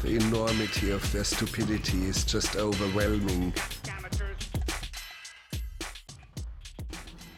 Cut! The enormity of their stupidity is just overwhelming.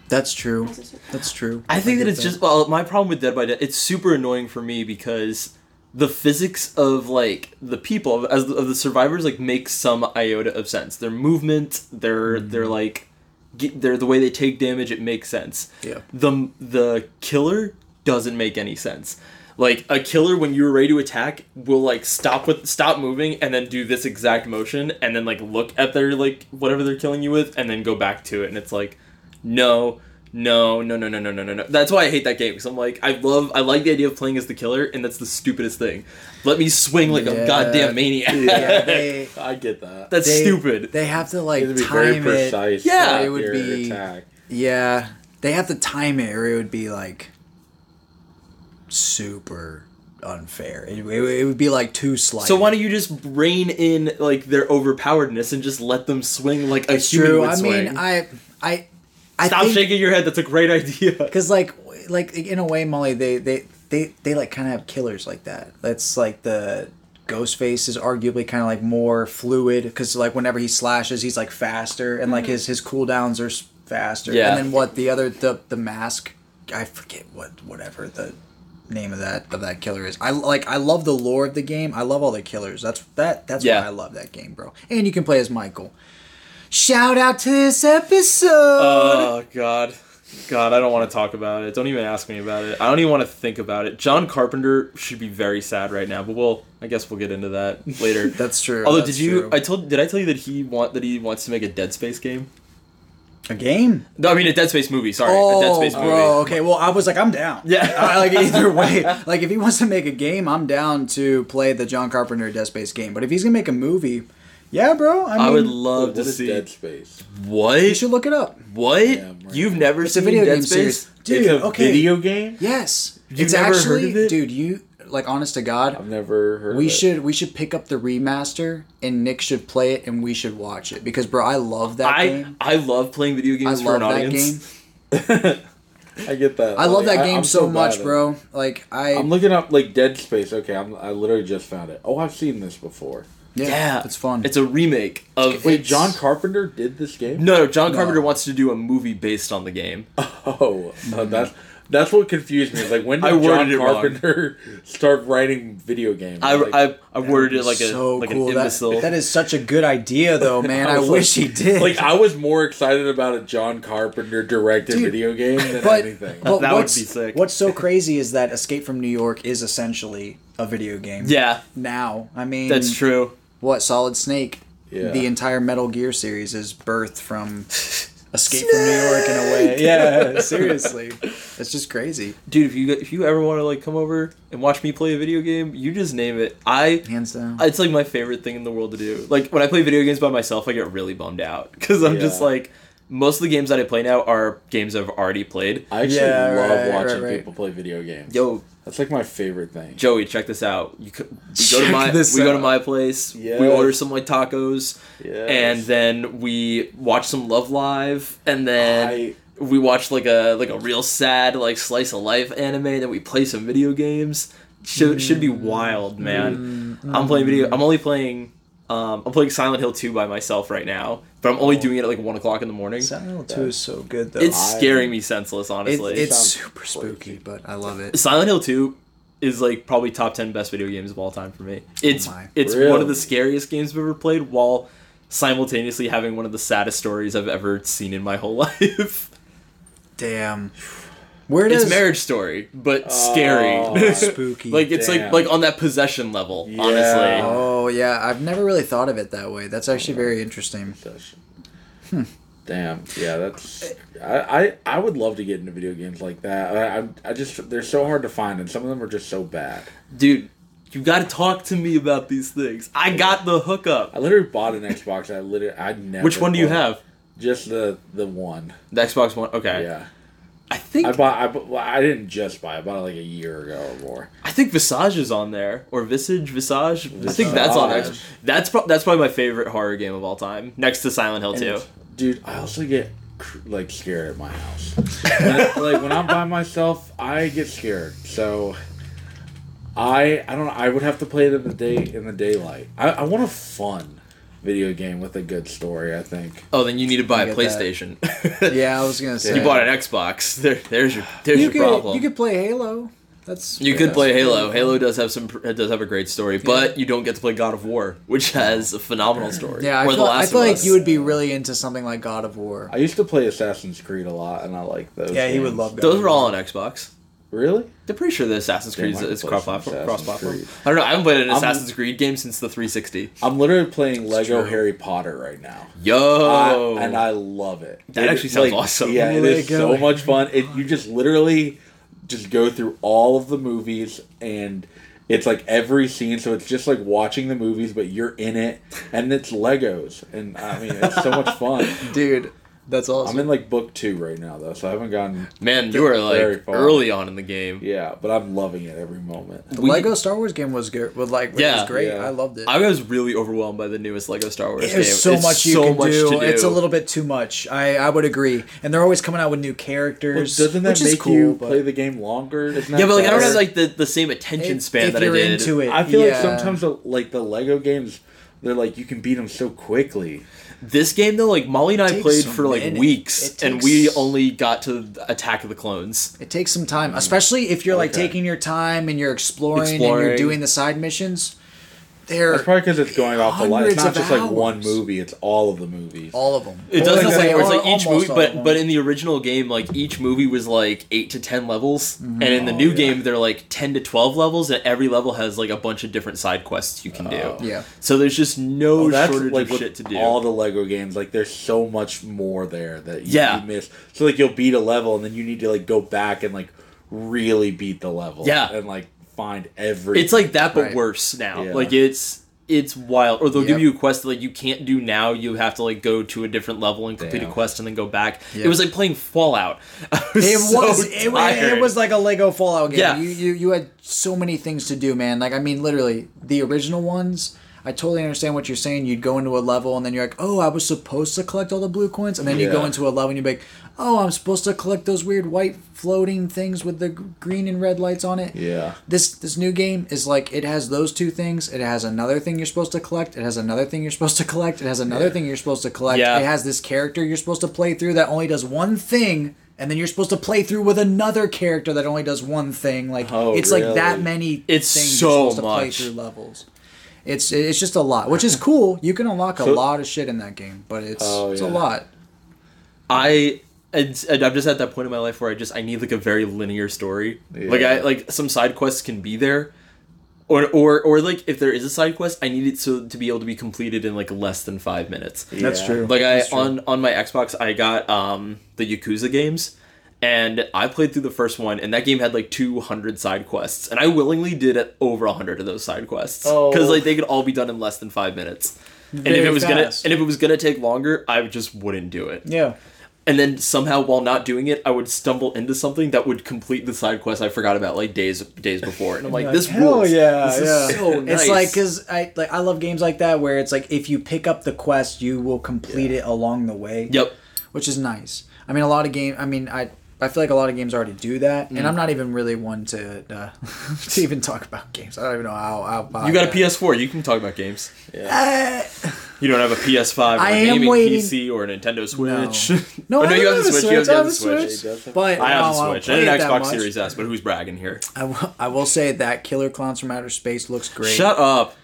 That's true. That's true. I think get that it's just well, my problem with Dead by Dead. It's super annoying for me because the physics of like the people as the, of the survivors like makes some iota of sense. Their movement, their Mm-hmm. their like, ge- their the way they take damage. It makes sense. Yeah. The the killer doesn't make any sense. Like a killer, when you're ready to attack, will like stop with stop moving and then do this exact motion and then like look at their like whatever they're killing you with and then go back to it and it's like, no, no, no, no, no, no, no, no, no. That's why I hate that game because I'm like, I love, I like the idea of playing as the killer and that's the stupidest thing. Let me swing like Yeah. a goddamn maniac. Yeah, they, I get that. that's they- stupid. They have to like You have to be very time it. Yeah. It would be- attack. Yeah, they have to time it, or it would be like super unfair. It, it, it would be like too slight. So why don't you just rein in like their overpoweredness and just let them swing like a It's human true. would I swing? mean, I, I, I Stop think, shaking your head. That's a great idea. Because like, like in a way, Molly, they they they they like kind of have killers like that. That's like the Ghostface is arguably kind of like more fluid because like whenever he slashes, he's like faster and like mm-hmm. his his cooldowns are faster. Yeah. And then what the other the the mask, I forget what whatever the name of that of that killer is. I like I love the lore of the game. I love all the killers. That's that that's Yeah. why I love that game, bro. And you can play as Michael. Shout out to this episode. Oh God, God, I don't want to talk about it. Don't even ask me about it. I don't even want to think about it. John Carpenter should be very sad right now, but we'll. I guess we'll get into that later. That's true. Although, that's did you? true. I told. Did I tell you that he want that he wants to make a Dead Space game? A game? No, I mean a Dead Space movie. Sorry, Oh, a Dead oh, Space movie. bro. Okay, well, I was like, I'm down. Yeah. I, like either way, like if he wants to make a game, I'm down to play the John Carpenter Dead Space game. But if he's gonna make a movie, yeah, bro. I, mean, I would love what to is see. Dead Space? What? You should look it up. What? Yeah, right You've never It's a seen video Dead game Space? series, dude. it's a okay. video game. Yes, You've it's never heard of it? dude. You like, honest to God, I've never heard. we of it. should we should pick up the remaster and Nick should play it and we should watch it because, bro, I love that I game. I love playing video I games for love an that audience. game. I get that. I love that game I'm so, much, bro. Like I, I'm looking up like Dead Space. Okay, I'm, I literally just found it. Oh, I've seen this before. yeah, Yeah, it's fun. It's a remake of. Wait, it's- John Carpenter did this game? No, no, John Carpenter wants to do a movie based on the game. Oh, uh, that's that's what confused me. Like, when I did John worded it wrong. Carpenter start writing video games? I, Like, I, I worded it like a so like cool. an That- imbecile. that is such a good idea, though, man. I I, wish like- he did. like I was more excited about a John Carpenter directed Dude, video game than but, anything. but That would be sick. What's so crazy is that Escape from New York is essentially a video game. yeah, Now, I mean, that's true. What Solid Snake? Yeah. The entire Metal Gear series is birthed from Escape from New York in a way. Yeah, seriously, it's just crazy. Dude, if you if you ever want to like come over and watch me play a video game, you just name it. I Hands down. it's like my favorite thing in the world to do. Like when I play video games by myself, I get really bummed out because I'm just like most of the games that I play now are games I've already played. I actually Yeah, love right, watching right, right. people play video games. Yo, that's like my favorite thing. Joey, check this out. You could, we go to my this we go to my place. Yes. We order some like tacos, Yes. and then we watch some Love Live, and then I- we watch like a like a real sad like slice of life anime. and Then we play some video games. Should mm. should be wild, man. Mm. I'm playing video. Mm. I'm only playing. Um, I'm playing Silent Hill 2 by myself right now, but I'm only doing it at like one o'clock in the morning. Silent Hill Two is so good though. It's I- scaring me senseless, It- honestly. it's Sounds super spooky, but I love it. Silent Hill 2 is like probably top 10 best video games of all time for me. It's Oh my. it's one of the scariest games I've ever played while simultaneously having one of the saddest stories I've ever seen in my whole life. Damn. Where does it's Marriage Story, but scary. spooky? like it's Damn. like like on that possession level, Yeah. honestly. Oh yeah, I've never really thought of it that way. That's actually very interesting. Hmm. Damn. Yeah, that's. I, I I would love to get into video games like that. I, I I just they're so hard to find, and some of them are just so bad. Dude, You got to talk to me about these things. I got the hookup. I literally bought an Xbox. I literally I never. Which one do you have? Just the the one. The Xbox One. Okay. Yeah. I think I bought. I, well, I didn't just buy. I bought it like a year ago or more. I think Visage is on there or Visage, Visage. I think that's on. Visage. That's pro- that's probably my favorite horror game of all time, next to Silent Hill Two. Dude, I also get cr- like scared at my house. When- like when I'm by myself, I get scared. So I I don't know. I would have to play it in the day in the daylight. I, I want a fun video game with a good story. I think. Oh, then you need to buy a. PlayStation. Yeah, I was gonna say. you bought an Xbox. There, there's your there's You your could problem. you could play Halo. That's You could play Halo. cool. Halo does have some. It does have a great story, but you don't get to play God of War, which has a phenomenal story. Yeah, I or feel, The I Last feel of like Us. you would be really into something like God of War. I used to play Assassin's Creed a lot, and I like those. Yeah, he would love God Those of are all on Xbox. Really? I'm pretty sure the Assassin's Creed I is play cross platform. Cross platform. I don't know. I haven't played an I'm- Assassin's Creed game since the 360. I'm literally playing Lego true. Harry Potter right now. Yo, I- and I love it. That It- actually sounds awesome. Yeah, it is Lego. so much fun. It you just literally just go through all of the movies and it's like every scene so it's just like watching the movies but you're in it and it's Legos and I mean it's so much fun. Dude, that's awesome. I'm in like book 2 right now though, so I haven't gotten man, you are like far. early on in the game. yeah, but I'm loving it every moment. the we- Lego Star Wars game was good. Was like Yeah. was great. Yeah. I loved it. I was really overwhelmed by the newest Lego Star Wars. There's so It's much you so can much do. to do. It's a little bit too much. I, I would agree. And they're always coming out with new Well, characters. doesn't that which is make cool, you but play the game longer? Isn't Yeah, but like I don't have like the, the same attention if- span if that you're I did. into it. I feel like sometimes the, like the Lego games they're like you can beat them so quickly. This game though, like Molly and I played for like minute. weeks, It and we only got to Attack of the Clones. It takes some time, especially if you're like Okay. taking your time and you're exploring, and you're doing the side missions. They're That's probably because it's going off the line. It's not Hundreds of just like one movie; it's all of the movies. all of them. It Well, does like look like, that- it's like each movie, but but in the original game, like each movie was like eight to ten levels, and in the mm-hmm. Oh, new yeah. game, they're like ten to twelve levels, and every level has like a bunch of different side quests you can do. Oh. Yeah. So there's just no Oh, that's shortage like of with shit to do. all the Lego games. Like, there's so much more there that you, Yeah. you miss. So like, you'll beat a level, and then you need to like go back and like really beat the level. Yeah. and like find every. It's like that, but Right. worse now. Yeah. Like it's it's wild. Or they'll give you a quest that like you can't do now. You have to like go to a different level and complete Damn. a quest and then go back. Yep. It was like playing Fallout. I was It so was it, tired. it was like a Lego Fallout game. Yeah. You, you you had so many things to do, man. Like I mean, literally the original ones. I totally understand what you're saying. You'd go into a level and then you're like, oh, I was supposed to collect all the blue coins, and then you go into a level and you're like, oh, I'm supposed to collect those weird white floating things with the green and red lights on it. yeah. This this new game is like it has those two things. It has another thing you're supposed to collect. It has another thing you're supposed to collect. It has another thing you're supposed to collect. Yeah. It has this character you're supposed to play through that only does one thing, and then you're supposed to play through with another character that only does one thing. Like Oh, it's like that many It's things so you're supposed to play much. through levels. It's it's just a lot, which is cool. You can unlock a So- lot of shit in that game, but it's Oh, it's a lot. I and, and I'm just at that point in my life where I just I need like a very linear story. Yeah. Like I like some side quests can be there. Or, or, or like if there is a side quest, I need it so to be able to be completed in like less than five minutes. That's true. Like I true. on on my Xbox, I got um the Yakuza games, and I played through the first one, and that game had like 200 side quests, and I willingly did over 100 of those side quests Oh. because like they could all be done in less than five minutes. and if it was fast. gonna and if it was gonna take longer, I just wouldn't do it. Yeah. And then somehow, while not doing it, I would stumble into something that would complete the side quest I forgot about like days days before, and I'm like, "This Hell rules. yeah, this yeah. is so nice." It's like because I like I love games like that where it's like if you pick up the quest, you will complete it along the way. yep, which is nice. I mean, a lot of game. I mean, I I feel like a lot of games already do that, Mm. and I'm not even really one to uh, to even talk about games. I don't even know how. how you got a. PS4, you can talk about games. Uh, You don't have a PS5 or I a am gaming waiting- PC or a Nintendo Switch. No, Oh, no, you have have the a Switch. You have Switch, the have a Switch. Switch. But I have no, the Switch play and an Xbox. Series S, but who's bragging here? I will, I will say that Killer Clowns from Outer Space looks great. Shut up.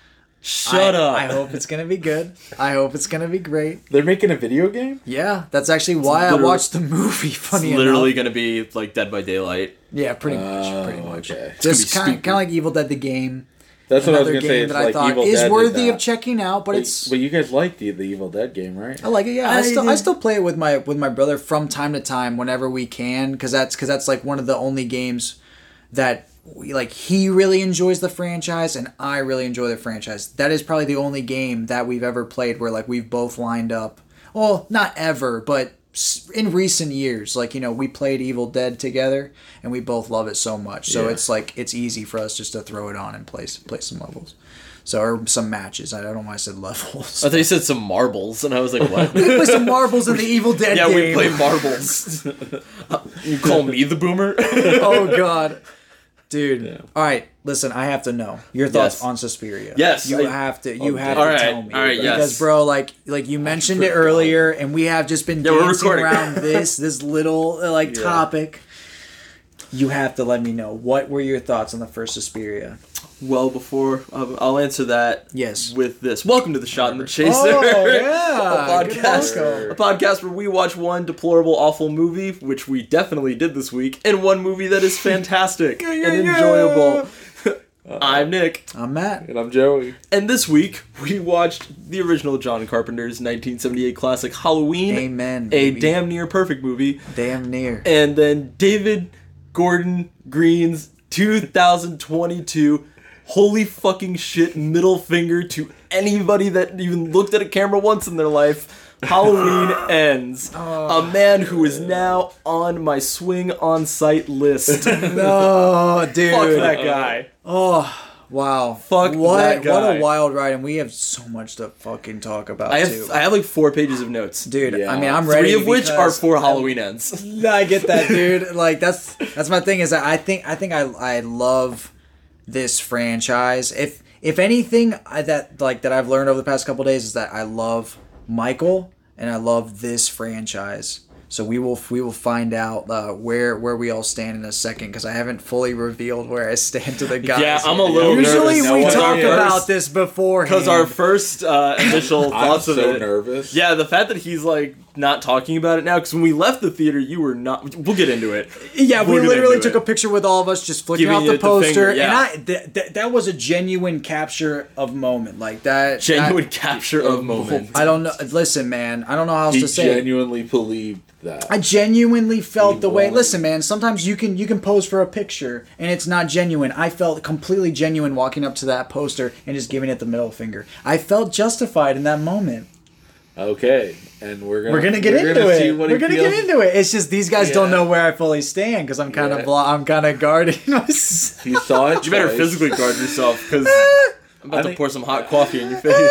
Shut I, up. I hope it's gonna be good. I hope it's gonna be great. They're making a video game. Yeah, that's actually why I watched the movie. it's Funny literally enough. going to be like Dead by Daylight. Yeah, pretty much. Oh, pretty much. okay. Just gonna kind be of kind of like Evil Dead the game. That's what I was Another gonna say. game It's that I thought Evil is Dead worthy of checking out, but But, it's but you guys like the the Evil Dead game, right? I like it. Yeah, I, I still I still play it with my with my brother from time to time whenever we can, because that's because that's like one of the only games that we, like he really enjoys the franchise and I really enjoy the franchise. That is probably the only game that we've ever played where like we've both lined up. Well, not ever, but in recent years, like you know, we played Evil Dead together and we both love it so much. So Yeah. it's like it's easy for us just to throw it on and play play some levels. So or some matches. I don't know why I said levels. I thought you said some marbles, and I was like, what? we play some marbles in the Evil Dead yeah, game. we play marbles. you call me the boomer? oh god dude all right listen i have to know your thoughts Yes. on suspiria Yes, you I- have to you Okay. have to right, tell me all right, yes. because bro like like you mentioned it earlier and we have just been Yeah, dancing around this this little uh, like Yeah. topic you have to let me know what were your thoughts on the first suspiria well, before um, I'll answer that. Yes. With this, welcome to the Shot in the Chaser. Oh, yeah. Good podcast, a podcast where we watch one deplorable, awful movie, which we definitely did this week, and one movie that is fantastic and yeah. enjoyable. I'm Nick, i'm matt And I'm Joey. and this week we watched the original John Carpenter's 1978 classic Halloween, amen a baby. damn near perfect movie, damn near and then David Gordon Green's 2022 holy fucking shit middle finger to anybody that even looked at a camera once in their life. Halloween ends. Oh. A man who is now on my swing on site list. oh dude Fuck that guy. Oh, wow Fuck what what a wild ride and we have so much to fucking talk about I too have I have like four pages of notes. Dude, Yeah. I mean, I'm ready. Three of which are for Halloween ends. I get that, dude. Like that's that's my thing. Is that I think I think I I love this franchise. If if anything I, that like that I've learned over the past couple days is that I love Michael and I love this franchise. So we will we will find out uh, where where we all stand in a second because I haven't fully revealed where I stand to the guys. Yeah, I'm a little Usually nervous. we No, talk yeah. about this before Because our first uh, initial I'm thoughts of so it. nervous. Yeah, the fact that he's like not talking about it now, because when we left the theater, you were not. We'll get into it. Yeah, we We'll get literally took it. a picture with all of us, just flicking Giving off you the the poster, finger, yeah. and I th- th- that was a genuine capture of moment, like that. Genuine that- capture of moment. I don't know. Listen, man, I don't know how else He to say. it. genuinely believed that. I genuinely felt He the way. wanted- Listen, man. Sometimes you can you can pose for a picture and it's not genuine. I felt completely genuine walking up to that poster and just giving it the middle finger. I felt justified in that moment. okay, and we're gonna We're gonna get we're into gonna see it. what We're gonna feels. get into it. It's just these guys don't know where I fully stand because I'm kind of Yeah. blo- I'm kind of guarding myself. He saw it. You better physically guard yourself, because I'm about I to think- pour some hot coffee in your face.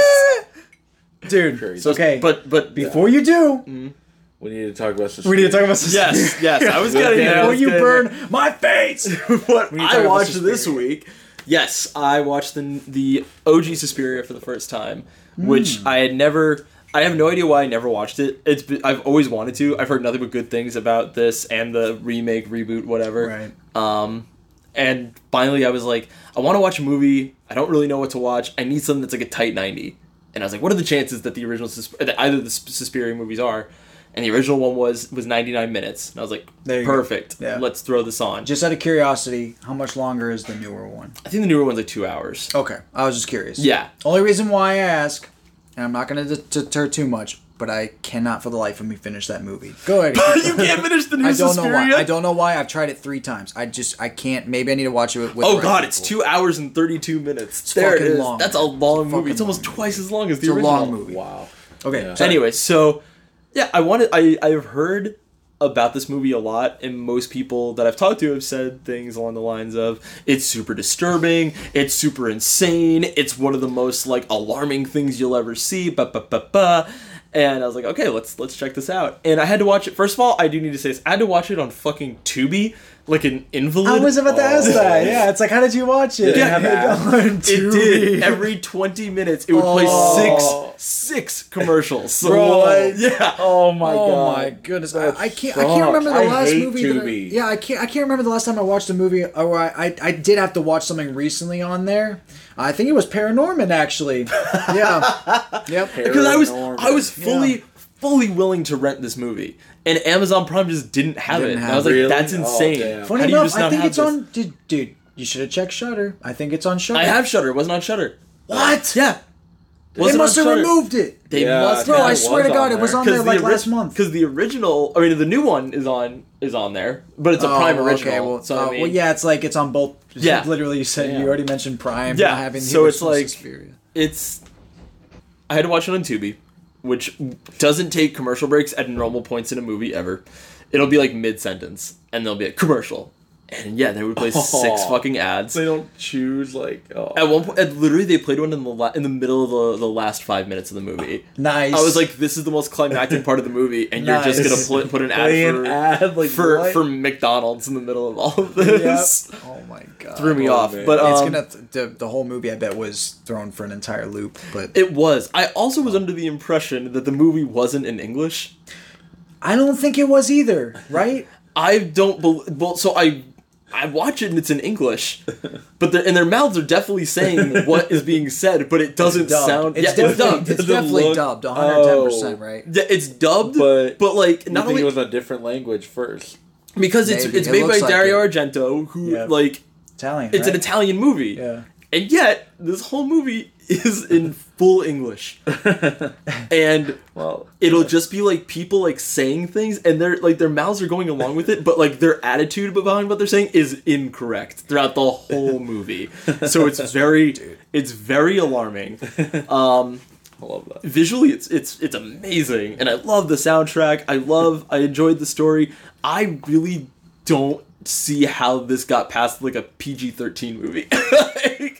Dude, Crazy. okay. But but before you do, We need to talk about. we need to talk about this. yes, yes, I was getting there. Before you getting burn there. my face. what need to talk I watched this week. Yes, I watched the the OG Suspiria for the first time, which Hmm. I had never. I have no idea why I never watched it. It's been, I've always wanted to. I've heard nothing but good things about this and the remake, reboot, whatever. Right. Um, and finally, I was like, I want to watch a movie. I don't really know what to watch. I need something that's like a tight ninety. And I was like, what are the chances that the original Sus- that either the Sus- Suspiria movies are? And the original one was was ninety nine minutes. And I was like, There you go. perfect. Yeah. Let's throw this on. Just out of curiosity, how much longer is the newer one? I think the newer one's like two hours. Okay, I was just curious. Yeah. Only reason why I ask, and I'm not going to deter too much, but I cannot for the life of me finish that movie. Go ahead. you can't finish the new I don't know why. I don't know why. I've tried it three times. I just I can't. Maybe I need to watch it with. with Oh right god, it's two hours and thirty two minutes. there it fucking is. long, That's a long It's movie. It's almost long. twice as long as the It's a original. long movie. Wow. Okay. Yeah. sorry. Anyway, so yeah, I wanted I I've heard about this movie a lot, and most people that I've talked to have said things along the lines of it's super disturbing, it's super insane, it's one of the most like alarming things you'll ever see. Ba ba ba ba. And I was like, okay, let's let's check this out. And I had to watch it. First of all, I do need to say this. I had to watch it on fucking Tubi, like an invalid. I was about to ask Oh. that. Yeah, it's like, how did you watch it? Yeah, Have it on It Tubi. did every twenty minutes. It would play Oh. six six commercials. So, Bro. yeah. Oh my oh god. my goodness! I, I can't. I can't remember the sucks. I last hate movie. That I, yeah, I can't. I can't remember the last time I watched a movie. Or I, I, I did have to watch something recently on there. I think it was Paranorman actually. Yeah. yep. because I was I was fully Yeah. fully willing to rent this movie, and Amazon Prime just didn't have Didn't it. Have I was it. like, that's Oh, insane. damn. Funny How do you enough, just I think it's this? on. Dude, dude, you should have checked Shudder. I think it's on Shudder. I have Shudder. It wasn't on Shudder. What? Yeah, They Wasn't must have Uncharted- removed it. They Yeah, must. Bro, I swear to God, it was on there like last month. Because the original, I mean, the new one is on is on there, but it's a Prime original. Oh, Okay, well, so uh, I mean, well, yeah, it's like it's on both. Yeah. literally, you said Yeah. you already mentioned Prime. Yeah, having so it's like- Suspiria. it's. I had to watch it on Tubi, which doesn't take commercial breaks at normal points in a movie ever. It'll be like mid sentence, and there'll be a commercial, and yeah, they would play six Oh. fucking ads. They don't choose like. Oh. At one point, literally, they played one in the la- in the middle of the, the last five minutes of the movie. Nice. I was like, "This is the most climactic part of the movie," and you're just gonna pl- put an ad for an ad like for, what? for McDonald's in the middle of all of this. Yep. Oh my god. Threw me Oh, off, but um, it's gonna the, the whole movie I bet was thrown for an entire loop, but It was. I also was under the impression that the movie wasn't in English. I don't think it was either, right? I don't believe. Well, so I. I watch it and it's in English, but they're, and their mouths are definitely saying what is being said, but it doesn't Dubbed. sound. It's yeah, it's definitely, dubbed. it's definitely look- dubbed, 110, percent Oh. right? Yeah, it's dubbed, But but like Not not think only it was a different language first. because it's Maybe. it's It made by like Dario it. Argento, who Yeah. like Italian. it's an? Italian movie, Yeah. and yet this whole movie is in full English, and Well, it'll just be like people like saying things and they're like their mouths are going along with it but like their attitude behind what they're saying is incorrect throughout the whole movie. So it's very it's very alarming. Um I love that. visually it's it's it's amazing and i love the soundtrack. I love i enjoyed the story. I really don't see how this got past like a pg-13 movie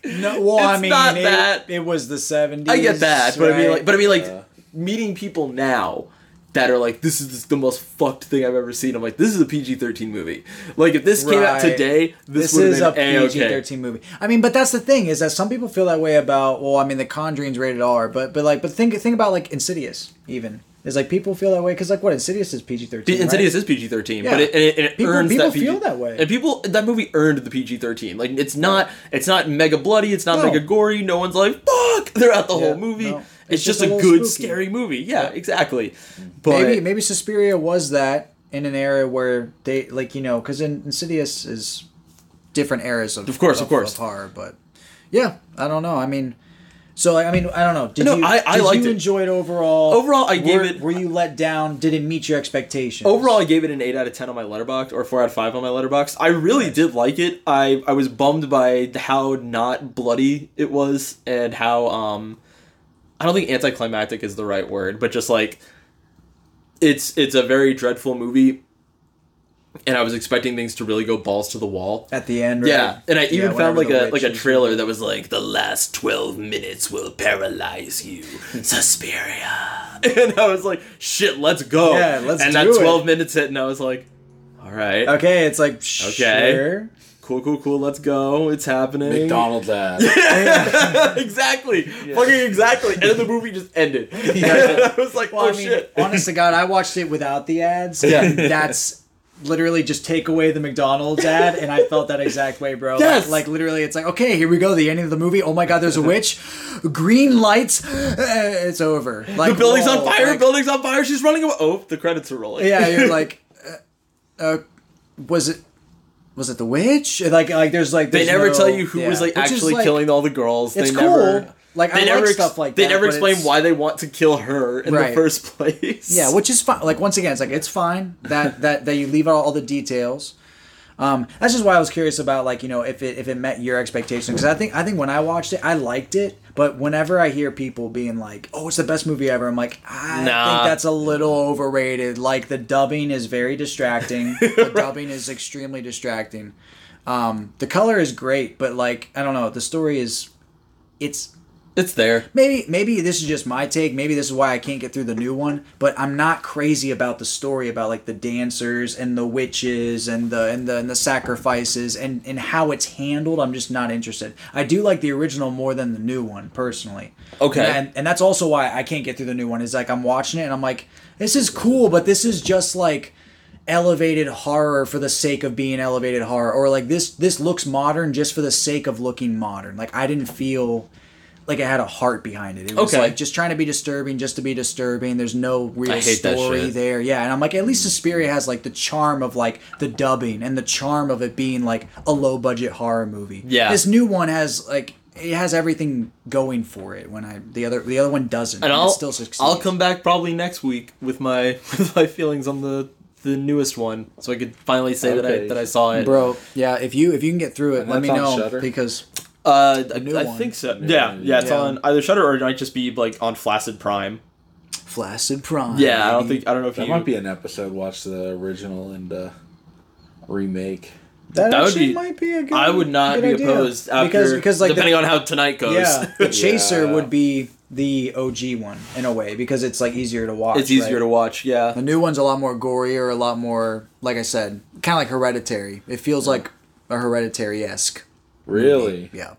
No, well, I mean, not it, that it was the 70s. I get that, but I mean, like, but I mean, like, Yeah. meeting people now that are like, this is the most fucked thing I've ever seen. I'm like, this is a PG thirteen movie. Like, if this came out today, this, this would is a PG 13 movie. I mean, but that's the thing is that some people feel that way about. Well, I mean, The Conjuring's rated R, but but like, but think think about like Insidious even. Is like people feel that way because like what Insidious is PG thirteen. Insidious is PG thirteen, Yeah. but it, and it, it People- earns people that PG, feel that way. and people that movie earned the PG thirteen. Like, it's not it's not mega bloody, it's not No. mega gory. No one's like fuck throughout the Yeah, whole movie. no. It's, It's just, just a, a good spooky. scary movie. Yeah, exactly. But maybe maybe Suspiria was that in an era where they like you know because Insidious is different eras of Of course, of course. horror, but yeah, I don't know. I mean. So like, I mean I don't know. Did No, you I- I did liked you it. enjoy it overall? Overall, I gave Were- it- Were you let down? Did it meet your expectations? Overall, I gave it an eight out of ten on my Letterboxd, or four out of five on my Letterboxd. I really did like it. I I was bummed by how not bloody it was, and how um, I don't think anticlimactic is the right word, but just like it's it's a very dreadful movie, and I was expecting things to really go balls to the wall. at the end. Right? Yeah, and I even Yeah, found like a like a trailer that was like the last twelve minutes will paralyze you, Suspiria, and I was like, shit, let's go. Yeah, let's And do that it. twelve minutes hit, and I was like, all right, Okay, it's like Okay. sure. cool, cool, cool, let's go. It's happening. McDonald's ad. exactly, fucking exactly. And then the movie just ended. I was like, Well, oh I mean, shit. honest to God, I watched it without the ads. Yeah. that's literally just take away the McDonald's ad, and I felt that exact way, bro. Yes. Like, like literally, it's like okay, here we go, the ending of the movie. Oh my God, there's a witch. Green lights. eh, It's over. Like the building's on fire. like- building's on fire. She's running away. Oh, the credits are rolling. yeah, you're like, uh, uh, was it? Was it the witch? Like, like there's like They never no- tell you who yeah. was like Which actually like, killing all the girls. It's they cool. never Like I they like never ex- stuff like they that. never explain why they want to kill her in Right. the first place. Yeah, which is fine. Like once again, it's like it's fine that that that you leave out all the details. Um, that's just why I was curious about like you know if it if it met your expectations because I think I think when I watched it I liked it but whenever I hear people being like oh it's the best movie ever I'm like I Nah. think that's a little overrated like the dubbing is very distracting the dubbing is extremely distracting um, the color is great but like I don't know the story is it's it's there. maybe maybe this is just my take. Maybe this is why i can't get through the new one but i'm not crazy about the story about like the dancers and the witches and the and the, and the sacrifices and and how it's handled. I'm just not interested. I do like the original more than the new one personally. Okay. and, and that's also why i can't get through the new one is like i'm watching it and i'm like this is cool but this is just like elevated horror for the sake of being elevated horror or like this this looks modern just for the sake of looking modern. Like i didn't feel like it had a heart behind it. It was Okay. like just trying to be disturbing, just to be disturbing. There's no real I hate that story there. Yeah, and I'm like, at least Suspiria has like the charm of like the dubbing and the charm of it being like a low budget horror movie. Yeah. This new one has like it has everything going for it. When I the other the other one doesn't, and it I'll still succeeds. I'll come back probably next week with my with my feelings on the the newest one, so I could finally say that I that I saw it, bro. Yeah, if you if you can get through it, And let me know Shudder? because Uh, I, new I one. think so. New Yeah, one, yeah. It's yeah. on either Shudder or it might just be like on Flaccid Prime. Flaccid Prime. Yeah, I don't think I don't know if That you. might be an episode. Watch the original and uh, remake. that, that would be- might be a good. I would not be idea. opposed after because because like the- depending on how tonight goes. Yeah, the Chaser Yeah. would be the OG one in a way because it's like easier to watch. it's easier right? to watch. Yeah, The new one's a lot more gory or a lot more, like I said, kind of like Hereditary. It feels like a Hereditary esque. Really, Yeah.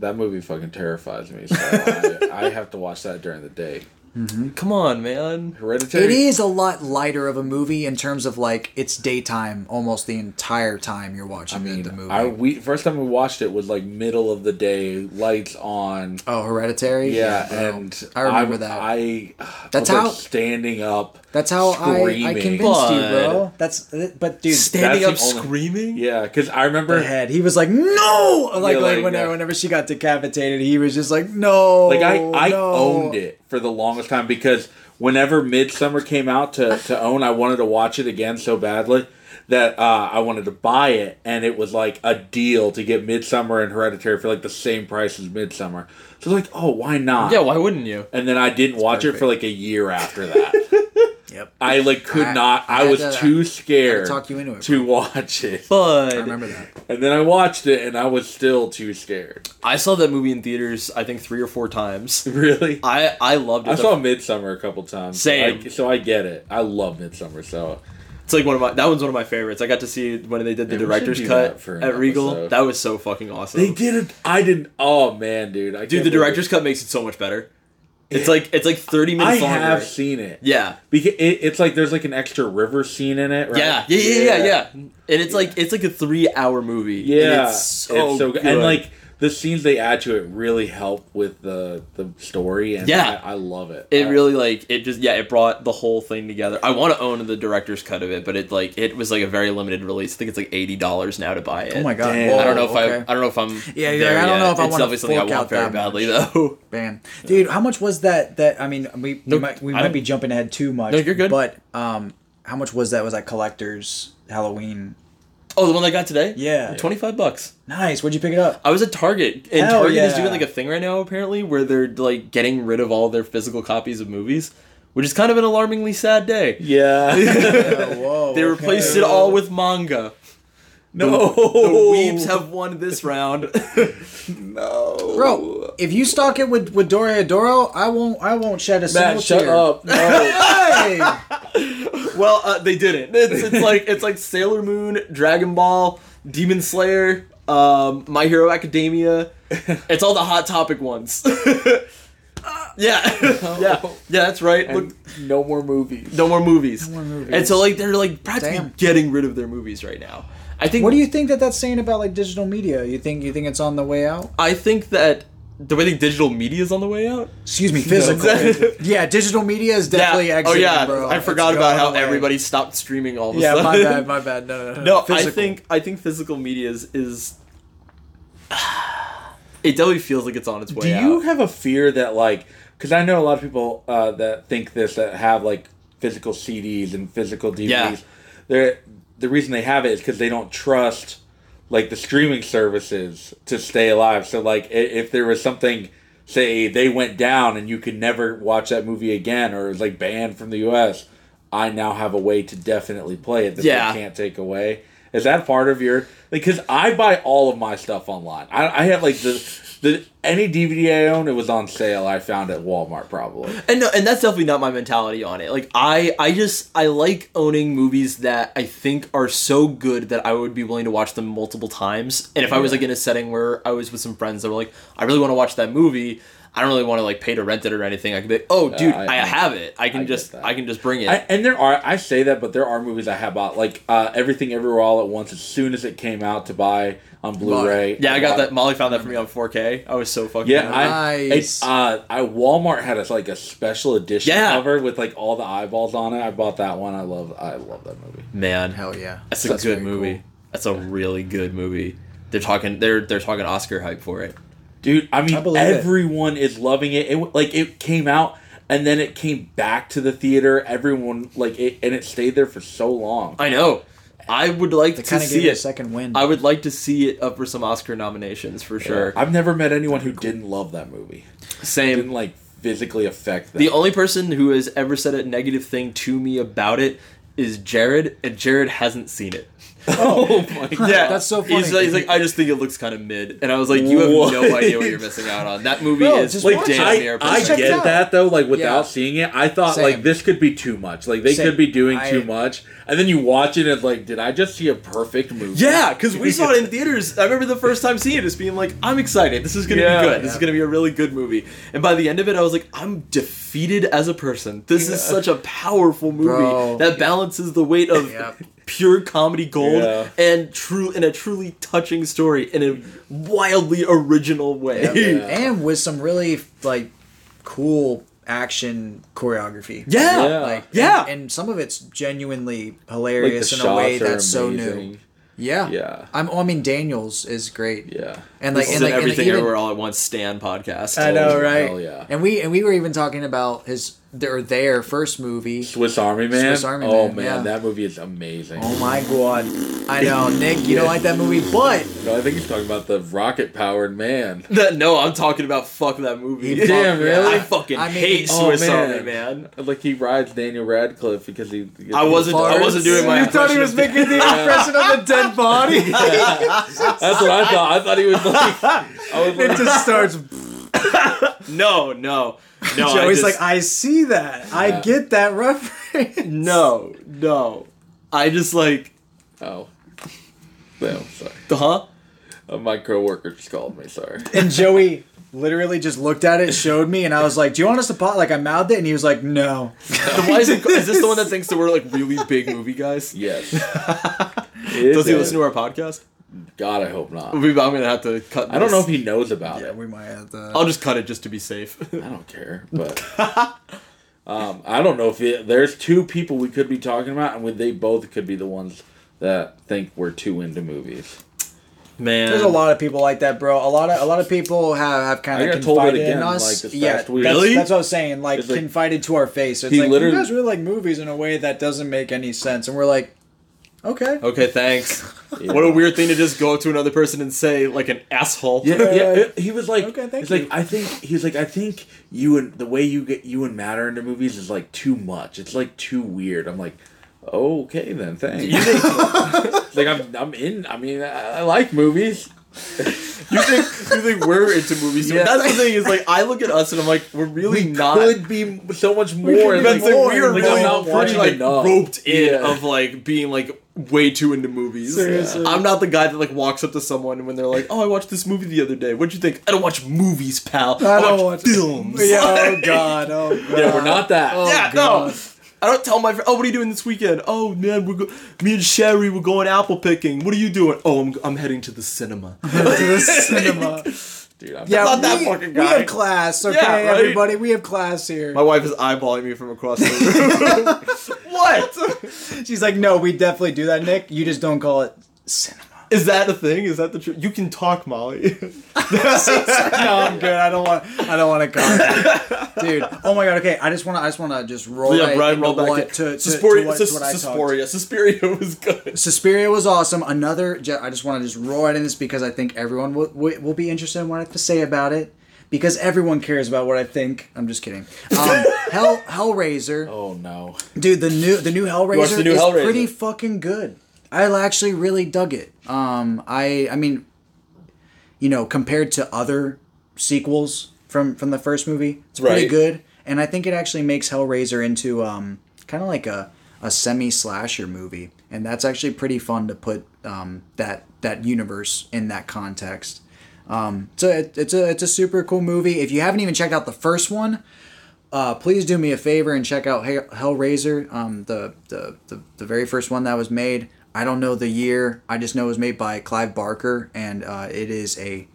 that movie fucking terrifies me. So I, I have to watch that during the day. Mm-hmm. come on, man. Hereditary. It is a lot lighter of a movie in terms of like it's daytime almost the entire time you're watching I the- mean, the movie. I we first time we watched it was like middle of the day, lights on. oh, Hereditary. Yeah, bro. and I remember I, that. I That's how- standing up. That's how I, I screaming. convinced you, bro. That's but dude, Standing up only- screaming. Yeah, because I remember the head. He was like, no, like, Yeah, like, like, whenever, uh, whenever she got decapitated, he was just like, no, like I, I no. owned it for the longest time because whenever Midsommar came out to, to own, I wanted to watch it again so badly that uh, I wanted to buy it, and it was like a deal to get Midsommar and Hereditary for like the same price as Midsommar. So I was like, oh, why not? Yeah, why wouldn't you? And then I didn't watch it for like a year after that. Yep. I like could I- not. I I, was to- too scared talk you into it, to watch it. But I remember that. And then I watched it, and I was still too scared. I saw that movie in theaters. I think three or four times. Really. I I loved it. I The- saw Midsommar a couple times. so Same. I, so I get it. I love Midsommar. So It's like one of my that one's one of my favorites. I got to see when they did the Yeah, director's cut for at Regal. episode. That was so fucking awesome. they did it. I didn't. Oh man, dude. I Dude, the believe director's cut makes it so much better. It's like it's like thirty I minutes longer. I have seen it. Yeah. Because it, it's like there's like an extra river scene in it, right? Yeah, yeah, yeah, yeah, yeah. And it's like it's like a three-hour movie. and Yeah, it's so, good. And like the scenes they add to it really help with the the story, and Yeah. I, I love it. it I- really like it just yeah it brought the whole thing together. I want to own the director's cut of it, but it like it was like a very limited release. I think it's like eighty dollars now to buy it. Oh my god! Damn. I don't know if okay. I I don't know if I'm Yeah, you're there I don't know if I it's wanna definitely something I want out very that badly much. though. Man, dude, how much was that? That I mean, we, we No, might we I might be jumping ahead too much. No, you're good. But um, how much was that? Was that collector's Halloween? Oh, the one I got today. Yeah. twenty five bucks. Nice. Where'd you pick it up? I was at Target, and Hell Target is doing like a thing right now apparently where they're like getting rid of all their physical copies of movies, which is kind of an alarmingly sad day. yeah. Oh, whoa. They okay. replaced it all with manga. No, The weebs have won this round. no, Bro, if you stock it with with Doro, I won't. I won't shed a single Matt, shut tear. up. No. Hey! well, uh, they didn't. It's, it's like it's like Sailor Moon, Dragon Ball, Demon Slayer, um, My Hero Academia. It's all the hot topic ones. yeah, yeah, yeah. That's right. Look, no more movies. no more movies. more movies. And so like they're like practically Damn. getting rid of their movies right now. I think. what do you think that that's saying about like digital media? You think you think it's on the way out? I think that. Do I think digital media is on the way out? Excuse me, physical. yeah, digital media is definitely yeah. exiting, oh yeah, bro. I forgot about how away. everybody stopped streaming all of a Yeah, sudden. my bad, my bad. No, no, no. No, I think I think physical media is, is it definitely feels like it's on its way out. Do you out. have a fear that like because I know a lot of people uh, that think this that have like physical CDs and physical DVDs. Yeah. They're the reason they have it is because they don't trust like the streaming services to stay alive. So like if there was something, say they went down and you could never watch that movie again, or it was like banned from the U.S. I now have a way to definitely play it that Yeah. they can't take away. Is that part of your because I buy all of my stuff online. I, I have like the the any DVD I own it was on sale. I found at Walmart probably. and no, and that's definitely not my mentality on it. Like I I just I like owning movies that I think are so good that I would be willing to watch them multiple times. And if I was like in a setting where I was with some friends that were like, I really want to watch that movie. I don't really want to like pay to rent it or anything. I could be like, oh, dude, I- I, have it. I can I just. I can just bring it. I, and there are I say that, but there are movies I have bought like uh, Everything Everywhere All at Once as soon as it came out to buy on Blu-ray. yeah, I got that. it. Molly found that for me on 4K. I was so fucking Yeah, happy. I, Nice. it's, uh, I Walmart had a, like a special edition Yeah. cover with like all the eyeballs on it. I bought that one. I love I love that movie. man. Hell yeah. That's a good movie. cool. That's a really good movie. They're talking. They're they're talking Oscar hype for it. Dude. I mean, I everyone is loving it. It like it came out and then it came back to the theater. Everyone like it, and it stayed there for so long. I know. I would like They to kind of see it a second win. I would like to see it up for some Oscar nominations for sure. I've never met anyone who didn't love that movie. Same. Didn't like physically affect them. The only person who has ever said a negative thing to me about it is Jared, and Jared hasn't seen it. Oh, oh my god. Yeah, That's so He's funny. like, he's like, I just think it looks kind of mid, and I was like, you have What? no idea what you're missing out on. That movie Bro, is just like watch damn I, near I perfect. Get that though. Like without Yeah. seeing it, I thought Same. like this could be too much. Like they Same. could be doing I- too much, and then you watch it and it's like, did I just see a perfect movie? Yeah, because we saw it in theaters. I remember the first time seeing it, just being like, I'm excited. This is gonna Yeah. be good. This is Yeah. gonna be a really good movie. And by the end of it, I was like, I'm defeated as a person. This is such a powerful movie Bro. that balances the weight of Yep. Pure comedy gold Yeah. and true in a truly touching story in a wildly original way. Yeah. and with some really like cool action choreography. Yeah. Yeah. Like Yeah. and, and some of it's genuinely like hilarious in a way that's so new. Yeah, Yeah. I'm. I mean, Daniels is great. Yeah. and like is and an like and everything even- everywhere all at once Stan podcast. I know, right? Hell yeah. And we and we were even talking about his their their first movie. Swiss Army Man. Swiss Army oh Man, man, yeah. that movie is amazing. Oh my god! I know, Nick, you don't like that movie, but No, I think he's talking about the rocket powered man. That- no, I'm talking about fuck that movie. Damn, really? I fucking I mean- hate Oh, Swiss man. Army Man. Like he rides Daniel Radcliffe because he. because I wasn't. I wasn't doing my. you thought he was making the impression of a dead body. That's what I thought. I thought he was like. I was it just starts. of- No, no, no. I Joey's just- like, I see that. I get that reference. no, no. I just like, oh. No, sorry. the huh? Uh, my coworker just called me. Sorry. And Joey literally just looked at it, showed me, and I was like, "Do you want us to pause?" Like I mouthed it, and he was like, "No." Then why is, it, is this the one that thinks that we're like really big movie guys? Yes. Does he listen to our podcast? God, I hope not. We- I'm gonna have to cut. I don't know if he knows about Yeah, it. we might have to. I'll just cut it just to be safe. I don't care, but um, I don't know if it, there's two people we could be talking about, and they both could be the ones that think we're too into movies. Man, There's a lot of people like that, bro. A lot of a lot of people have, have kind of got told it confided in us. like, yeah, that's, Really? that's what I was saying. Like, like- confided to our face. It's He like literally- you guys really like movies in a way that doesn't make any sense, and we're like, okay. Okay, thanks. What a weird thing to just go up to another person and say, like an asshole. Yeah, yeah. it- He was like, Okay, thank he's you. like, I think he's like, I think you and the way you get you and Matt are into movies is like too much. It's like too weird. I'm like, okay then, thanks. like I'm, I'm in. I mean, I, I like movies. You think you think we're into movies? Yeah. That's the thing is like I look at us and I'm like we're really not. Could be so much more. be like, more, we are like, really not pretty like enough. roped in Yeah. of like being like way too into movies. Seriously. I'm not the guy that like walks up to someone when they're like, "Oh, I watched this movie the other day. What'd you think?" I don't watch movies, pal. I, I don't watch, watch- films. Yeah, oh god, oh god. Yeah, we're not that. Oh, yeah, God. no. I don't tell my friend, oh, what are you doing this weekend? Oh, man, we're go- me and Sherry, we're going apple picking. What are you doing? Oh, I'm, I'm heading to the cinema. to the cinema. Dude, I'm Yeah, not that we, fucking we have class, okay, Yeah, right? everybody. We have class here. My wife is eyeballing me from across the room. what? She's like, no, we definitely do that, Nick. You just don't call it cinema. Is that a thing? Is that the truth? You can talk, Molly. no, I'm good. I don't want. I don't want to comment, dude. Oh my god. Okay, I just want to. I just want to just roll yeah, right Brian, roll back what, to, to, Suspiria, to what, Sus- to what. Suspiria. Suspiria was good. Suspiria was awesome. Another. I just want to just roll right in this because I think everyone will, will, will be interested in what I have to say about it. Because everyone cares about what I think. I'm just kidding. Um, Hell Hellraiser. Oh no. Dude, the new the new Hellraiser the new is Hellraiser? pretty fucking good. I actually really dug it. Um, I I mean, you know, compared to other sequels from from the first movie, it's pretty Right. good. And I think it actually makes Hellraiser into um kind of like a a semi slasher movie, and that's actually pretty fun to put um that that universe in that context. Um, so it, it's a it's a super cool movie. If you haven't even checked out the first one, uh, please do me a favor and check out Hellraiser, um, the, the, the, the very first one that was made. I don't know the year. I just know it was made by Clive Barker, and uh, it is a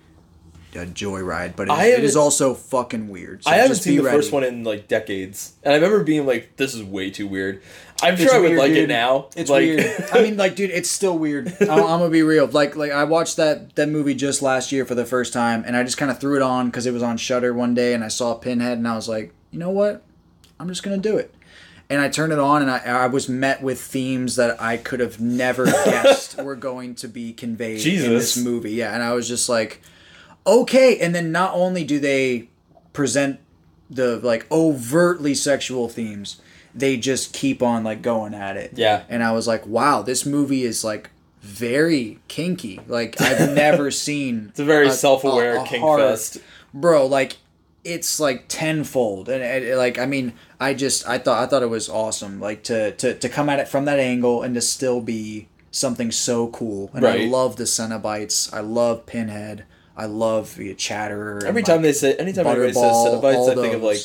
a joyride, but it, it is also fucking weird. So I haven't seen the ready. first one in like decades, and I remember being like, "This is way too weird." I'm It's sure I would weird, like it now. It's like, weird. I mean, like, dude, it's still weird. I'm, I'm gonna be real. Like, like I watched that that movie just last year for the first time, and I just kind of threw it on because it was on Shudder one day, and I saw Pinhead, and I was like, you know what? I'm just gonna do it. And I turned it on, and I, I was met with themes that I could have never guessed were going to be conveyed in this movie. Yeah, and I was just like, okay. And then not only do they present the like overtly sexual themes, they just keep on like going at it. Yeah. And I was like, wow, this movie is like very kinky. Like I've never seen. It's a very self-aware kink fest. bro. Like it's like tenfold, and it, like I mean, I just I thought I thought it was awesome. Like to to to come at it from that angle and to still be something so cool. And I love the Cenobites. I love Pinhead. I love the Chatterer. Every like, time they say, anytime anybody says all I think of like.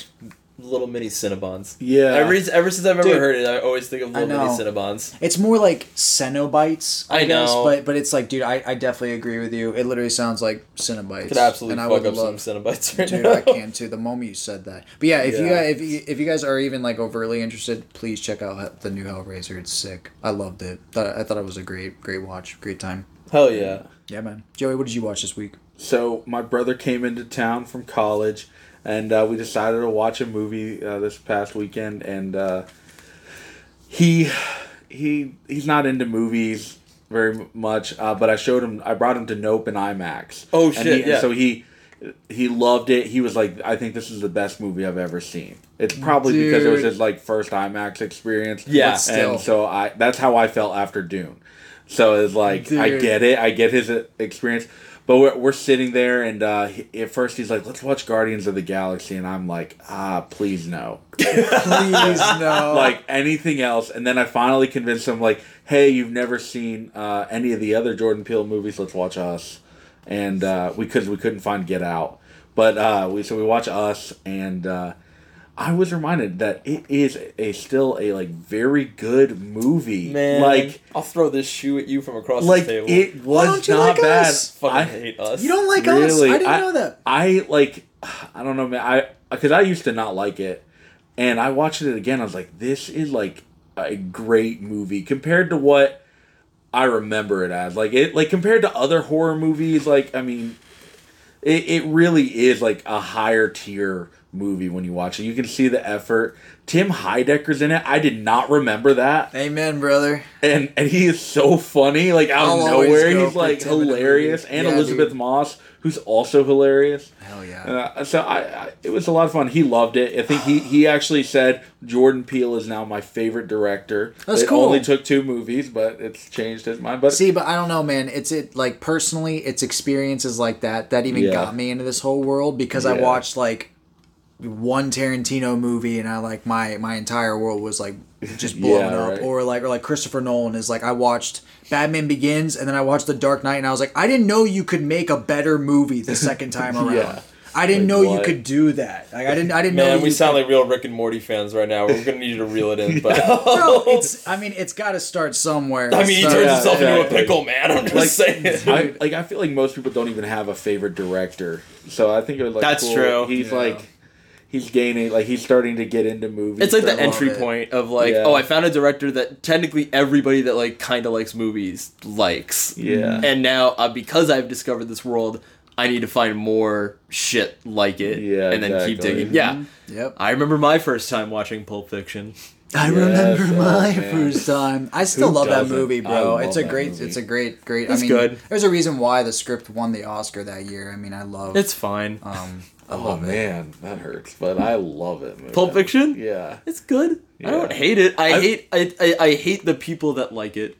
Little mini Cinnabons. Yeah. Ever, ever since I've ever Dude. heard it, I always think of little mini. Cinnabons. It's more like Cenobites, I, I guess, know. but but it's like, dude, I, I definitely agree with you. It literally sounds like Cenobites. Could absolutely and I fuck would up love, some Cinnabites right Dude, now. I can too. The moment you said that, but yeah, if you guys if you, if you guys are even like overly interested, please check out the new Hellraiser. It's sick. I loved it. Thought I thought it was a great great watch, great time. Hell yeah. Yeah, man. Joey, what did you watch this week? So my brother came into town from college, and uh, we decided to watch a movie uh, this past weekend. And uh, he he he's not into movies very much, uh, but I showed him. I brought him to Nope and IMAX. Oh, And shit, he- and yeah. so he he loved it. He was like, "I think this is the best movie I've ever seen." It's probably because it was his like first IMAX experience. Yeah. And so I that's how I felt after Dune. So it's like I get it, I get his uh, experience, but we're, we're sitting there and uh, he, at first he's like, "Let's watch Guardians of the Galaxy," and I'm like, "Ah, please no." Please no. like anything else, and then I finally convinced him, like, "Hey, you've never seen uh, any of the other Jordan Peele movies? Let's watch Us." And uh, we could we couldn't find Get Out, but uh, we so we watch Us, and uh, I was reminded that it is a still a like very good movie. Man, like I'll throw this shoe at you from across like the table. it was don't you not like bad. Us? fucking I hate us. you don't like us? I didn't know that. I like, I don't know, man. I because I used to not like it, and I watched it again. I was like, this is like a great movie compared to what I remember it as. Like it, like compared to other horror movies. Like I mean, it it really is like a higher tier movie when you watch it. You can see the effort. Tim Heidecker's in it. I did not remember that Amen, brother. and and he is so funny, like out I'll of nowhere. He's like hilarious, and Yeah, Elizabeth dude. Moss, who's also hilarious. Hell yeah. Uh, so I, I, it was a lot of fun. He loved it. I think he he actually said Jordan Peele is now my favorite director. That's it cool. Only took two movies, but it's changed his mind. But See, but I don't know, man. It's it like personally, it's experiences like that that even Yeah. got me into this whole world because I watched like one Tarantino movie and I like my my entire world was like just blowing Yeah, up right. or like or like Christopher Nolan is like I watched Batman Begins and then I watched The Dark Knight and I was like I didn't know you could make a better movie the second time around. Yeah. I didn't Like know you could do that. Like I didn't I didn't know Man, you we sound could- like real Rick and Morty fans right now. We're gonna need you to reel it in, but Bro, it's I mean it's got to start somewhere. I mean, he turns Yeah, himself into a exactly. pickle, man. I'm just like saying. I like I feel like most people don't even have a favorite director. So I think it was like That's cool. true. He's Yeah. like he's gaining like he's starting to get into movies. It's like the entry it. point of like, Yeah. oh, I found a director that technically everybody that like kind of likes movies likes. Yeah. And now uh, because I've discovered this world, I need to find more shit like it. Yeah, And then keep exactly. digging. Yeah. Yep. I remember my first time watching Pulp Fiction. I Yes, remember oh, my man. first time. I still Who love that doesn't? movie, bro. It's a great. movie. It's a great, great. It's I mean, good. there's a reason why the script won the Oscar that year. I mean, I love. It's fine. Um, I Oh, oh it. man, that hurts, but I love it. Man. Pulp Fiction? Yeah. It's good. I don't hate it. I I've- hate I, I I hate the people that like it.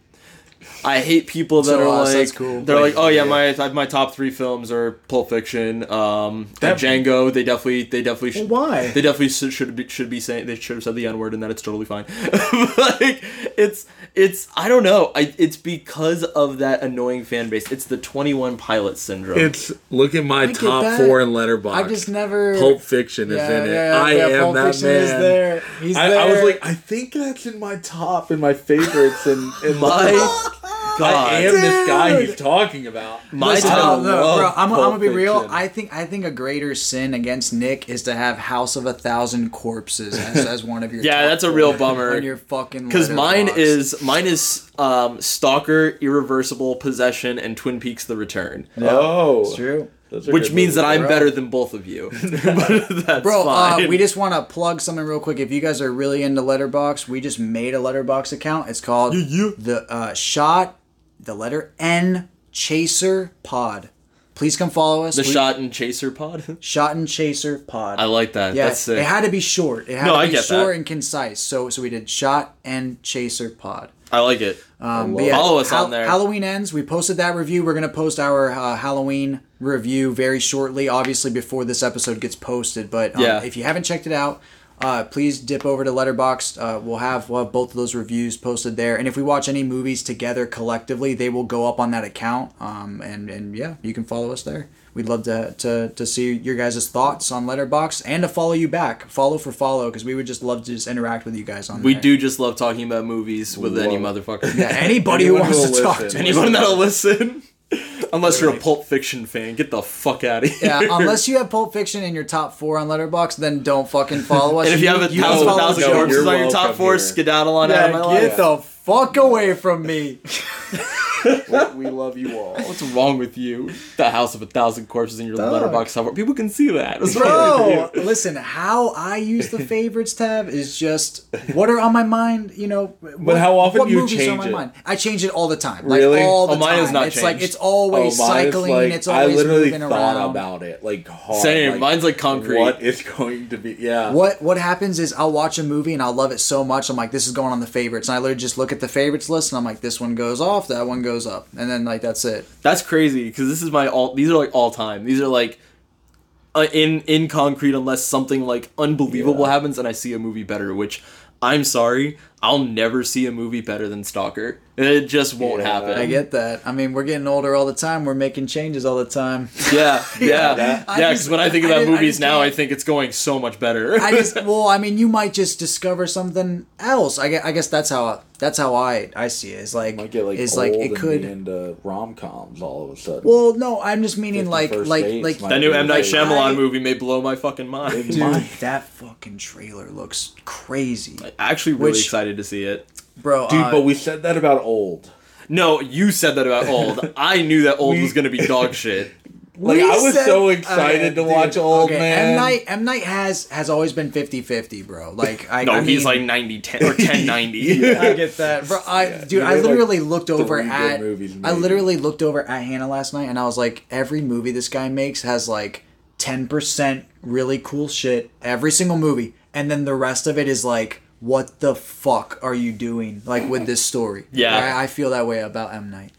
I hate people that So are us, like that's cool. they're like, Like, oh yeah, yeah. my my top three films are Pulp Fiction, um, That- Django. They definitely they definitely should, Well, why? they definitely should should be, should be saying they should have said the n word and that it's totally fine. like it's it's I don't know. I it's because of that annoying fan base. It's the Twenty One Pilot syndrome. It's look at my get top that. four in Letterboxd. I just never. Pulp Fiction is Yeah, in it. yeah, I yeah, am Pulp that Fiction man. is there. He's I, I was like, I think that's in my top in my favorites and in my god. I am this guy he's talking about. My Listen, time. no, no, love bro, I'm, I'm gonna be real. Fiction. I think I think a greater sin against Nick is to have House of a Thousand Corpses as, as one of your Yeah, that's a real bummer. on your fucking Because mine Letterboxd. is mine is um, Stalker, Irreversible, Possession, and Twin Peaks: The Return, Oh, It's true. which good means that. I'm bro. better than both of you. but that's Bro, uh, we just want to plug something real quick. If you guys are really into Letterboxd, we just made a Letterboxd account. It's called the uh, Shot, the letter N Chaser Pod. Please come follow us. the We- Shot and Chaser Pod. Shot and Chaser Pod. I like that. Yeah, That's sick. it had to be short. It had No, to I be get short that. and concise. So so we did Shot and Chaser Pod. I like it. Um, love yeah, Follow us Hal- on there. Halloween ends. We posted that review. We're gonna post our uh, Halloween review very shortly. Obviously before this episode gets posted. But um, Yeah. if you haven't checked it out, uh, please dip over to Letterboxd. Uh, we'll have we'll have both of those reviews posted there. And if we watch any movies together collectively, they will go up on that account. Um, and and yeah, you can follow us there. We'd love to, to, to see your guys' thoughts on Letterboxd and to follow you back, follow for follow, because we would just love to just interact with you guys on We there. do just love talking about movies with any motherfucker. Yeah, anybody who wants to will talk to listen. us. Anyone that'll listen. Unless you're a Pulp Fiction fan, get the fuck out of here. Yeah, unless you have Pulp Fiction in your top four on Letterboxd, then don't fucking follow us. and if you have a can thousand, follow thousand Joe. Joe, corpses on your top four, here. skedaddle on out of my Yeah, life. get the fuck away from me, we love you all. What's wrong with you? The house of a thousand corpses in your Letterboxd top. People can see that. What's bro. Listen, how I use the favorites tab is just what are on my mind. You know, but how often what do you movies are on change my it? mind? I change it all the time. Like Really? all the Oh, mine time. has not it's like it's always Oh, cycling. like- it's always I literally moving thought around. about it like hard. Same. like, Mine's like concrete. What is going to be? Yeah. What what happens is I'll watch a movie and I'll love it so much. I'm like, this is going on the favorites, and I literally just look at the favorites list and I'm like, this one goes off, that one goes up, and then like that's it. That's crazy because this is my all. These are like all time. These are like uh, in in concrete unless something like unbelievable Yeah. happens and I see a movie better. Which I'm sorry, I'll never see a movie better than Stalker. It just won't Yeah. happen. I get that. I mean, we're getting older all the time. We're making changes all the time. Yeah, yeah, that- I yeah. Because when I think about I movies just now, I can't- think it's going so much better. I just well, I mean, you might just discover something else. I guess, I guess that's how that's how I I see it. It's like might get like it's old like it and could. be into rom coms all of a sudden. Well, no, I'm just meaning like like like might that new M Night Shyamalan I- movie may blow my fucking mind. Dude, dude, that fucking trailer looks crazy, Actually, really Which- excited to see it. bro. Dude, uh, but we said that about old. No, you said that about old. I knew that old We- was gonna be dog shit. Like we I was said- so excited to Okay, watch Old okay, Man. M Night M Night has has always been 50-50, bro. Like I No, I he's mean- like 90 10 or 10 90. I get that, bro. I, dude, I made, like, literally looked over at. movies, I literally looked over at Hannah last night, and I was like, every movie this guy makes has like ten percent really cool shit. Every single movie, and then the rest of it is like, what the fuck are you doing? Like with this story? Yeah. I, I feel that way about M Night.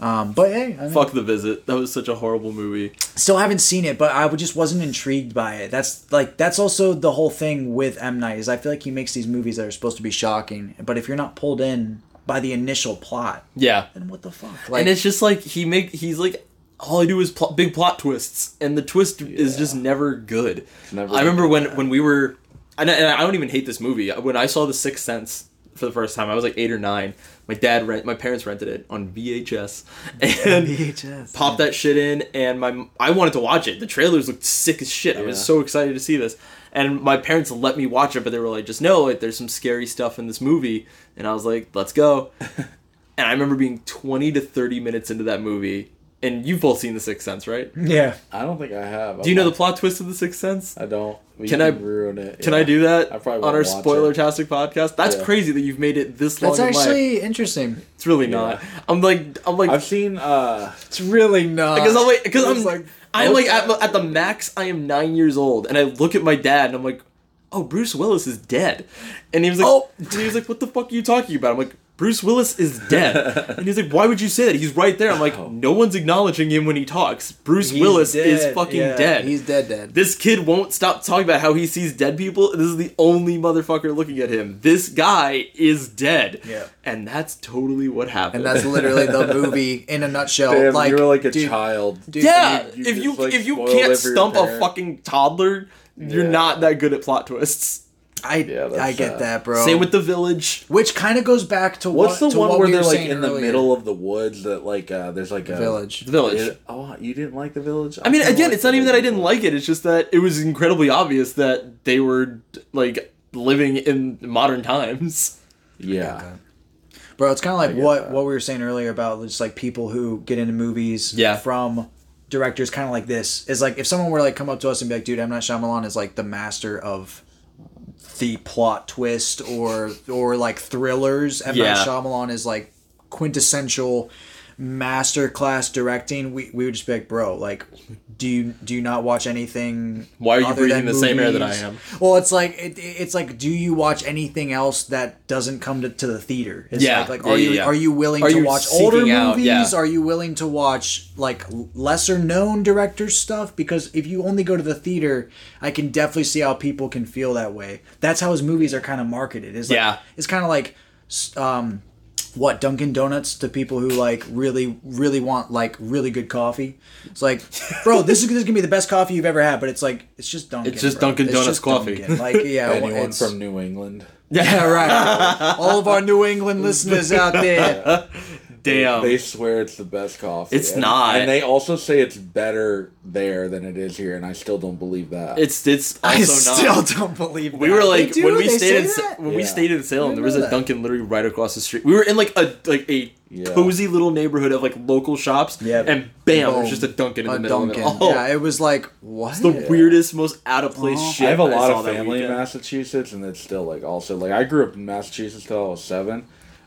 Um, but hey, I mean, Fuck the visit. That was such a horrible movie. still haven't seen it, but I just wasn't intrigued by it. That's like that's also the whole thing with M Night is I feel like he makes these movies that are supposed to be shocking, but if you're not pulled in by the initial plot, Yeah. then what the fuck? Like, and it's just like he make he's like all I do is pl- big plot twists, and the twist is just never good. never I remember when yeah. when we were, and I, and I don't even hate this movie. When I saw The Sixth Sense for the first time, I was like eight or nine. My dad rent, my parents rented it on VHS, and VHS. popped that shit in, and my I wanted to watch it. The trailers looked sick as shit. I was so excited to see this. And my parents let me watch it, but they were like, just know like there's some scary stuff in this movie. And I was like, let's go. and I remember being 20 to 30 minutes into that movie. And you've both seen The Sixth Sense, right? yeah. I don't think I have. Do you know the plot twist of The Sixth Sense? I don't. We Can I- ruin it? Can yeah. I do that I probably on our spoiler-tastic podcast? That's Yeah. crazy that you've made it this long That's in life. actually interesting. It's really not. I'm like, I'm like, I've seen. uh It's really not. because I'm like, because I'm like, like- I'm like at, at the max. I am nine years old, and I look at my dad, and I'm like, oh, Bruce Willis is dead, and he was like, Oh. and he was like, what the fuck are you talking about? I'm like. Bruce Willis is dead. and he's like, why would you say that? He's right there. I'm like, no one's acknowledging him when he talks. Bruce He's Willis is fucking Yeah, dead. He's dead, dead. This kid won't stop talking about how he sees dead people. This is the only motherfucker looking at him. This guy is dead. Yeah. And that's totally what happened. and that's literally the movie in a nutshell. Damn, like you're like a dude, child. Dude, yeah. you- you if you like, if you can't it for your stump a fucking toddler, you're Yeah. not that good at plot twists. I Yeah, that's I get sad. that, bro. Same with the village. which kind of goes back to What's what, the to one what where we they're like saying in the middle of the woods that like uh there's like a village? The village. It- oh, you didn't like the village? I mean, again, like it's not even that I didn't like it. It's just that it was incredibly obvious that they were like living in modern times. Yeah. Bro, it's kind of like what that. what we were saying earlier about just like people who get into movies Yeah. from directors kind of like this. Is like if someone were like come up to us and be like, "Dude, M Night Shyamalan is like the master of the plot twist or or like thrillers." M Yeah. Night Shyamalan is like quintessential master class directing. We we would just be like, "Bro, like do you do you not watch anything Why are you breathing the same air that I am? Well, it's like it, it's like, do you watch anything else that doesn't come to, to the theater? It's Yeah, like, like yeah, are you yeah. are you willing Are to you watch older out- movies? yeah. Are you willing to watch like lesser known directors stuff? Because if you only go to the theater, I can definitely see how people can feel that way. That's how his movies are kind of marketed. Is like, Yeah. it's kind of like um what Dunkin' Donuts to people who like really really want like really good coffee. It's like, bro, this is, this is gonna be the best coffee you've ever had, but it's like it's just Dunkin'. It's just bro. Dunkin' It's Donuts just coffee. Dunkin'. Like yeah, Anyone it's- from New England? yeah, right. All of our New England listeners out there. Damn. They swear it's the best coffee. It's And- not. And they also say it's better there than it is here, and I still don't believe that. It's it's also I not. still don't believe it. We were like do? when we They stayed in that? when we stayed in Salem, there was a that. Dunkin' literally right across the street. We were in like a like a Yeah. cozy little neighborhood of like local shops, Yep. and bam, Boom. there's just a Dunkin' in the A middle Dunkin'. of it. Oh, Yeah, it was like what? it's the weirdest, most out of place Oh. shit. I have a lot of family in. Massachusetts, and it's still like also like I grew up in Massachusetts till I was seven,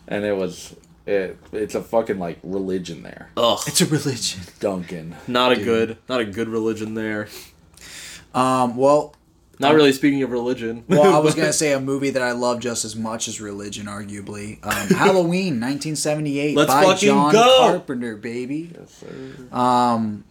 and it was it. It's a fucking like religion there. Ugh, It's a religion. Dunkin'. not a good, not a good religion there. Um, well, Not really speaking of religion. well, I was gonna say a movie that I love just as much as religion, arguably. Um, Halloween, 1978, Let's by fucking John go! Carpenter, baby. Um,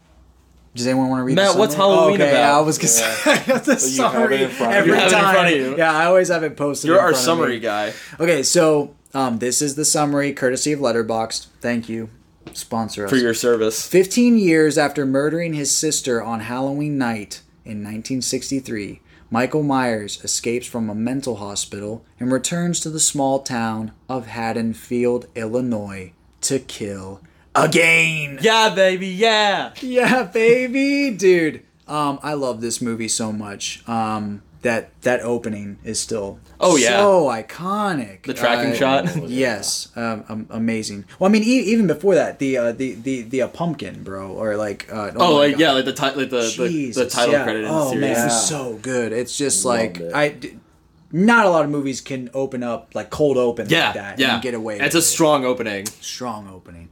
does anyone want to read? Matt, the what's summary? Halloween okay, about? Yeah, I was gonna say I got the you have it summary in front of every you. You have it in time. front of you. Yeah, I always have it posted. You're in our front of me. summary guy. Okay, so um, this is the summary, courtesy of Letterboxd. Thank you, sponsor us. For your service. 15 years after murdering his sister on Halloween night in 1963, Michael Myers escapes from a mental hospital and returns to the small town of Haddonfield, Illinois, to kill again. Yeah, baby, yeah. Yeah, baby, dude. Um, I love this movie so much. Um, that that opening is still Oh, yeah. so iconic. The tracking Uh, shot. Yes, um, um, amazing. Well, I mean, e- even before that, the uh, the the the uh, pumpkin, bro, or like uh, Oh, my like God. yeah, like the ti- like the, the the title yeah. credit oh the man, Yeah. it's so good. It's just Loved like it. I. d- Not a lot of movies can open up like cold open Yeah, like that yeah. and get away. It's with a it. strong opening. strong opening.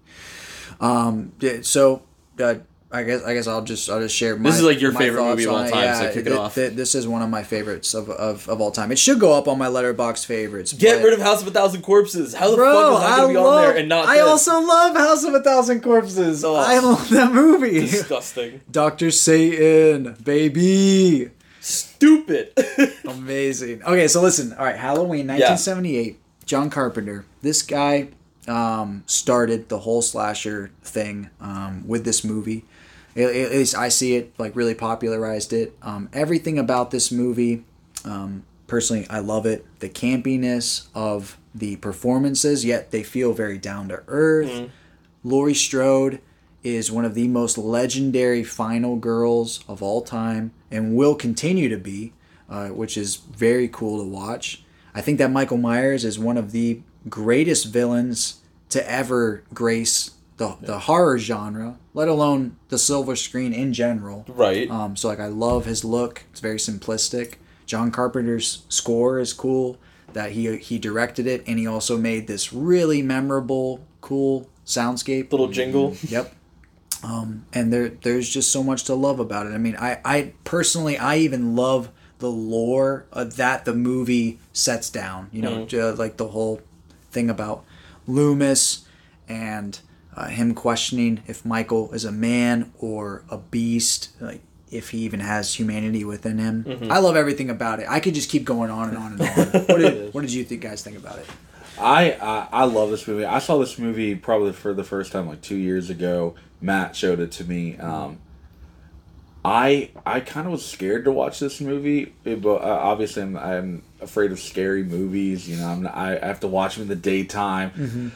Um, yeah, so uh, I guess I guess I'll just I'll just share. My, This is, like, your favorite movie of all time, so kick it off. thi- this is one of my favorites of, of, of all time. It should go up on my Letterboxd favorites. Get rid of House of a Thousand Corpses. How the Bro, fuck is that gonna be love. on there and not I this? also love House of a Thousand Corpses. Oh. I love that movie. disgusting. Doctor Satan, baby. Stupid. Amazing. Okay, so listen. All right, Halloween, 1978. John Carpenter. This guy um, started the whole slasher thing um, with this movie. At at least I see it like really popularized it. Um, everything about this movie, um, personally, I love it. The campiness of the performances, yet they feel very down to earth. Laurie Strode is one of the most legendary final girls of all time and will continue to be, uh, which is very cool to watch. I think that Michael Myers is one of the greatest villains to ever grace the, the horror genre, let alone the silver screen in general. right. Um, so like I love his look. It's very simplistic. John Carpenter's score is cool. That he he directed it and he also made this really memorable, cool soundscape. Little jingle. Yep. Um, and there there's just so much to love about it. I mean, I I personally I even love the lore that the movie sets down. You know, uh, like the whole thing about Loomis and uh, him questioning if Michael is a man or a beast, like if he even has humanity within him. I love everything about it. I could just keep going on and on and on. what did what did you think, guys think about it? I, I I love this movie. I saw this movie probably for the first time like two years ago. Matt showed it to me. Um, I I kind of was scared to watch this movie, eh, but uh, obviously I'm, I'm afraid of scary movies. You know, I'm I I have to watch them in the daytime.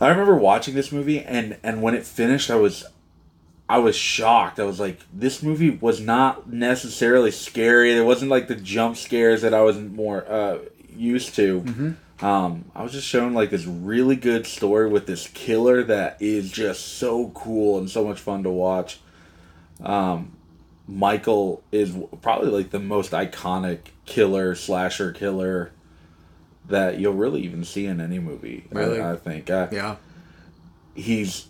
I remember watching this movie, and and when it finished, I was I was shocked. I was like, this movie was not necessarily scary. There wasn't like the jump scares that I was more uh, used to. Um, I was just shown like this really good story with this killer that is just so cool and so much fun to watch. Um, Michael is probably like the most iconic killer slasher killer that you'll really even see in any movie. I- Really? I, think. Uh, Yeah. he's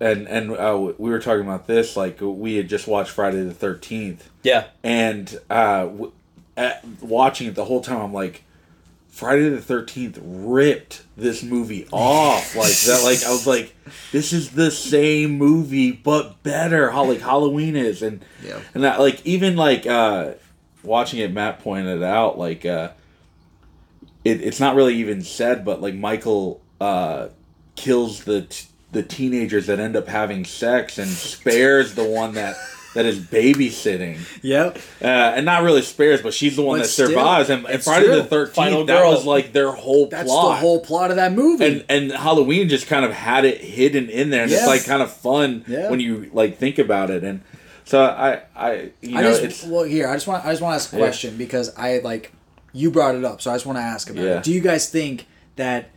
and and uh, we were talking about this like we had just watched Friday the Thirteenth, Yeah. and uh, w- at, watching it the whole time, I'm like, Friday the Thirteenth ripped this movie off like that. Like I was like, this is the same movie but better. How like Halloween is, and Yeah. and that like even like uh, watching it, Matt pointed out like uh, it, it's not really even said, but like Michael uh, kills the t- the teenagers that end up having sex and spares the one that that is babysitting. Yep. Uh, and not really spares, but she's the one But that still, survives. And, and Friday true. the Thirteenth, Final that girl. was like their whole plot That's plot. the whole plot of that movie. and and Halloween just kind of had it hidden in there, and Yeah. it's like kind of fun Yeah. when you like think about it. And so I I you I know just it's well here. I just want I just want to ask a Yeah. question because I like you brought it up, so I just want to ask about Yeah. it. Do you guys think that,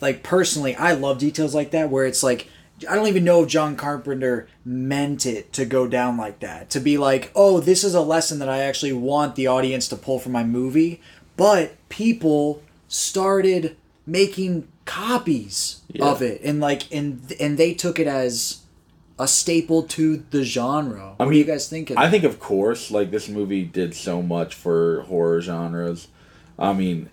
like personally, I love details like that where it's like I don't even know if John Carpenter meant it to go down like that to be like, oh, this is a lesson that I actually want the audience to pull from my movie, but people started making copies Yeah. of it and like and and they took it as a staple to the genre. What do you guys think? Of I that? think, of course, like this movie did so much for horror genres. I mean,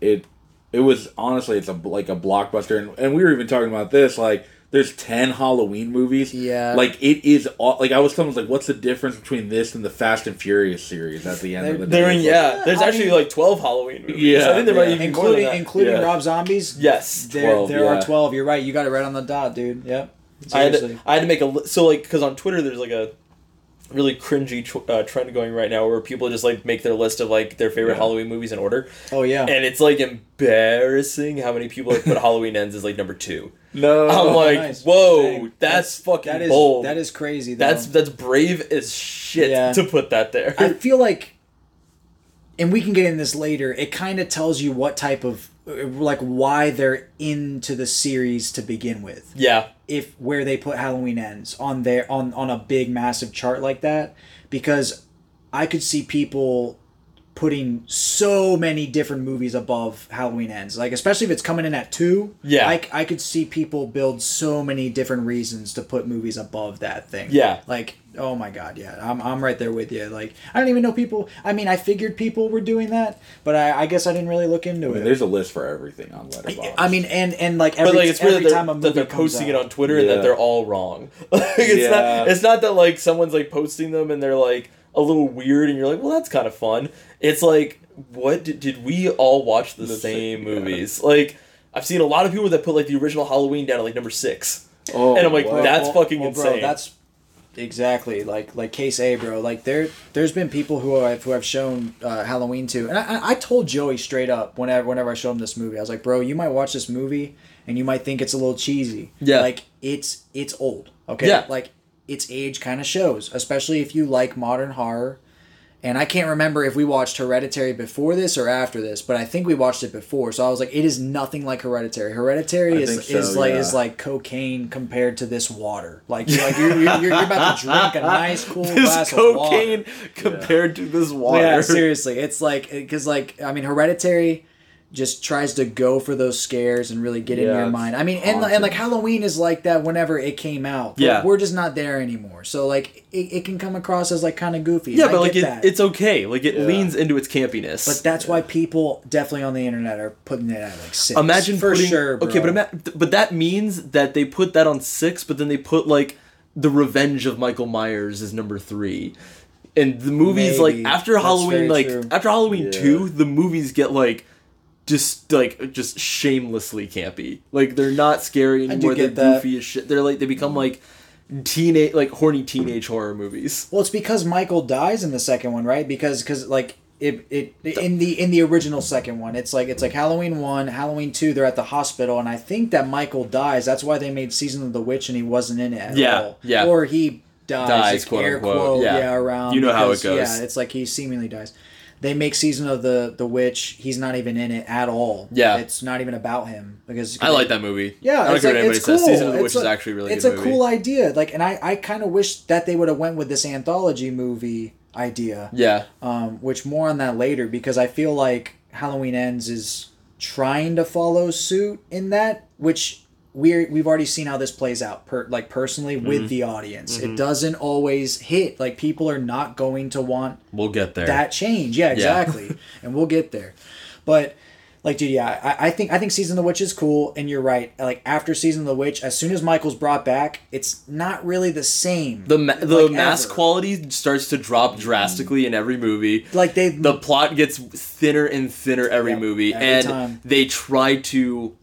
it it was honestly it's a like a blockbuster, and, and we were even talking about this. Like, there's ten Halloween movies. Yeah. Like it is all like I was telling like, what's the difference between this and the Fast and Furious series at the end of the day? There, It's like, yeah. There's I actually mean- like 12 Halloween movies. Yeah, I think there might yeah. even be more than including that. including Yeah. Rob Zombies. Yes. there 12, there yeah. are twelve. You're right. You got it right on the dot, dude. Yep. I had, to, I had to make a li- so like because on Twitter there's like a really cringy tw- uh, trend going right now where people just like make their list of like their favorite Yeah. Halloween movies in order, oh yeah. and it's like embarrassing how many people like put Halloween Ends as like number two. No, I'm like, nice. whoa, Dang. that's, fucking that is bold. that is crazy. Though. that's that's brave as shit Yeah. to put that there. I feel like, and we can get in this later. It kind of tells you what type of like why they're into the series to begin with. yeah, if where they put Halloween ends on their on on a big massive chart like that because I could see people putting so many different movies above Halloween ends like especially if it's coming in at 2 Yeah. I, I could see people build so many different reasons to put movies above that thing Yeah. like oh my god yeah I'm, I'm right there with you like I don't even know people I mean I figured people were doing that but I, I guess I didn't really look into I mean, it there's a list for everything on Letterboxd. I mean and and like every, but like it's every they're, time a movie that they're posting it on Twitter and that they're all wrong. like it's Yeah. not it's not that like someone's like posting them and they're like a little weird and you're like, well, that's kind of fun. It's like, what did, did we all watch the, The same same- movies? Like, I've seen a lot of people that put like the original Halloween down at like number six, oh, and I'm like, wow. that's fucking Well, insane. Bro, that's exactly like like case A, bro. Like there, there's been people who I've who I've shown uh, Halloween to, and I, I- I told Joey straight up whenever whenever I showed him this movie, I was like, bro, you might watch this movie and you might think it's a little cheesy. Yeah. Like it's it's old. Okay. Yeah. Like its age kind of shows, especially if you like modern horror. And I can't remember if we watched Hereditary before this or after this, but I think we watched it before. So I was like, it is nothing like Hereditary. Hereditary I is, so, is like yeah. is like cocaine compared to this water. Like you're like you're, you're, you're about to drink a nice cool this glass cocaine of water. What is cocaine compared to this water. Yeah, seriously, it's like because like I mean, Hereditary just tries to go for those scares and really get in your mind. I mean, and, and like Halloween is like that whenever it came out. But Yeah. we're just not there anymore. So like it, it can come across as like kind of goofy. Yeah, and I but like get it, that. it's okay. Like it Yeah. leans into its campiness. But that's why people definitely on the internet are putting it at like six. Imagine for putting, sure. Bro. Okay, but ima- but that means that they put that on six, but then they put like the Revenge of Michael Myers is number three, and the movies Maybe. like after That's Halloween, like true. after Halloween Yeah. two, the movies get like just like just shamelessly campy. Like they're not scary anymore. They're that. goofy as shit. They're like they become mm. like teenage like horny teenage horror movies. Well, it's because Michael dies in the second one, right? Because because like it, it in the in the original second one, it's like it's like Halloween one, Halloween two. They're at the hospital, and I think that Michael dies. That's why they made Season of the Witch, and he wasn't in it at Yeah, all. yeah. Or he dies, Dies, quote, air unquote, quote, yeah. yeah. around. You know how it goes. Yeah, it's like he seemingly dies. They make Season of the the Witch. He's not even in it at all. Yeah. it's not even about him because I like that movie. yeah, I don't care like, what anybody cool. says. Season of the It's Witch is actually really It's a movie. cool idea. Like, and I, I kind of wish that they would have went with this anthology movie idea. Yeah. Um, which more on that later because I feel like Halloween Ends is trying to follow suit in that, which we're we've already seen how this plays out per like personally with Mm-hmm. the audience. It doesn't always hit. Like people are not going to want We'll get there. that change. Yeah, exactly. and we'll get there. But like, dude, yeah, I, I think I think season of the witch is cool, and you're right. Like after season of the witch, as soon as Michael's brought back, it's not really the same. the ma- the like, ever. quality starts to drop drastically in every movie. Like they the plot gets thinner and thinner every Yep, movie every and time. they try to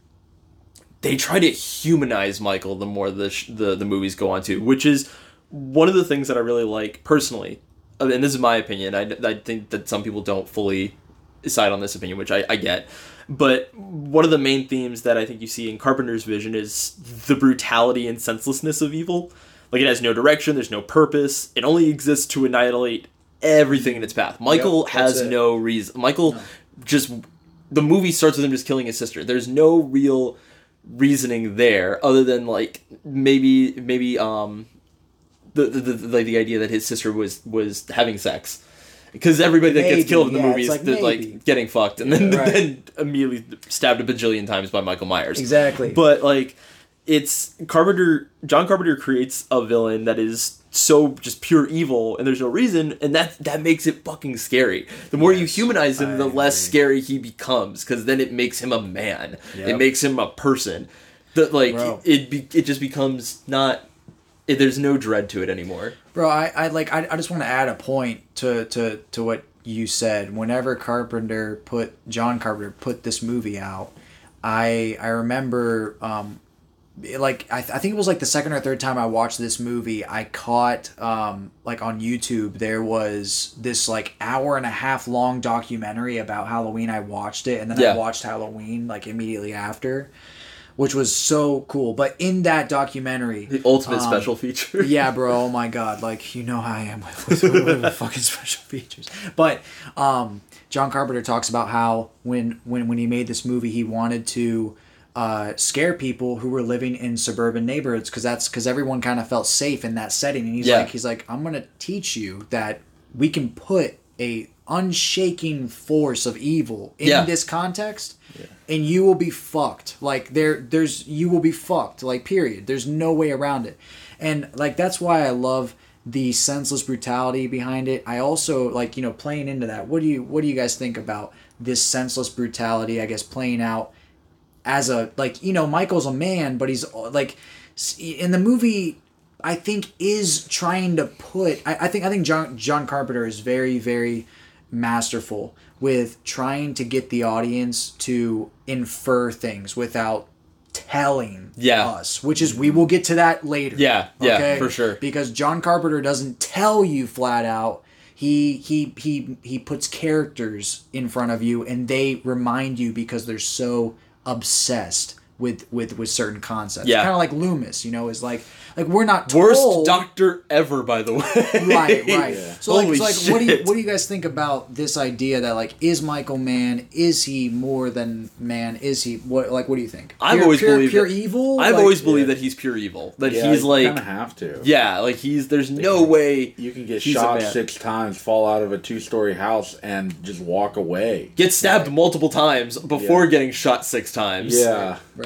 they try to humanize michael the more the, sh- the the movies go on to which is one of the things that i really like personally. Uh, and this is my opinion. I, I think that some people don't fully side on this opinion which I, I get. But one of the main themes that i think you see in carpenter's vision is the brutality and senselessness of evil. Like it has no direction there's no purpose it only exists to annihilate everything in its path. Michael that's has it. no reason michael just the movie starts with him just killing his sister. There's no real reasoning there other than like maybe maybe um the the, the, like the idea that his sister was was having sex because everybody that Maybe, gets killed in the yeah, movie is like the, like, getting fucked and then, Right. then immediately stabbed a bajillion times by Michael Myers. Exactly. But like it's Carpenter John Carpenter creates a villain that is so just pure evil and there's no reason and that that makes it fucking scary. The more you humanize him, I the less agree. scary he becomes cuz then it makes him a man. It makes him a person. that like Bro. it be, it just becomes not it, there's no dread to it anymore. Bro, I, I like I, I just want to add a point to, to to what you said. Whenever Carpenter put John Carpenter put this movie out, I I remember um like I, th- I think it was like the second or third time I watched this movie, I caught um like on YouTube there was this like hour and a half long documentary about Halloween. I watched it and then Yeah. I watched Halloween like immediately after, which was so cool. But in that documentary, The ultimate um, special feature. yeah, bro. Oh my god, like you know how I am with, with, with the fucking special features. But um, John Carpenter talks about how when when when he made this movie, he wanted to uh, scare people who were living in suburban neighborhoods because that's because everyone kind of felt safe in that setting. And he's Yeah. like, he's like, I'm gonna teach you that we can put a unshaking force of evil in Yeah. this context and you will be fucked like there there's you will be fucked like period there's no way around it and like that's why i love the senseless brutality behind it i also like you know playing into that what do you what do you guys think about this senseless brutality i guess playing out as a like you know michael's a man but he's like in the movie i think is trying to put i, I think i think john john carpenter is very very masterful with trying to get the audience to infer things without telling Yeah. us which is we will get to that later Yeah, yeah, for sure. because john carpenter doesn't tell you flat out he he he he puts characters in front of you and they remind you because they're so obsessed with with with certain concepts Yeah. kind of like loomis you know is like like we're not Worst doctor ever, by the way. right right so like, so like what do you what do you guys think about this idea that like is michael man is he more than man is he what like what do you think I've Pure- always pure, believed pure that- evil I've Like- always believed that he's pure evil. That Yeah, he's you like, kind of have to. yeah, like he's. There's no way You can get he's shot six times, fall out of a two-story house, and just walk away. Get stabbed multiple times before Yeah. getting shot six times. Yeah, right And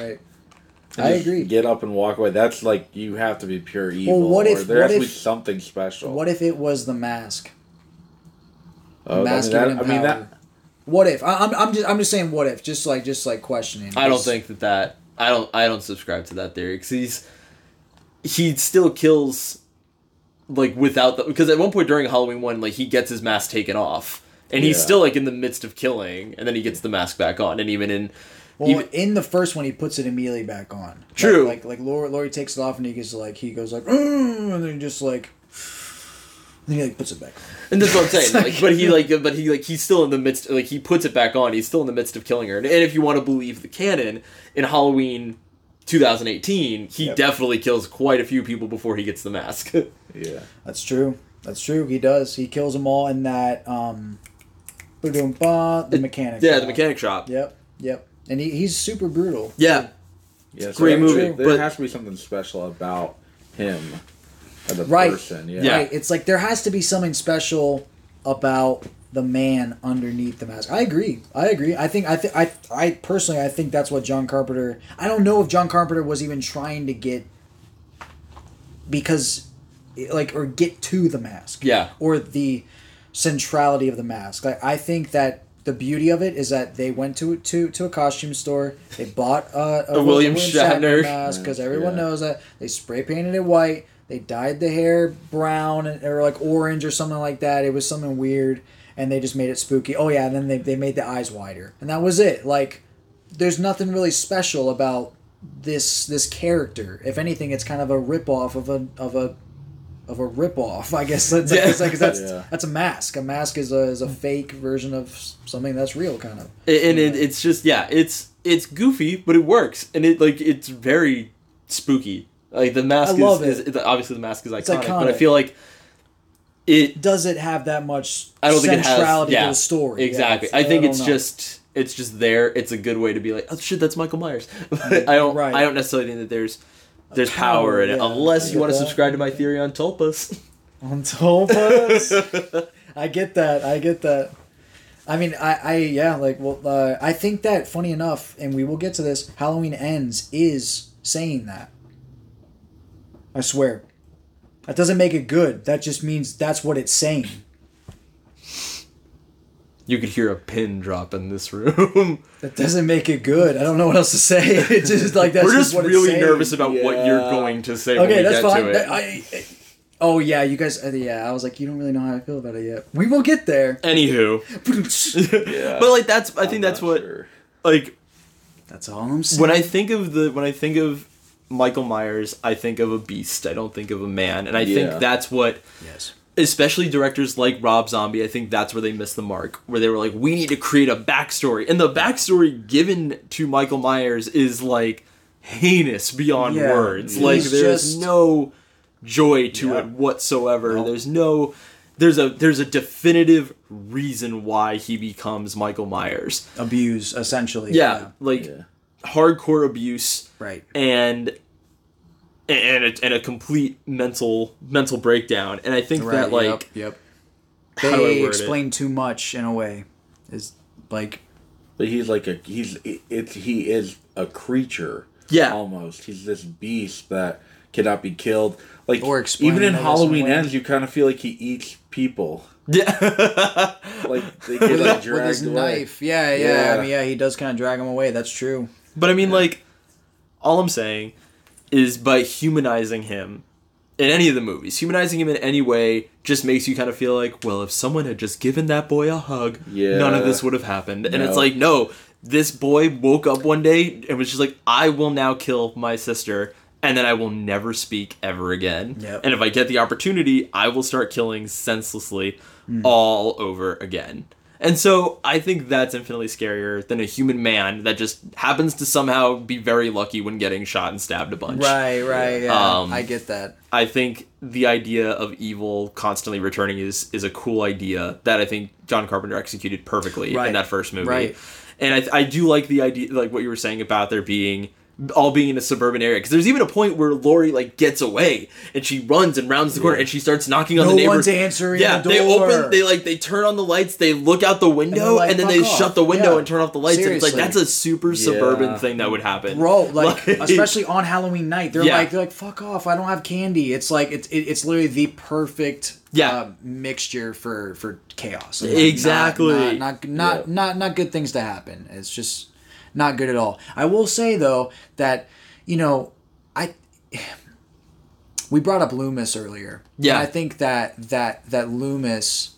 i agree Get up and walk away. That's like you have to be pure evil. Well, what if- or there what has to be something special. what if it was the mask Oh, I mean, that, I mean power. that. What if? I, I'm, I'm just I'm just saying what if, just like just like questioning. I don't think that that I don't I don't subscribe to that theory because he's he still kills like without the because at one point during Halloween one like he gets his mask taken off and he's still like in the midst of killing and then he gets the mask back on and even in Well, Even- in the first one, he puts it immediately back on. True. Like like, like Laurie, Laurie takes it off and he goes like he goes like "Mm," and then just like then he like puts it back on. And that's what I'm saying. like, but he like, but he like, he's still in the midst. Like, he puts it back on. He's still in the midst of killing her. And, and if you want to believe the canon, in Halloween 2018, he Yep. definitely kills quite a few people before he gets the mask. Yeah. That's true. That's true. He does. He kills them all in that um, ba-dum-ba, the mechanic. yeah, shop. the mechanic shop. Yep. Yep. And he, he's super brutal. Yeah, Yeah, Great there- movie, There but- has to be something special about him as a Right. person. Yeah. Yeah. Right. It's like there has to be something special about the man underneath the mask. I agree. I agree. I think I think I I personally I think that's what John Carpenter. I don't know if John Carpenter was even trying to get because like or get to the mask. Yeah. Or the centrality of the mask. Like I think that the beauty of it is that they went to to to a costume store. They bought uh, a, A William Shatner. mask because everyone Yeah. knows that. They spray painted it white. They dyed the hair brown and- or like orange or something like that. It was something weird, and they just made it spooky. Oh yeah, and then they they made the eyes wider, and that was it. Like, there's nothing really special about this this character. If anything, it's kind of a rip off of a of a of a rip off. I guess that's like, Yeah. it's like 'cause that's Yeah. that's a mask. A mask is a is a fake version of something that's real, kind of. and it, it's just yeah, it's it's goofy, but it works, and it like it's very spooky. Like the mask I love is, it. is obviously the mask is iconic, but I feel like it. Does it have that much I don't think it has. centrality Yeah, to the story? Exactly. it's- I think don't it's know. just it's just there. It's a good way to be like, oh shit, that's Michael Myers. But I don't. Right. I don't necessarily think that there's there's power, power, in it, yeah. unless you want to subscribe to my theory on tulpas. on tulpas. I get that. I get that. I mean, I, I yeah, like, well, uh, I think that funny enough, and we will get to this. Halloween ends is saying that. I swear. That doesn't make it good. That just means that's what it's saying. You could hear a pin drop in this room. That doesn't make it good. I don't know what else to say. It's just like that's We're just just what really nervous about what you're going to say when Okay, we that's get fine. to it. That- I, I- oh yeah, you guys. Uh, yeah, I was like, you don't really know how I feel about it yet. We will get there. Anywho, Yeah. but like that's I think I'm that's what sure. like That's all I'm saying. when I think of the when I think of Michael Myers, I think of a beast. I don't think of a man, and I Yeah. think that's what yes. Especially directors like Rob Zombie, I think that's where they missed the mark. Where they were like, we need to create a backstory, and the backstory given to Michael Myers is like heinous beyond Yeah, words. Like there's just- no joy to Yeah. it whatsoever. No. There's no. There's a there's a definitive reason why he becomes Michael Myers. Abuse, essentially. Yeah, like Yeah. hardcore abuse Right. and and a, and a complete mental mental breakdown. And I think that like yep. How do I They word it? explain too much in a way. Is like But he's like a he's it's he is a creature. Yeah. Almost. He's this beast that cannot be killed. Like Or even in Halloween in way. ends, you kind of feel like he eats people. yeah. Like they get like with his away. knife. Yeah, yeah, Yeah. I mean, yeah, he does kind of drag him away. That's true. But I mean, like, all I'm saying is by humanizing him in any of the movies, humanizing him in any way just makes you kind of feel like, well, if someone had just given that boy a hug, Yeah. none of this would have happened. And it's like, no, this boy woke up one day and was just like, I will now kill my sister. And then I will never speak ever again. Yep. And if I get the opportunity, I will start killing senselessly Hmm. all over again. And so I think that's infinitely scarier than a human man that just happens to somehow be very lucky when getting shot and stabbed a bunch. Right, right. Yeah, Um, I get that. I think the idea of evil constantly returning is is a cool idea that I think John Carpenter executed perfectly Right. in that first movie. Right. And I, I do like the idea, like what you were saying about there being all being in a suburban area because there's even a point where Laurie like gets away and she runs and rounds the corner and she starts knocking on No the neighbor. one's answering Yeah, the they open, they like they turn on the lights, they look out the window, like, and, then they off." shut the window Yeah. and turn off the lights. And it's like that's a super suburban Yeah. thing that would happen, Bro, like, Like- especially on Halloween night, they're Yeah. like, they're like, fuck off! I don't have candy. It's like it's it, it's literally the perfect Yeah. uh, mixture for for chaos. Like, Exactly. Not not not, Yeah. not not good things to happen. It's just not good at all. I will say though that you know I we brought up Loomis earlier. Yeah. And I think that that that Loomis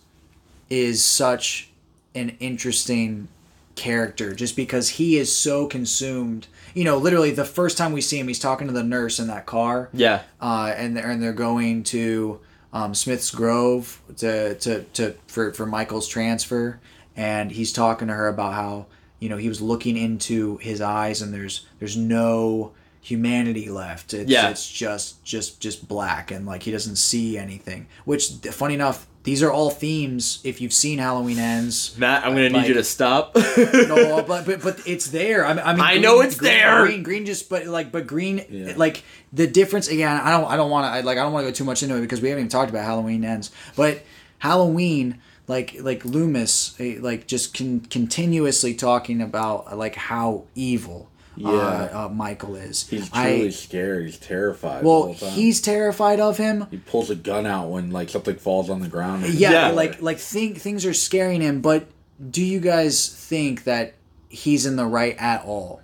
is such an interesting character just because he is so consumed. You know, literally the first time we see him, he's talking to the nurse in that car. Yeah. Uh, and they're, and they're going to um, Smith's Grove to, to, to for, for Michael's transfer, and he's talking to her about how you know he was looking into his eyes and there's there's no humanity left. It's, Yeah. it's just just just black and like he doesn't see anything. Which funny enough, these are all themes. If you've seen Halloween Ends, Matt, I'm gonna need you to stop. no, but but but it's there. I mean, I, mean, I know it's green, there. Green, green, just but like, but green, Yeah. like the difference again. I don't, I don't want to, like, I don't want to go too much into it because we haven't even talked about Halloween ends. But Halloween, like, like Loomis, eh, like just con- continuously talking about like how evil, Yeah. uh, uh, Michael is. He's I- truly scared. He's terrified. the well, whole time. he's terrified of him. he pulls a gun out when like something falls on the ground. yeah, Yeah. like like think things are scaring him but do you guys think that he's in the right at all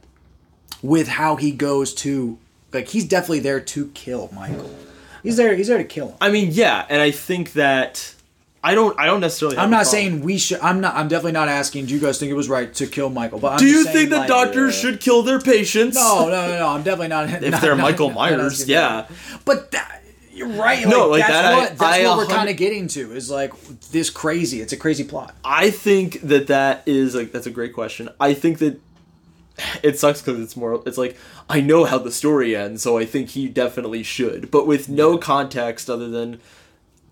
with how he goes to like he's definitely there to kill michael he's there he's there to kill him I mean, yeah, and I think that I don't. I don't necessarily. have i'm not saying we should i'm not i'm definitely not asking do you guys think it was right to kill michael but I'm Do you think that like, doctors should kill their patients? no no no no i'm definitely not If not- they're not- Michael Myers, yeah. but that you're right. Like, No, like that's that I- what that's I what we're kind of getting to is like this crazy. It's a crazy plot. I think that that is like that's a great question. I think that it sucks because it's more. It's like I know how the story ends, so I think he definitely should, but with no context other than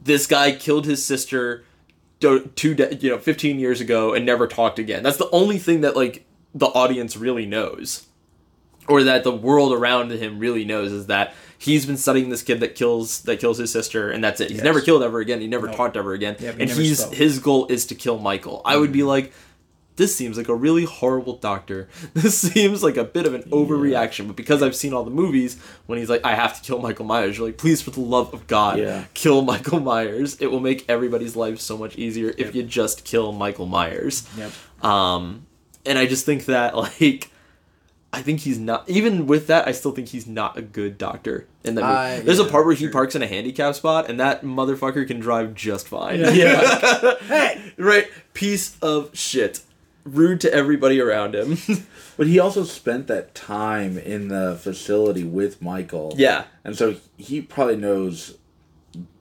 this guy killed his sister two you know 15 years ago and never talked again. That's the only thing that like the audience really knows or that the world around him really knows is that he's been studying this kid that kills that kills his sister and that's it. He's Yes. never killed ever again. He never talked ever again. Yeah, but he and he's spoke. his goal is to kill Michael. I would be mm-hmm. like this seems like a really horrible doctor. This seems like a bit of an overreaction, but because I've seen all the movies, when he's like, I have to kill Michael Myers, you're like, please, for the love of God, Yeah. kill Michael Myers. It will make everybody's life so much easier if you just kill Michael Myers. Yep. Um, and I just think that like, I think he's not. Even with that, I still think he's not a good doctor. In that. Uh, there's a part where he parks in a handicap spot, and that motherfucker can drive just fine. Yeah. Hey, right? Piece of shit. Rude to everybody around him. But he also spent that time in the facility with Michael. yeah. And so he probably knows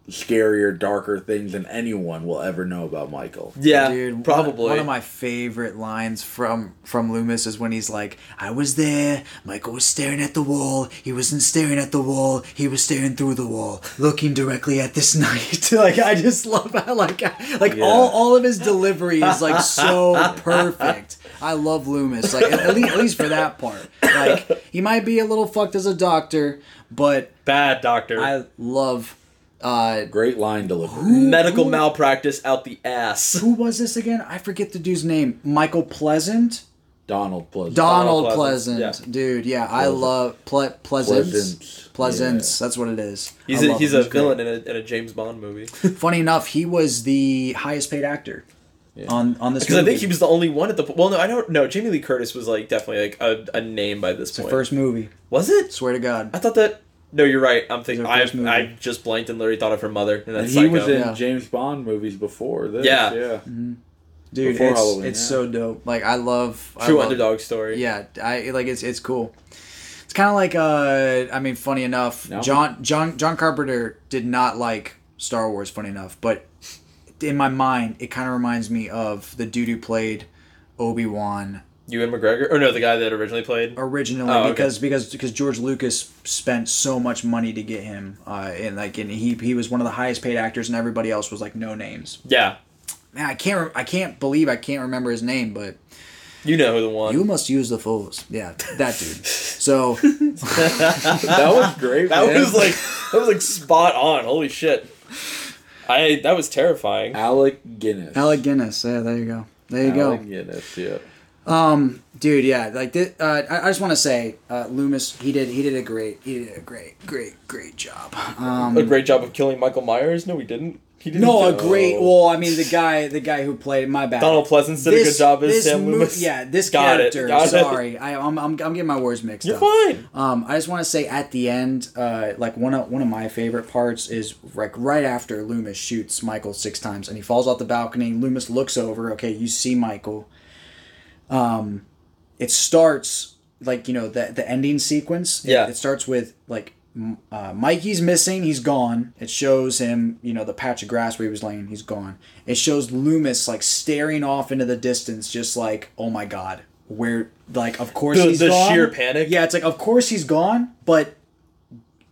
scarier, darker things than anyone will ever know about Michael. Yeah. dude, one- probably. one, of my favorite lines from from Loomis is when he's like, "I was there. Michael was staring at the wall. He wasn't staring at the wall. He was staring through the wall, looking directly at this night." like I just love how like like Yeah. all all of his delivery is like so perfect. I love Loomis. Like at, at least at least for that part. Like he might be a little fucked as a doctor, but Bad doctor. I love. Uh, Great line delivery. Medical malpractice out the ass. who was this again? I forget the dude's name. Michael Pleasant. Donald Pleasant. Donald, Donald Pleasant, Pleasant, dude. Yeah, I love Ple- Pleasance. Pleasance, Pleasance. That's what it is. He's I a, he's him. a great. villain in a, in a James Bond movie. Funny enough, he was the highest paid actor on on this. Because I think he was the only one at the. Well, no, I don't know. Jamie Lee Curtis was like definitely like a, a name by this It's the point. first movie. Was it? Swear to God. I thought that. No, you're right. I'm thinking. her I. I just blanked and literally thought of her mother, and And he Psycho. was in Yeah. James Bond movies before this. Yeah. Yeah. Dude, Before it's, Halloween, it's yeah. so dope. Like I love I True love- underdog story. Yeah, I like it's it's cool. It's kind of like uh, I mean, funny enough, No. John John John Carpenter did not like Star Wars. Funny enough, but in my mind, it kind of reminds me of the dude who played Obi Wan Ewan McGregor, or no, the guy that originally played. originally Oh, okay. because because because George Lucas spent so much money to get him, uh, and like and he he was one of the highest paid actors, and everybody else was like no names. Yeah, Man, I can't re- I can't believe I can't remember his name, but you know who the one. you must use the force. Yeah, that dude. So That was great. that man. was like that was like spot on. Holy shit! I that was terrifying. Alec Guinness. Alec Guinness. Yeah, there you go. There you Alec go, Guinness. Yeah. Dude. Yeah, like this, uh, I, I just want to say, uh, Loomis. He did he did a great he did a great great great job. Um, a great job of killing Michael Myers. No, he didn't. He didn't. no, a great. Well, I mean, the guy the guy who played my bad. Donald Pleasance did a good job as Sam mo- Loomis. Yeah, this Got it, character. got it. sorry, I, I'm, I'm I'm getting my words mixed You're up. fine. Um, I just want to say at the end, uh, like one of one of my favorite parts is like right after Loomis shoots Michael six times and he falls off the balcony. Loomis looks over. Okay, you see Michael. Um, it starts like you know the the ending sequence. it- Yeah. it, starts with like. Uh, Mikey's missing. He's gone. It shows him, you know, the patch of grass where he was laying. He's gone. It shows Loomis like staring off into the distance, just like, oh my god, where like of course The- he's the gone. sheer panic? Yeah, it's like of course he's gone, but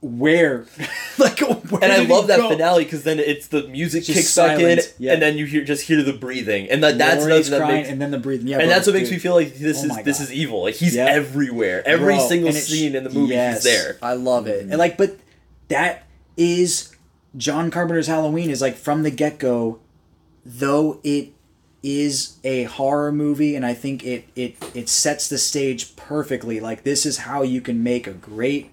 where? like, where and I love that go? finale because then it's the music Just kicks back in, yeah. and then you hear just hear the breathing, and that that's another that makes, and then the breathing. Yeah, and bro, that's what makes me feel like this Oh is this is evil. Like he's everywhere. Every Bro, single sh- scene in the movie yes, he's there. I love it. And like, but that is John Carpenter's Halloween is like from the get go, though it is a horror movie, and I think it it it sets the stage perfectly. Like this is how you can make a great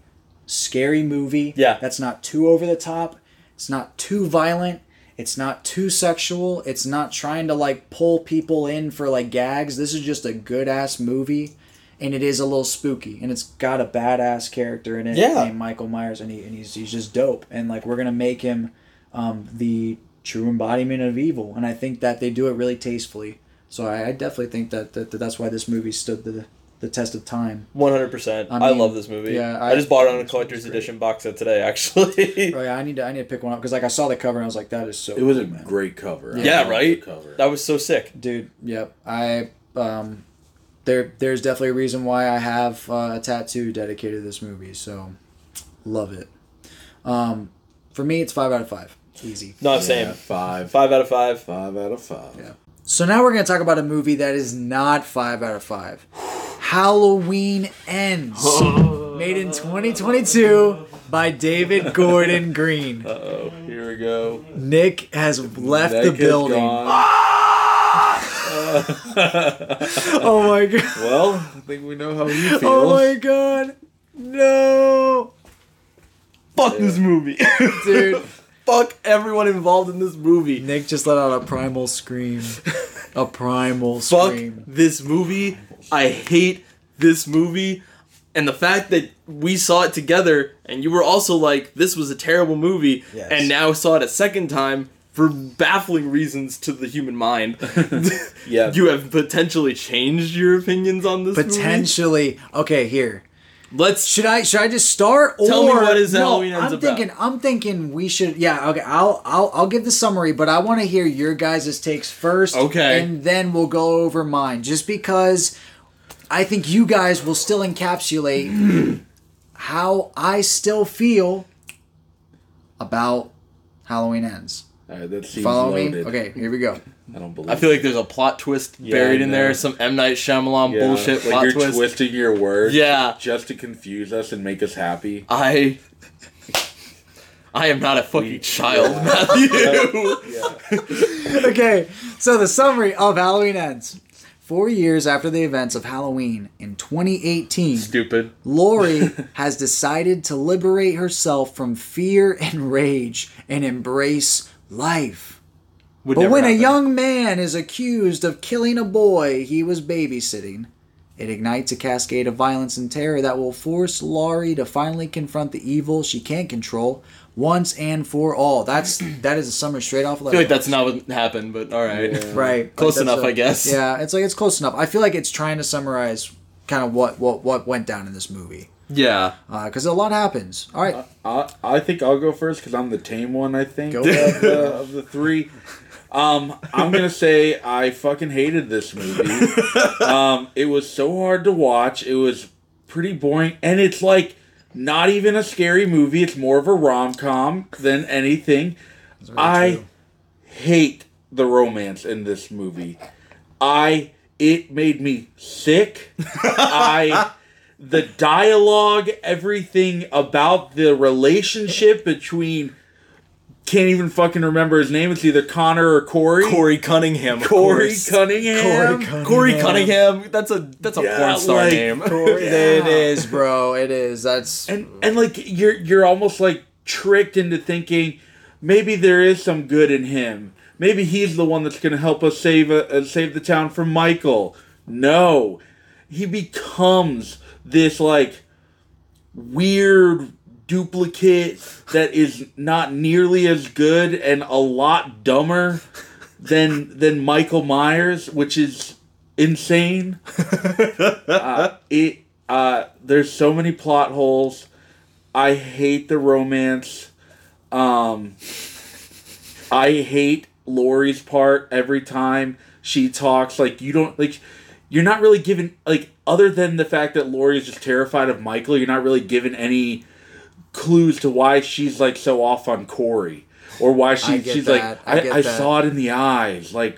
scary movie. Yeah. that's not too over the top. It's not too violent. It's not too sexual. It's not trying to like pull people in for like gags. This is just a good ass movie, and it is a little spooky, and it's got a badass character in it Yeah. named Michael Myers, and he and he's he's just dope. And like we're gonna make him um, the true embodiment of evil, and I think that they do it really tastefully. So I, I definitely think that, that, that that's why this movie stood the the test of time. One hundred percent. I I love this movie. yeah, I, I- just bought it on a collector's edition box set today. Actually, Oh yeah, I need to I need to pick one up because like I saw the cover and I was like, that is so. It was a man. great cover. I yeah, right. Cover. That was so sick. dude. Yep, I um, there there's definitely a reason why I have uh, a tattoo dedicated to this movie. So, love it. Um, for me, it's five out of five. Easy. Not Yeah, same. Five. Five out of five. Five out of five. Yeah. So now we're gonna talk about a movie that is not five out of five. Halloween Ends, made in 2022 by David Gordon Green. Oh, here we go. Nick has left Nick the building. Oh my god! well, I think we know how he oh feels. Oh my god! No, Fuck this movie, dude. Fuck everyone involved in this movie. Nick just let out a primal scream. A primal scream. Fuck scream. this movie. I hate this movie. And the fact that we saw it together and you were also like, this was a terrible movie, Yes. and now saw it a second time for baffling reasons to the human mind. Yeah. You have potentially changed your opinions on this movie? Potentially. Okay, here. Let's Should I should I just start or Tell me what is no, Halloween Ends I'm about. thinking I'm thinking we should yeah, okay, I'll I'll I'll give the summary, but I want to hear your guys' takes first. Okay. And then we'll go over mine. Just because I think you guys will still encapsulate how I still feel about Halloween ends. All right, that seems Follow loaded. me? Okay, here we go. I don't believe. I feel like there's a plot twist Yeah, buried in there, some M Night Shyamalan Yeah, bullshit like plot you're twist. twisting your words. Yeah. Just to confuse us and make us happy. I I am not a fucking child, Matthew. okay, so the summary of Halloween ends. Four years after the events of Halloween in 2018, Stupid. Laurie has decided to liberate herself from fear and rage and embrace life. Would But never when a young man is accused of killing a boy he was babysitting, it ignites a cascade of violence and terror that will force Laurie to finally confront the evil she can't control once and for all. That's that is a summary straight off. I feel like that's not what happened, but all right. right. Close Like, enough, a- I guess. Yeah, it's like it's close enough. I feel like it's trying to summarize kind of what what what went down in this movie Yeah. Uh, because a lot happens. All right, I, I think I'll go first because I'm the tame one. I think Go of, the, of the three. Um, I'm gonna say I fucking hated this movie. Um, it was so hard to watch. It was pretty boring, and it's like not even a scary movie. It's more of a rom com than anything. I hate the romance in this movie. I it made me sick. I the dialogue, everything about the relationship between can't even fucking remember his name. It's either Connor or Corey. Corey Cunningham. of Corey course. Cunningham. Corey Corey Cunningham. That's a that's a Yeah, porn star like- name. it is, bro. It is. That's and and like you're you're almost like tricked into thinking maybe there is some good in him. Maybe he's the one that's going to help us save uh, uh, save the town from Michael. No, he becomes this like weird duplicate that is not nearly as good and a lot dumber than than Michael Myers, which is insane. uh, it uh, there's so many plot holes. I hate the romance. Um, I hate Laurie's part every time she talks. Like you don't like. You're not really given like other than the fact that Laurie is just terrified of Michael. You're not really given any clues to why she's like so off on Corey or why she I get she's that. like I get I, I that. saw it in the eyes. Like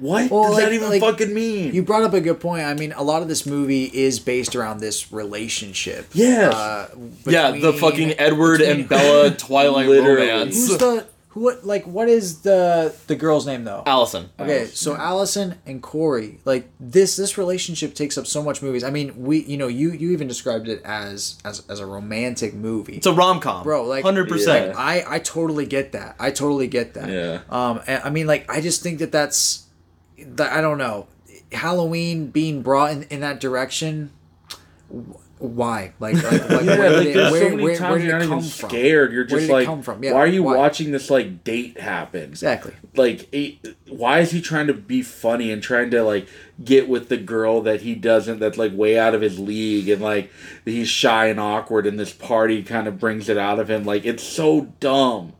what Well, does like- that even like, fucking mean? You brought up a good point. I mean, a lot of this movie is based around this relationship. Yes. Uh, yeah, the fucking Edward between- and Bella Twilight romance. Who's the who? What like what is the the girl's name though? Allison. Okay, so Allison and Corey, like this this relationship takes up so much movies. I mean, we you know you you even described it as as as a romantic movie. It's a rom com, Bro, like hundred percent. Yeah. I I totally get that. I totally get that. Yeah. Um, and, I mean, like I just think that that's that I don't know. Halloween being brought in, in that direction. Wh- Why? Like, like, like yeah, where like did it, there's where, so many where, times where did you're it not come even from? scared. You're just like, come from? Yeah, why are you why? watching this like date happen? Exactly. Like, it, why is he trying to be funny and trying to like get with the girl that he doesn't? That's like way out of his league, and like he's shy and awkward, and this party kind of brings it out of him. Like, it's so dumb.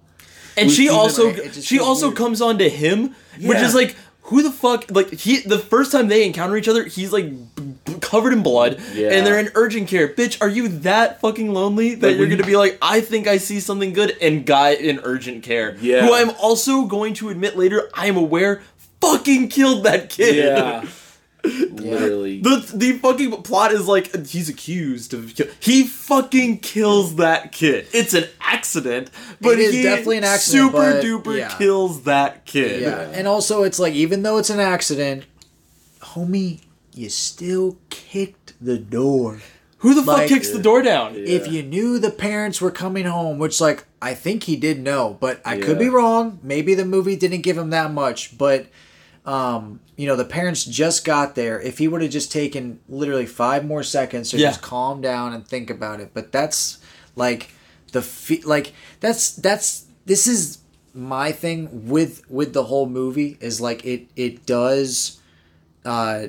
and We've she also? It she also weird. comes on to him, which is like who the fuck like he the first time they encounter each other, he's like b- b- covered in blood, Yeah. and they're in urgent care. Bitch, are you that fucking lonely that Like, you're gonna be like, I think I see something good, and guy in urgent care, Yeah. who I'm also going to admit later, I am aware, fucking killed that kid. Yeah. Literally. The the fucking plot is like he's accused of kill- he fucking kills that kid. It's an accident, but It is he definitely an accident, Super but- duper yeah. kills that kid. Yeah, and also it's like even though it's an accident, homie, you still kicked the door. Who the fuck kicks the door down? If you knew the parents were coming home, which like I think he did know, but I could be wrong. Maybe the movie didn't give him that much, but um, you know, the parents just got there. If he would have just taken literally five more seconds to Yeah. just calm down and think about it, but that's like the fe- like that's that's this is my thing with with the whole movie is like it it does uh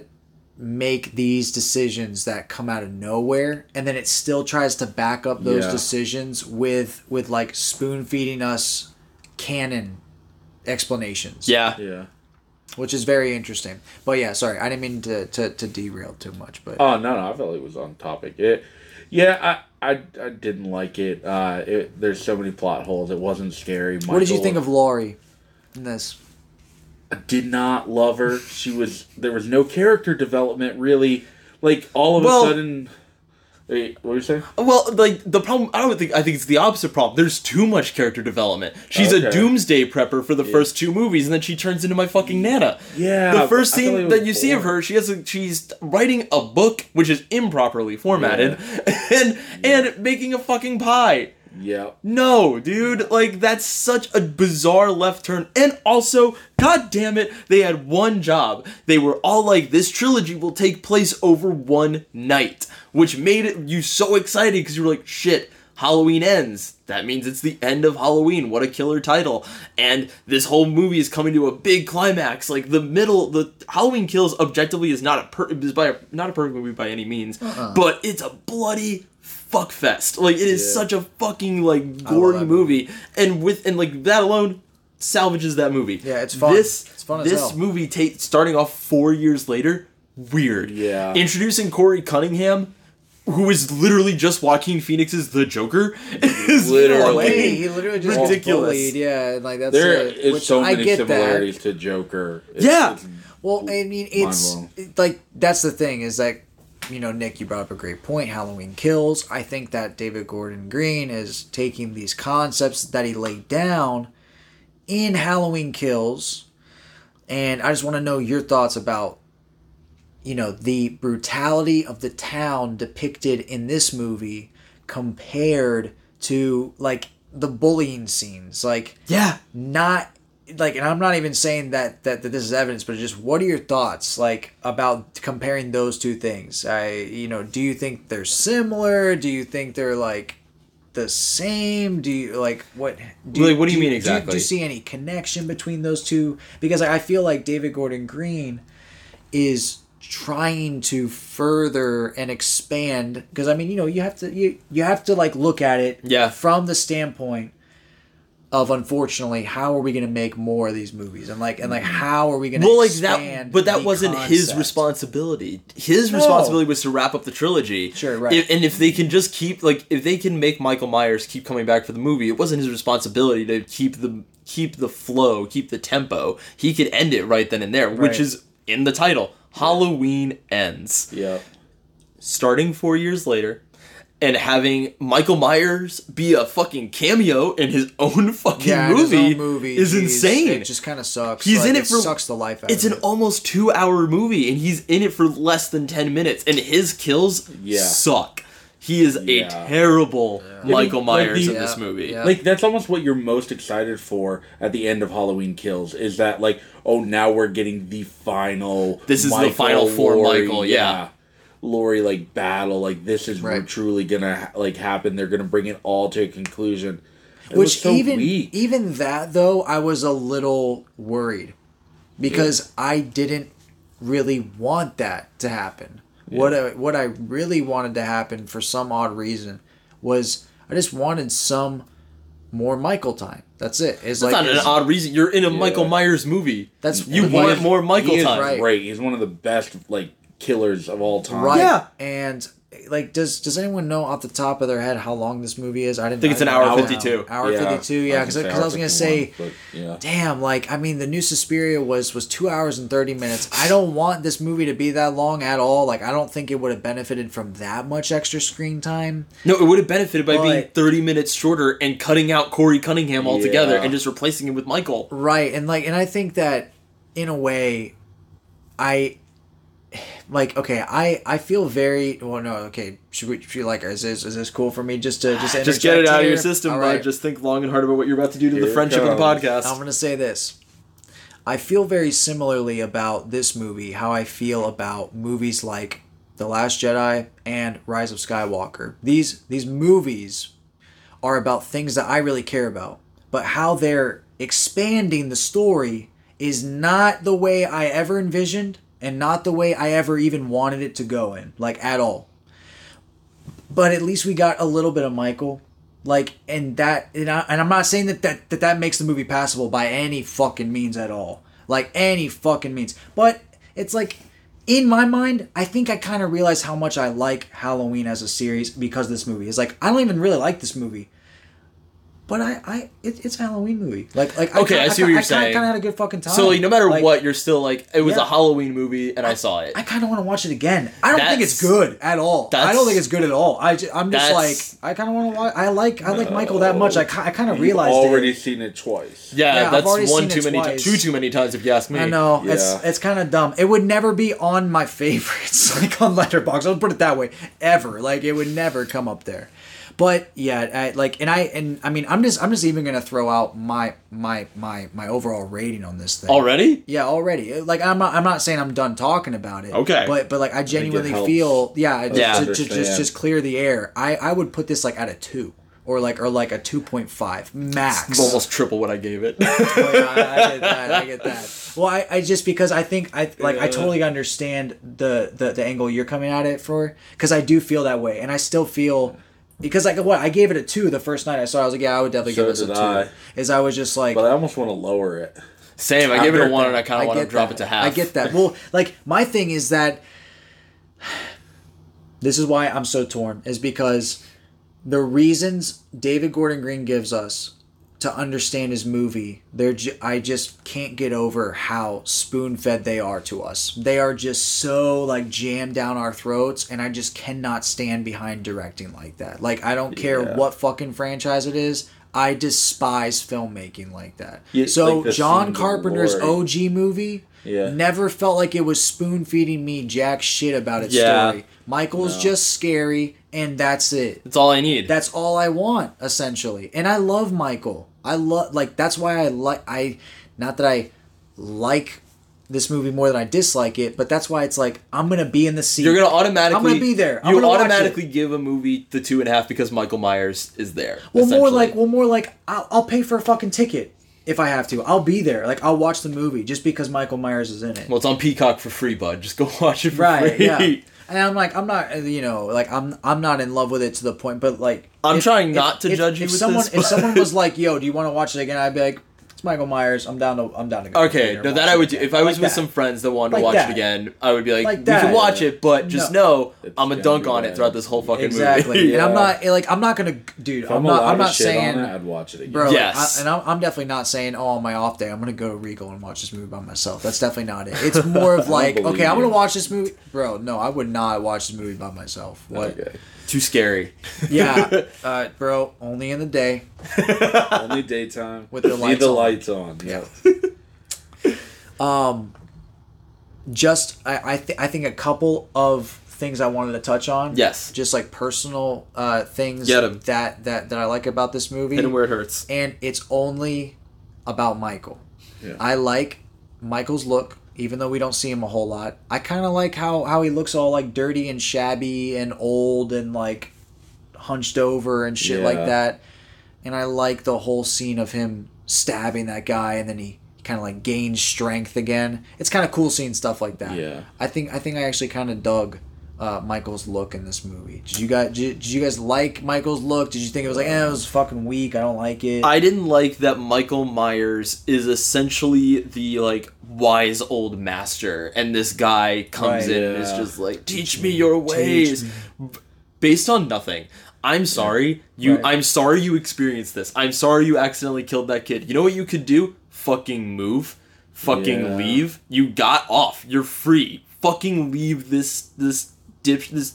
make these decisions that come out of nowhere and then it still tries to back up those Yeah. decisions with with like spoon feeding us canon explanations Yeah. yeah. which is very interesting but yeah sorry i didn't mean to to, to derail too much but Oh no, no, I felt it was on topic. It, yeah, I, I, I didn't like it. Uh, it. There's so many plot holes. It wasn't scary. what did you think of laurie in this I did not love her. She was. There was no character development really. Like all of Well- a sudden. Wait, what were you saying? Well, like the problem, I don't think. I think it's the opposite problem. There's too much character development. She's a doomsday prepper for the first two movies, and then she turns into my fucking nana. Yeah, The first felt like scene that you see of her, she has a, she's writing a book which is improperly formatted, and and making a fucking pie. Yeah. No, dude, like that's such a bizarre left turn. And also, god damn it, they had one job. They were all like, this trilogy will take place over one night, which made it you so excited because you were like, shit, Halloween ends. That means it's the end of Halloween. What a killer title. And this whole movie is coming to a big climax. Like the middle, the Halloween Kills objectively is not a per- is by a, not a perfect movie by any means, uh-uh. but it's a bloody fuck fest. Like it is Yeah. such a fucking like gory that movie. and with and like that alone salvages that movie. Yeah, it's fun. This It's fun as this hell. movie ta- starting off four years later, weird. Yeah. introducing Corey Cunningham. Who is literally just Joaquin Phoenix's The Joker? is Literally. No fucking way, he literally just gets ridiculous. bullied. Yeah, like that's There uh, is which so I many get that. similarities to Joker. It's- Yeah. it's- Well, I mean, it's Mind-blowing. like that's the thing is that you know, Nick, you brought up a great point. Halloween Kills. I think that David Gordon Green is taking these concepts that he laid down in Halloween Kills, and I just want to know your thoughts about you know the brutality of the town depicted in this movie compared to like the bullying scenes like Yeah. not like and i'm not even saying that, that that this is evidence but just what are your thoughts like about comparing those two things i you know do you think they're similar do you think they're like the same do you like what do Like, what do you mean do exactly? do you see any connection between those two because i feel like david gordon green is trying to further and expand because I mean, you know, you have to you you have to like look at it Yeah. from the standpoint of unfortunately how are we going to make more of these movies? And like and like mm-hmm. how are we going to well like expand that but that wasn't his responsibility. His No. responsibility was to wrap up the trilogy. Sure, right. If- and if they can just keep like if they can make michael myers keep coming back for the movie it wasn't his responsibility to keep the keep the flow keep the tempo. He could end it right then and there which is in the title. Halloween ends. Yeah. starting four years later and having Michael Myers be a fucking cameo in his own fucking yeah, and his movie, own movie is geez, insane. It just kind of sucks. He's Like, in it for sucks the life out It's of an it. almost two hour movie, and he's in it for less than ten minutes, and his kills Yeah. suck. He is Yeah. a terrible Michael Like Myers the- in this movie. yeah. Like that's almost what you're most excited for at the end of Halloween Kills is that like oh now we're getting the final This is the final for Michael, yeah. Laurie like battle like this is Right. truly gonna like happen they're gonna bring it all to a conclusion It was Which so even weak. even that though, I was a little worried because I didn't really want that to happen. What I, what I really wanted to happen for some odd reason was I just wanted some more Michael time. That's it. It's That's like not an odd reason. You're in a Michael Myers movie. That's- you want more Michael he is time. right. he's one of the best like killers of all time right. Yeah. And like, does does anyone know off the top of their head how long this movie is? I didn't I think it's an didn't hour know. 52. Hour Yeah, fifty two. Yeah, because I was I was gonna say. but, yeah Damn, like I mean, the new Suspiria was was two hours and thirty minutes. I don't want this movie to be that long at all. Like I don't think it would have benefited from that much extra screen time. No, it would have benefited by being 30 minutes shorter and cutting out Corey Cunningham altogether Yeah. and just replacing him with Michael. Right, and like, and I think that in a way, I like. Okay, I I feel very well. No, okay. Should we? Should we like? Is this is this cool for me? Just to just Just get it interject out of your system, All bud. right. Just think long and hard about what you're about to do to Here the friendship of the podcast. I'm gonna say this. I feel very similarly about this movie, how I feel about movies like The Last Jedi and Rise of Skywalker. These these movies are about things that I really care about, but how they're expanding the story is not the way I ever envisioned and not the way I ever even wanted it to go in, like at all. But at least we got a little bit of Michael. Like, and that, and, I, and I'm not saying that, that that that makes the movie passable by any fucking means at all. Like, any fucking means. But it's like, in my mind, I think I kind of realized how much I like Halloween as a series because this movie. is like, I don't even really like this movie. But I, I, it, it's a Halloween movie. Like, like Okay, I, I see what you're I, saying. I kind of had a good fucking time. so, like, no matter Like, what, you're still like, it was Yeah. a Halloween movie and I, saw it. I kind of want to watch it again. I don't think it's good at all. I don't think it's good at all. I just, I'm just like I kind of want to watch. I like I like Michael that much. I, I kind of realized already it. seen it twice yeah, Yeah, that's one too many, ti- twice. two too many times if you ask me. I know it's Yeah. it's kind of dumb. It would never be on my favorites like on Letterboxd. I'll put it that way. Ever like it would never come up there. But yeah, I, like and I and I mean I'm just I'm just even gonna throw out my my my my overall rating on this thing Already? Yeah, already. Like I'm not I'm not saying I'm done talking about it. Okay. But but like I genuinely helps feel yeah, just, Yeah. to, to just just clear the air. I I would put this like at a 2 or like or like a 2.5 max. It's almost triple what I gave it. Oh, yeah, I, I get that. I get that. Well, I, I just because I think I like I totally understand the the, the angle you're coming at it for because I do feel that way and I still feel because like what I gave it a two the first night I saw it, I was like yeah I would definitely So give this a two. I. Is I was just like but I almost want to lower it Same, I gave it a one and I kind of want to drop that. it to half. I get that. Well, like my thing is that this is why I'm so torn is because the reasons David Gordon Green gives us to understand his movie, they're ju- I just can't get over how spoon-fed they are to us. They are just so like jammed down our throats and I just cannot stand behind directing like that. Like I don't care Yeah. what fucking franchise it is. I despise filmmaking like that. Yeah, so like John Carpenter's. OG movie Yeah. never felt like it was spoon feeding me jack shit about its Yeah. story. Michael's No. just scary and that's it. That's all I need. That's all I want essentially. And I love Michael. I love like that's why I like I not that I like this movie more than I dislike it, but that's why it's like I'm gonna be in the seat. You're gonna automatically. I'm gonna be there. I'm you automatically give a movie the two and a half because Michael Myers is there. Well, more like well, more like I'll, I'll pay for a fucking ticket. if I have to. I'll be there. Like I'll watch the movie just because Michael Myers is in it. Well, it's on Peacock for free, bud. Just go watch it for right? free. Yeah. And I'm like, I'm not, uh, you know, like I'm, I'm not in love with it to the point, but like, I'm trying not to judge you If with someone, this, if someone was like, "Yo, do you want to watch it again?" I'd be like, "It's Michael Myers. I'm down to, I'm down to go." Okay, no, that I would do. If I was Like with that. some friends that wanted Like to watch that. it again, I would be like, Like we that. can watch it, but just know It's I'm gonna gonna dunk on it throughout this whole fucking exactly. movie. And I'm not like I'm not gonna, dude. If I'm, I'm, not. I'm not saying, on it, I'd watch it again. bro. Yes. I, and I'm, I'm definitely not saying, oh, on my off day, I'm gonna go to Regal and watch this movie by myself. That's definitely not it. It's more of like, believe okay, I'm gonna watch this movie, bro. No, I would not watch this movie by myself. What? Okay. Too scary. Yeah, uh, bro. Only in the day. Only daytime. With the lights. Need lights the on. lights on. Yeah. Um, just I I, th- I think a couple of things I wanted to touch on. Yes. Just like personal uh, things Get 'em. that that that I like about this movie. And where it hurts. and it's only about Michael. Yeah. I like Michael's look, even though we don't see him a whole lot. I kind of like how how he looks all like dirty and shabby and old and like hunched over and shit like that. And I like the whole scene of him stabbing that guy and then he kind of like gains strength again. It's kind of cool seeing stuff like that. Yeah. I think I think I actually kind of dug uh, Michael's look in this movie. Did you guys did, did you guys like Michael's look? Did you think it was like, eh, it was fucking weak. I don't like it. I didn't like that Michael Myers is essentially the like wise old master, and this guy comes Right, in and is just like, "Teach me your ways," B- based on nothing. I'm sorry you. Right. I'm sorry you experienced this. I'm sorry you accidentally killed that kid. You know what you could do? Fucking move. Fucking Yeah. leave. You got off. You're free. Fucking leave this this dip this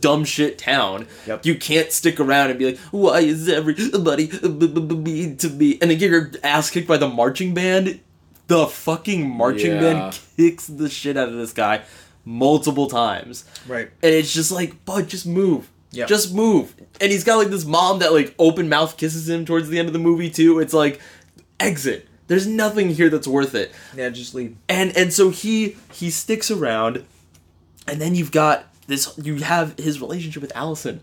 dumb shit town. Yep. You can't stick around and be like, why is everybody mean to me? And then get your ass kicked by the marching band. The fucking marching Yeah. band kicks the shit out of this guy multiple times. Right. And it's just like, bud, just move. Yep. Just move. And he's got like this mom that like open mouth kisses him towards the end of the movie too. It's like, exit. There's nothing here that's worth it yeah, just leave. and and so he he sticks around and then you've got this you have his relationship with allison.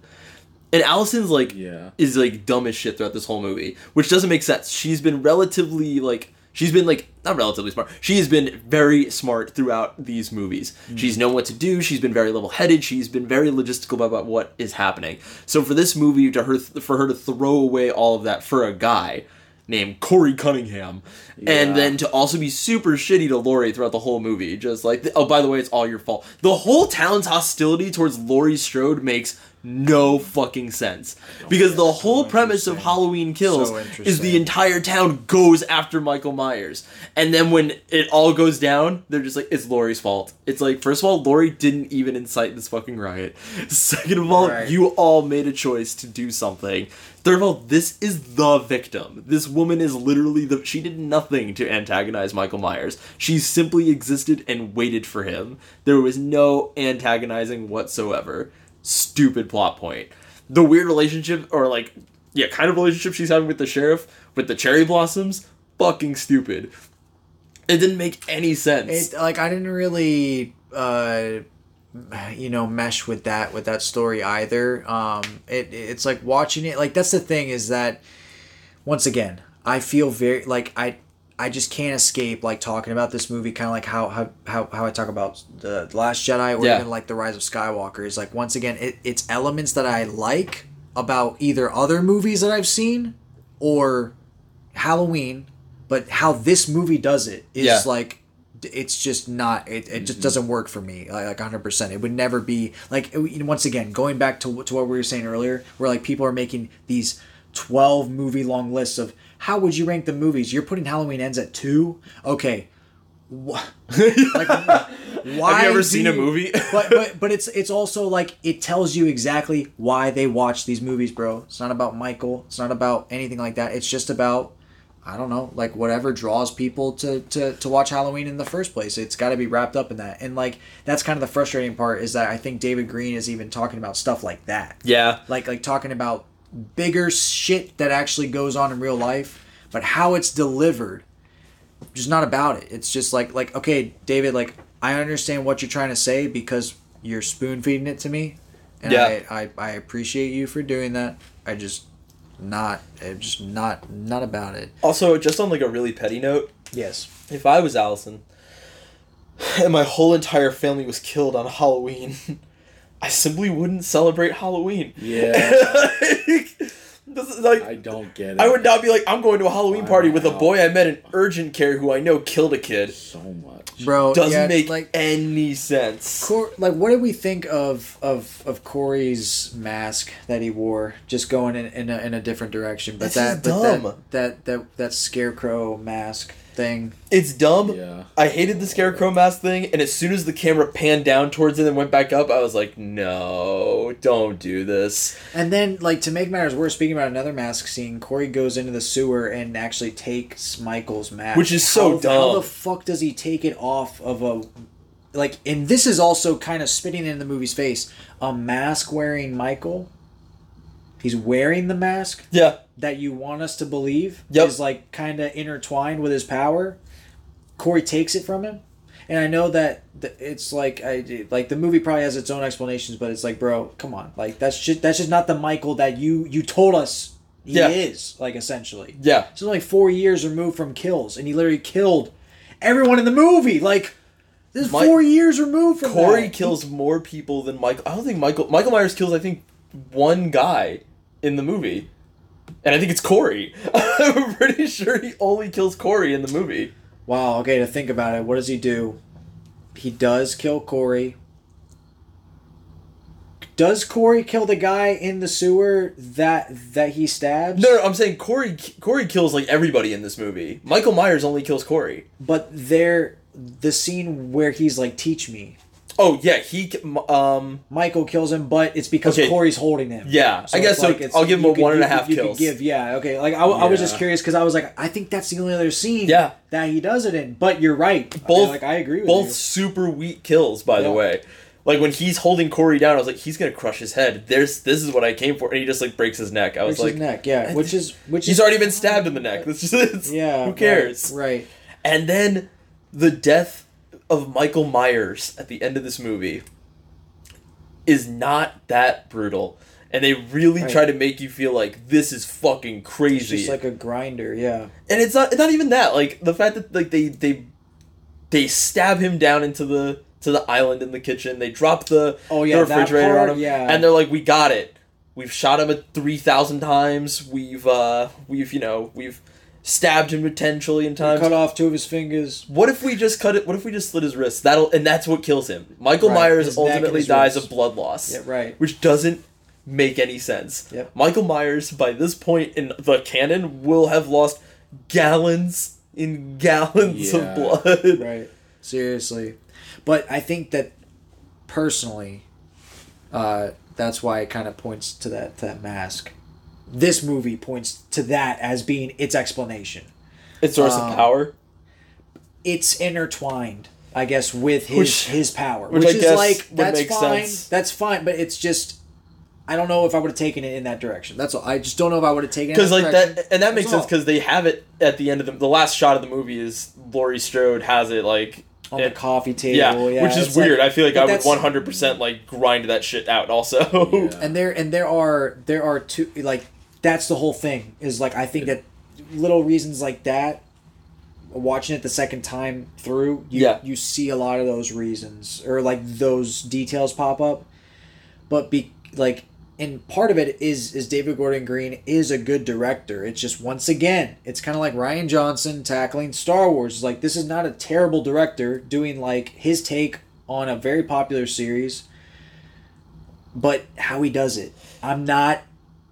And allison's like Yeah. is like dumb as shit throughout this whole movie which doesn't make sense. She's been relatively like she's been like not relatively smart. She has been very smart throughout these movies. Mm. She's known what to do. She's been very level-headed. She's been very logistical about what is happening. So for this movie to her for her to throw away all of that for a guy named Corey Cunningham, Yeah. and then to also be super shitty to Laurie throughout the whole movie. Just like, oh, by the way, it's all your fault. The whole town's hostility towards Laurie Strode makes no fucking sense because the whole premise of Halloween Kills So is the entire town goes after Michael Myers, and then when it all goes down, they're just like, it's Laurie's fault. It's like, first of all, Laurie didn't even incite this fucking riot. Second of all, Right. you all made a choice to do something. Third of all, this is the victim. This woman is literally the. She did nothing to antagonize Michael Myers. She simply existed and waited for him. There was no antagonizing whatsoever. Stupid plot point. The weird relationship, or like, yeah, kind of relationship she's having with the sheriff, with the cherry blossoms, fucking stupid. It didn't make any sense. It like I didn't really uh you know mesh with that with that story either. Um it it's like watching it like that's the thing is that once again, I feel very like I I just can't escape like talking about this movie kind of like how, how how how I talk about the, the Last Jedi or Yeah. even like the Rise of Skywalker is like once again it, it's elements that I like about either other movies that I've seen or Halloween, but how this movie does it is Yeah. like it's just not it, it just mm-hmm. doesn't work for me like, like 100% it would never be like it- you know, once again going back to, to what we were saying earlier where like people are making these 12 movie long lists of how would you rank the movies you're putting halloween ends at two okay Wha- like why Have you ever seen a movie? but, but but it's it's also like it tells you exactly why they watch these movies bro it's not about michael it's not about anything like that it's just about I don't know, like whatever draws people to, to, to watch Halloween in the first place. It's got to be wrapped up in that. And like that's kind of the frustrating part is that I think David Green is even talking about stuff like that. yeah. Like like talking about bigger shit that actually goes on in real life, but how it's delivered just not about it. It's just like like okay, David, like I understand what you're trying to say because you're spoon feeding it to me. And Yeah. I, I, I appreciate you for doing that. I just not uh, just not not about it. Also, just on like a really petty note, Yes. if I was Allison and my whole entire family was killed on Halloween, I simply wouldn't celebrate Halloween. Yeah. This is like I don't get it. I would not be like, I'm going to a Halloween party with a boy I met in urgent care who I know killed a kid. so much. Bro, Doesn't yeah, make like any sense. Cor- like what did we think of of of Corey's mask that he wore just going in in a, in a different direction but This that is but dumb. that, that that that scarecrow mask thing It's dumb. Yeah. I hated the scarecrow mask thing, and as soon as the camera panned down towards it and went back up, I was like, no, don't do this. and then like to make matters worse speaking about another mask scene Corey goes into the sewer and actually takes Michael's mask Which is so how, how dumb. the fuck does he take it off of a like and this is also kind of spitting in the movie's face a mask wearing Michael he's wearing the mask Yeah. that you want us to believe Yep. is like kind of intertwined with his power. Corey takes it from him, and I know that it's like I like the movie probably has its own explanations, but it's like, bro, come on, like that's just that's just not the Michael that you you told us he Yeah. is, like essentially. Yeah. It's only four years removed from kills, and he literally killed everyone in the movie. Like this is Mi- four years removed from Corey that. kills more people than Michael. I don't think Michael Michael Myers kills. I think one guy in the movie, and I think it's Corey. I'm pretty sure he only kills Corey in the movie. Wow. Okay, to think about it, what does he do? He does kill Corey. Does Corey kill the guy in the sewer that that he stabs? No, no, I'm saying Corey. Corey kills like everybody in this movie. Michael Myers only kills Corey. But there, the scene where he's like, "Teach me." Oh yeah, he um Michael kills him, but it's because Okay. Corey's holding him. Yeah, I guess it's so. I'll give him a could- one and a you could- kills. give yeah, okay. Like I, I was just curious because I was like, I think that's the only other scene. Yeah. that he does it in. But you're right. both like I agree with both you. super weak kills by the way like when he's holding corey down i was like he's gonna crush his head there's this is what i came for and he just like breaks his neck i was Breaks like his neck, yeah, which is which he's is already been stabbed in the neck That's just yeah. who cares Right. right. and then the death of michael myers at the end of this movie is not that brutal. And they really Right. try to make you feel like this is fucking It's crazy. just like a grinder, yeah. and it's not not even that. Like the fact that like they they they stab him down into the to the island in the kitchen. They drop the, Oh, yeah, the refrigerator part, on him. yeah. and they're like we got it. We've shot him at 3000 times. We've uh we've you know we've stabbed him 10 trillion times Cut off two of his fingers. what if we just cut it what if we just slit his wrist that'll and that's what kills him michael Right, myers his ultimately dies wrist. of blood loss Yeah, right. which doesn't make any sense. Yep. Michael Myers, by this point in the canon, will have lost gallons in gallons Yeah. of blood. Right. Seriously. But I think that personally, uh, that's why it kind of points to that to that mask. This movie points to that as being its explanation. It's source Um, of power. It's intertwined, I guess, with his Which- his power, which which, is like that's fine. sense. That's fine, but it's just. I don't know if I would have taken it in that direction. That's all. I just don't know if I would have taken it Because like direction. that, and that makes That's sense because they have it at the end of the the last shot of the movie is Laurie Strode has it like on it- the coffee table. yeah, Yeah, which is weird. like- I feel like I would one hundred percent like grind that shit out. Also, Yeah. and there and there are there are two like that's the whole thing is like I think that little reasons like that watching it the second time through you Yeah. you see a lot of those reasons or like those details pop up. But be like and part of it is is David Gordon Green is a good director. It's just once again it's kind of like Rian Johnson tackling Star Wars. It's like this is not a terrible director doing like his take on a very popular series but how he does it, I'm not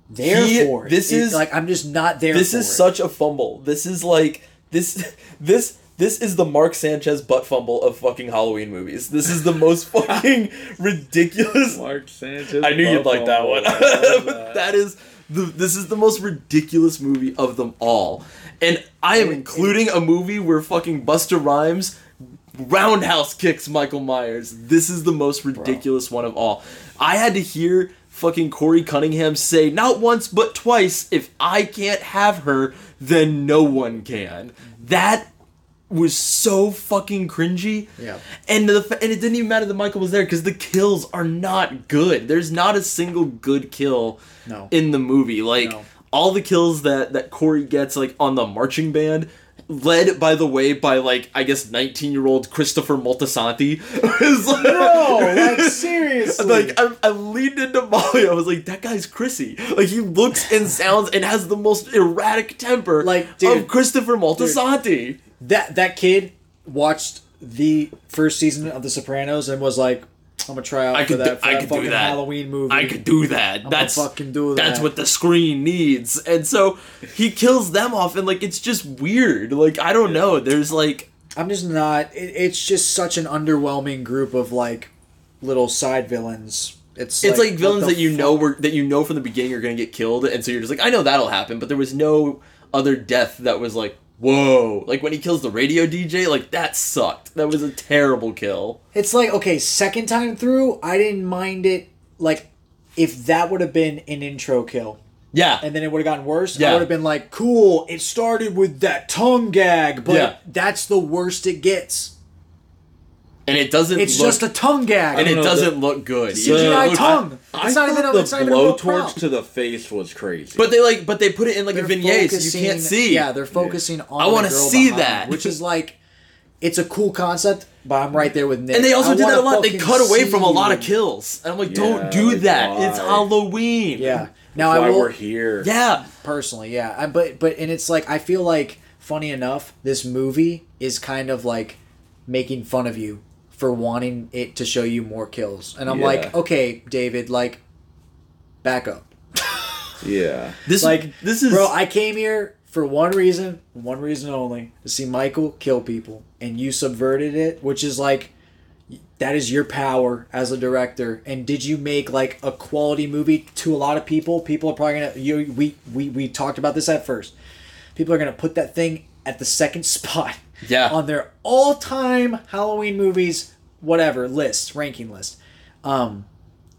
there He- for it. this It- is- like I'm just not there. this for is it. such a fumble. This is like this this this is the Mark Sanchez butt fumble of fucking Halloween movies. This is the most fucking ridiculous. Mark Sanchez. I knew you'd like that one. I that. that is the this is the most ridiculous movie of them all. And I am It- including a movie where fucking Busta Rhymes roundhouse kicks Michael Myers. This is the most ridiculous one of all. I had to hear fucking Corey Cunningham say not once but twice, if I can't have her, then no one can. That was so fucking cringy. Yeah. And the and it didn't even matter that Michael was there because the kills are not good. There's not a single good kill No. in the movie. Like No. all the kills that that Corey gets like on the marching band. Led, by the way, by like I guess nineteen-year-old Christopher Moltisanti, is like, No, like seriously. like I, I leaned into Molly. I was like, that guy's Chrissy. Like he looks and sounds and has the most erratic temper, Like, dude, of Christopher Moltisanti. that that kid watched the first season of The Sopranos and was like, "I'm gonna try out I for could, that, do, for I that could fucking do that. Halloween movie." I could do that. I'ma that's fucking do that. That's what the screen needs. And so he kills them off, and like it's just weird. Like I don't know. There's like I'm just not. It, it's just such an underwhelming group of like little side villains. It's it's like, what villains that you fuck? know were that you know from the beginning are gonna get killed, and so you're just like, I know that'll happen, but there was no other death that was like, whoa, like when he kills the radio DJ, like that sucked. That was a terrible kill. It's like okay, second time through, I didn't mind it. Like if that would have been an intro kill, Yeah, and then it would have gotten worse, Yeah. I would have been like, cool. It started with that tongue gag, but Yeah. that's the worst it gets. And it doesn't. It's look, just a tongue gag. and it know, doesn't look good. CGI It tongue. I It's not thought even. A, the it's not even blowtorch to the face was crazy. But they like, but they put it in like a They're vignette, so you can't see. Yeah, they're focusing on. I wanna see behind, that. which is like, it's a cool concept, but I'm right there with Nick. And they also I did that a lot. They cut away from a lot of kills, and I'm like, Yeah, don't do like, that. It's why? Halloween. Yeah. Now why I will. we're here. Yeah. personally yeah I, but but and it's like i feel like funny enough this movie is kind of like making fun of you for wanting it to show you more kills. And i'm Yeah. like okay david like back up. Yeah. This like this is bro i came here for one reason one reason only to see michael kill people. And you subverted it which is like that is your power as a director. And did you make like a quality movie to a lot of people? People are probably gonna you we we, we talked about this at first. People are gonna put that thing at the second spot Yeah. on their all-time halloween movies whatever list ranking list um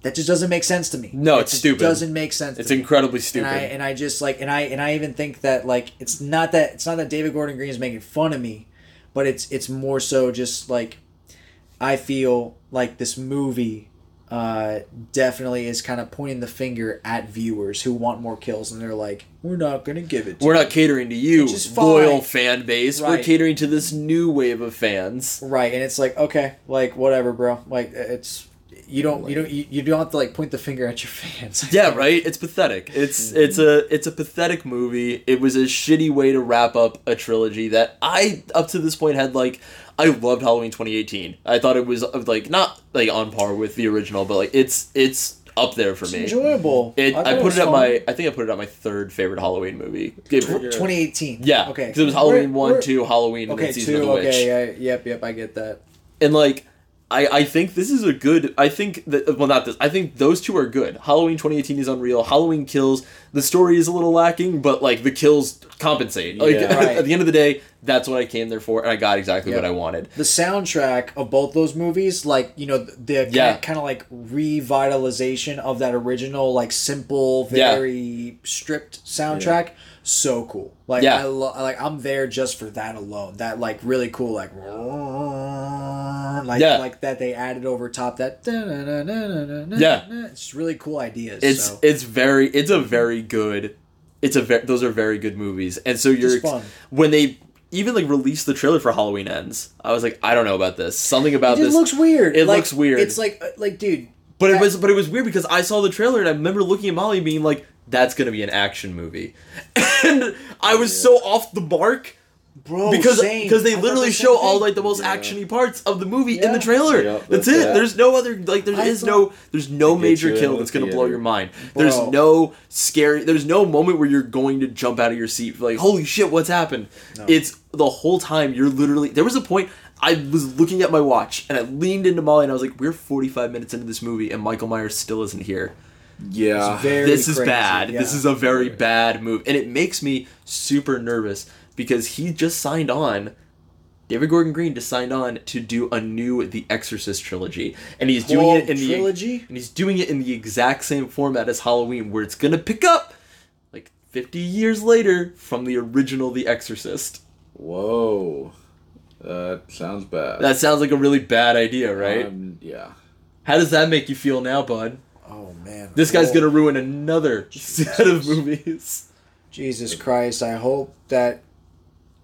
that just doesn't make sense to me No, It it's stupid. doesn't make sense It's to me. incredibly stupid. and I and I just like and I and I even think that like it's not that it's not that David Gordon Green is making fun of me, but it's it's more so just like I feel like this movie uh, definitely is kind of pointing the finger at viewers who want more kills and they're like, we're not gonna give it. To We're you." not catering to you, Which is fine. loyal fan base. We're catering to this new wave of fans. right, and it's like okay, like whatever, bro. Like it's you don't you don't you, you don't have to like point the finger at your fans. Yeah, right. It's pathetic. It's it's a it's a pathetic movie. It was a shitty way to wrap up a trilogy that I up to this point had like I loved Halloween 2018. I thought it was uh, like not like on par with the original, but like it's it's up there for It's me. enjoyable. It, thought I put it at my I think I put it at my third favorite Halloween movie. Tw- 2018. yeah, Okay. because it was Halloween We're- one, we're- two, Halloween, and Okay, then season two. of the witch. Okay, yeah, yep, yep. I get that. and like I, I think this is a good I think that uh, well not this I think those two are good. Halloween 2018 is unreal. Halloween kills the story is a little lacking, but like the kills compensate. Like Right. at the end of the day, that's what I came there for, and I got exactly what I wanted. the soundtrack of both those movies like you know the Yeah. kind of like revitalization of that original like simple Yeah. very stripped soundtrack so cool like Yeah. i lo- like i'm there just for that alone that like really cool like like Yeah. like that they added over top that Yeah. it's really cool ideas It's so. it's very it's a very good it's a very those are very good movies, and so you're fun. when they even like released the trailer for Halloween Ends. I was like, I don't know about this. Something about it this looks weird It Like, looks weird. it's like uh, like dude But it was but it was weird because I saw the trailer and I remember looking at Molly being like, "That's gonna be an action movie," and I was so off the mark bro because because they I literally the show all like the most Yeah. actiony parts of the movie in the trailer. Yep, that's that's it. it. There's no other like there I is no there's no major kill that's gonna blow your mind. There's no scary. There's no moment where you're going to jump out of your seat like holy shit what's happened. It's the whole time you're literally. There was a point. I was looking at my watch and I leaned into Molly and I was like, "We're 45 minutes into this movie and Michael Myers still isn't here." Yeah. This is crazy, bad. yeah. This is a very bad move, and it makes me super nervous because he just signed on. David Gordon Green just signed on to do a new The Exorcist trilogy, and he's doing Whole it in the trilogy? and he's doing it in the exact same format as Halloween, where it's gonna pick up like 50 years later from the original The Exorcist. Whoa. That sounds bad. That sounds like a really bad idea, right? Um, yeah. How does that make you feel now, bud? Oh man This guy's gonna ruin another set of movies. Jesus Christ! I hope that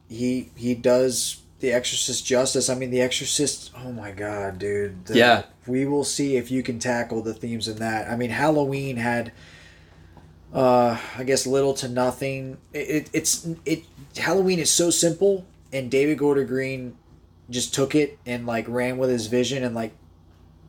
he he does The Exorcist justice. I mean, The Exorcist. Oh my God, dude. The- Yeah. We will see if you can tackle the themes in that. I mean, Halloween had, uh, I guess little to nothing. It, it it's it. Halloween is so simple, and David Gordon Green just took it and like ran with his vision and like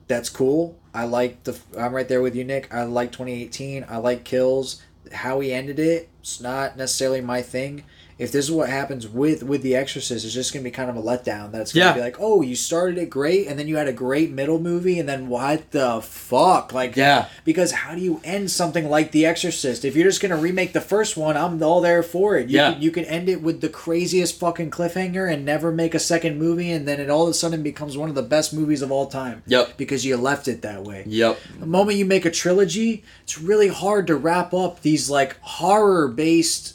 that's cool. I like the. I'm right there with you, Nick. I like 2018. I like Kills. How he ended it, it's not necessarily my thing. If this is what happens with with The Exorcist, it's just gonna be kind of a letdown. That's gonna Yeah. be like, oh, you started it great, and then you had a great middle movie, and then what the fuck? Like, Yeah. Because how do you end something like The Exorcist? If you're just gonna remake the first one, I'm all there for it. You Yeah. Can, you can end it with the craziest fucking cliffhanger and never make a second movie, and then it all of a sudden becomes one of the best movies of all time. Yep. Because you left it that way. Yep. The moment you make a trilogy, it's really hard to wrap up these like horror based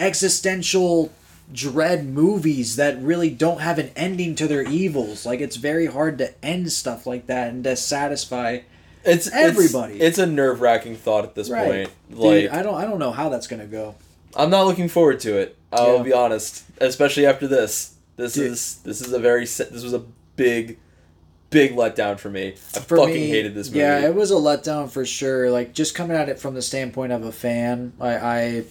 existential dread movies that really don't have an ending to their evils. Like it's very hard to end stuff like that and to satisfy It's Everybody. It's, it's a nerve wracking thought at this right. point. Dude, Like I don't I don't know how that's gonna go. I'm not looking forward to it. I'll Yeah. be honest, especially after this. This Dude. is this is a very this was a big, big letdown for me. I For fucking me, hated this movie. Yeah, it was a letdown for sure. Like just coming at it from the standpoint of a fan, I, I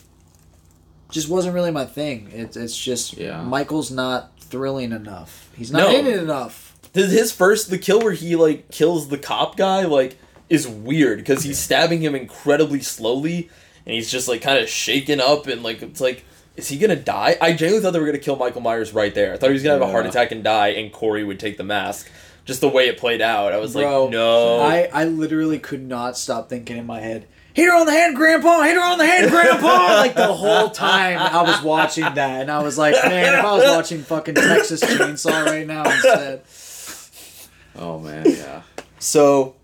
just wasn't really my thing. It's it's just Yeah. Michael's not thrilling enough. He's not No. in it enough. his, his first the kill where he like kills the cop guy like is weird because he's stabbing him incredibly slowly and he's just like kind of shaken up and like it's like is he gonna die? I genuinely thought they were gonna kill Michael Myers right there. I thought he was gonna have a heart attack and die, and Corey would take the mask. Just the way it played out, I was Bro, like, no. I, I literally could not stop thinking in my head, hit her on the head, Grandpa, hit her on the head, Grandpa! like the whole time I was watching that, and I was like, man, if I was watching fucking Texas Chainsaw right now instead. Oh man, yeah. so,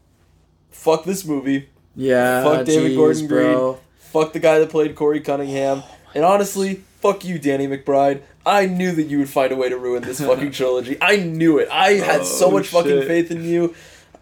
fuck this movie. Yeah, Fuck David jeez, Gordon bro. Green. Fuck the guy that played Corey Cunningham. Oh, and honestly, fuck you, Danny McBride. I knew that you would find a way to ruin this fucking trilogy. I knew it. I had so Oh, much fucking faith in you.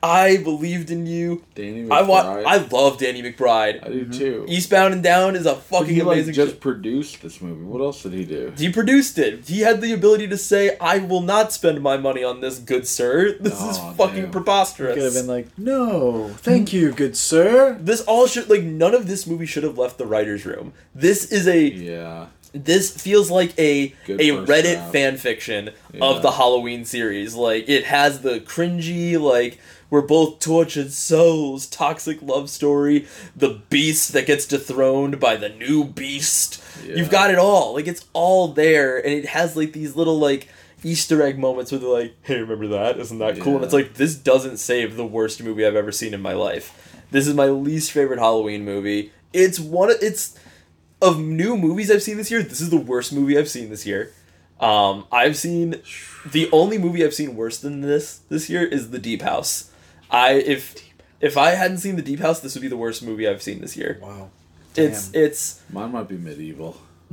I believed in you. Danny I want. McBride. I love Danny McBride. I do mm-hmm. too. Eastbound and Down is a fucking amazing. he like just sh- produced this movie. What else did he do? he produced it. He had the ability to say, "I will not spend my money on this, good sir. This is fucking damn. preposterous." Could have been like, no, thank you, good sir. this all should like none of this movie should have left the writers' room. This is a Yeah. this feels like a Good a Reddit draft. fan fiction Yeah. of the Halloween series. Like it has the cringy like we're both tortured souls, toxic love story, the beast that gets dethroned by the new beast. Yeah. You've got it all. Like it's all there and it has like these little like Easter egg moments where they're like, "Hey, remember that? Isn't that cool?" And it's like this doesn't save the worst movie I've ever seen in my life. This is my least favorite Halloween movie. It's one. of It's of new movies I've seen this year, this is the worst movie I've seen this year. Um, I've seen the only movie I've seen worse than this this year is The Deep House. I if if I hadn't seen The Deep House, this would be the worst movie I've seen this year. Wow. It's it's Mine might be medieval.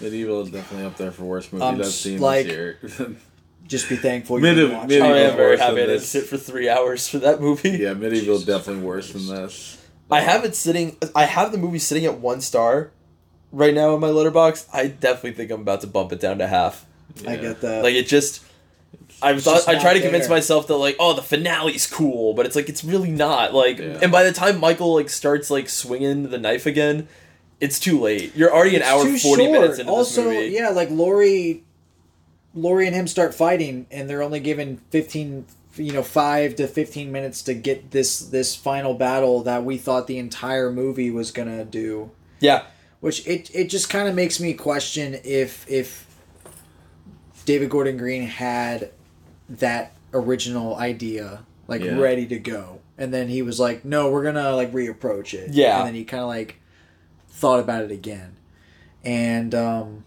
Medieval is definitely up there for worst movie Um, I've seen like- this year. Just be thankful you Mid- didn't watch mid- it. oh, Medieval yeah, very happy I than didn't sit for three hours for that movie. yeah, medieval is definitely worse than this. I have it sitting. I have the movie sitting at one star right now in my Letterboxd. I definitely think I'm about to bump it down to half. I get that. Like it just. I It's thought I not try to convince there. myself that like oh the finale's cool, but it's like it's really not. Like Yeah. and by the time Michael like starts like swinging the knife again, it's too late. You're already an hour forty short. minutes into also, this movie. yeah, like Laurie, Laurie and him start fighting, and they're only given fifteen, you know, five to fifteen minutes to get this this final battle that we thought the entire movie was gonna do. Yeah. Which it it just kind of makes me question if if David Gordon Green had that original idea like Yeah. ready to go, and then he was like, "No, we're gonna like reapproach it." Yeah. and then he kind of like thought about it again, and um,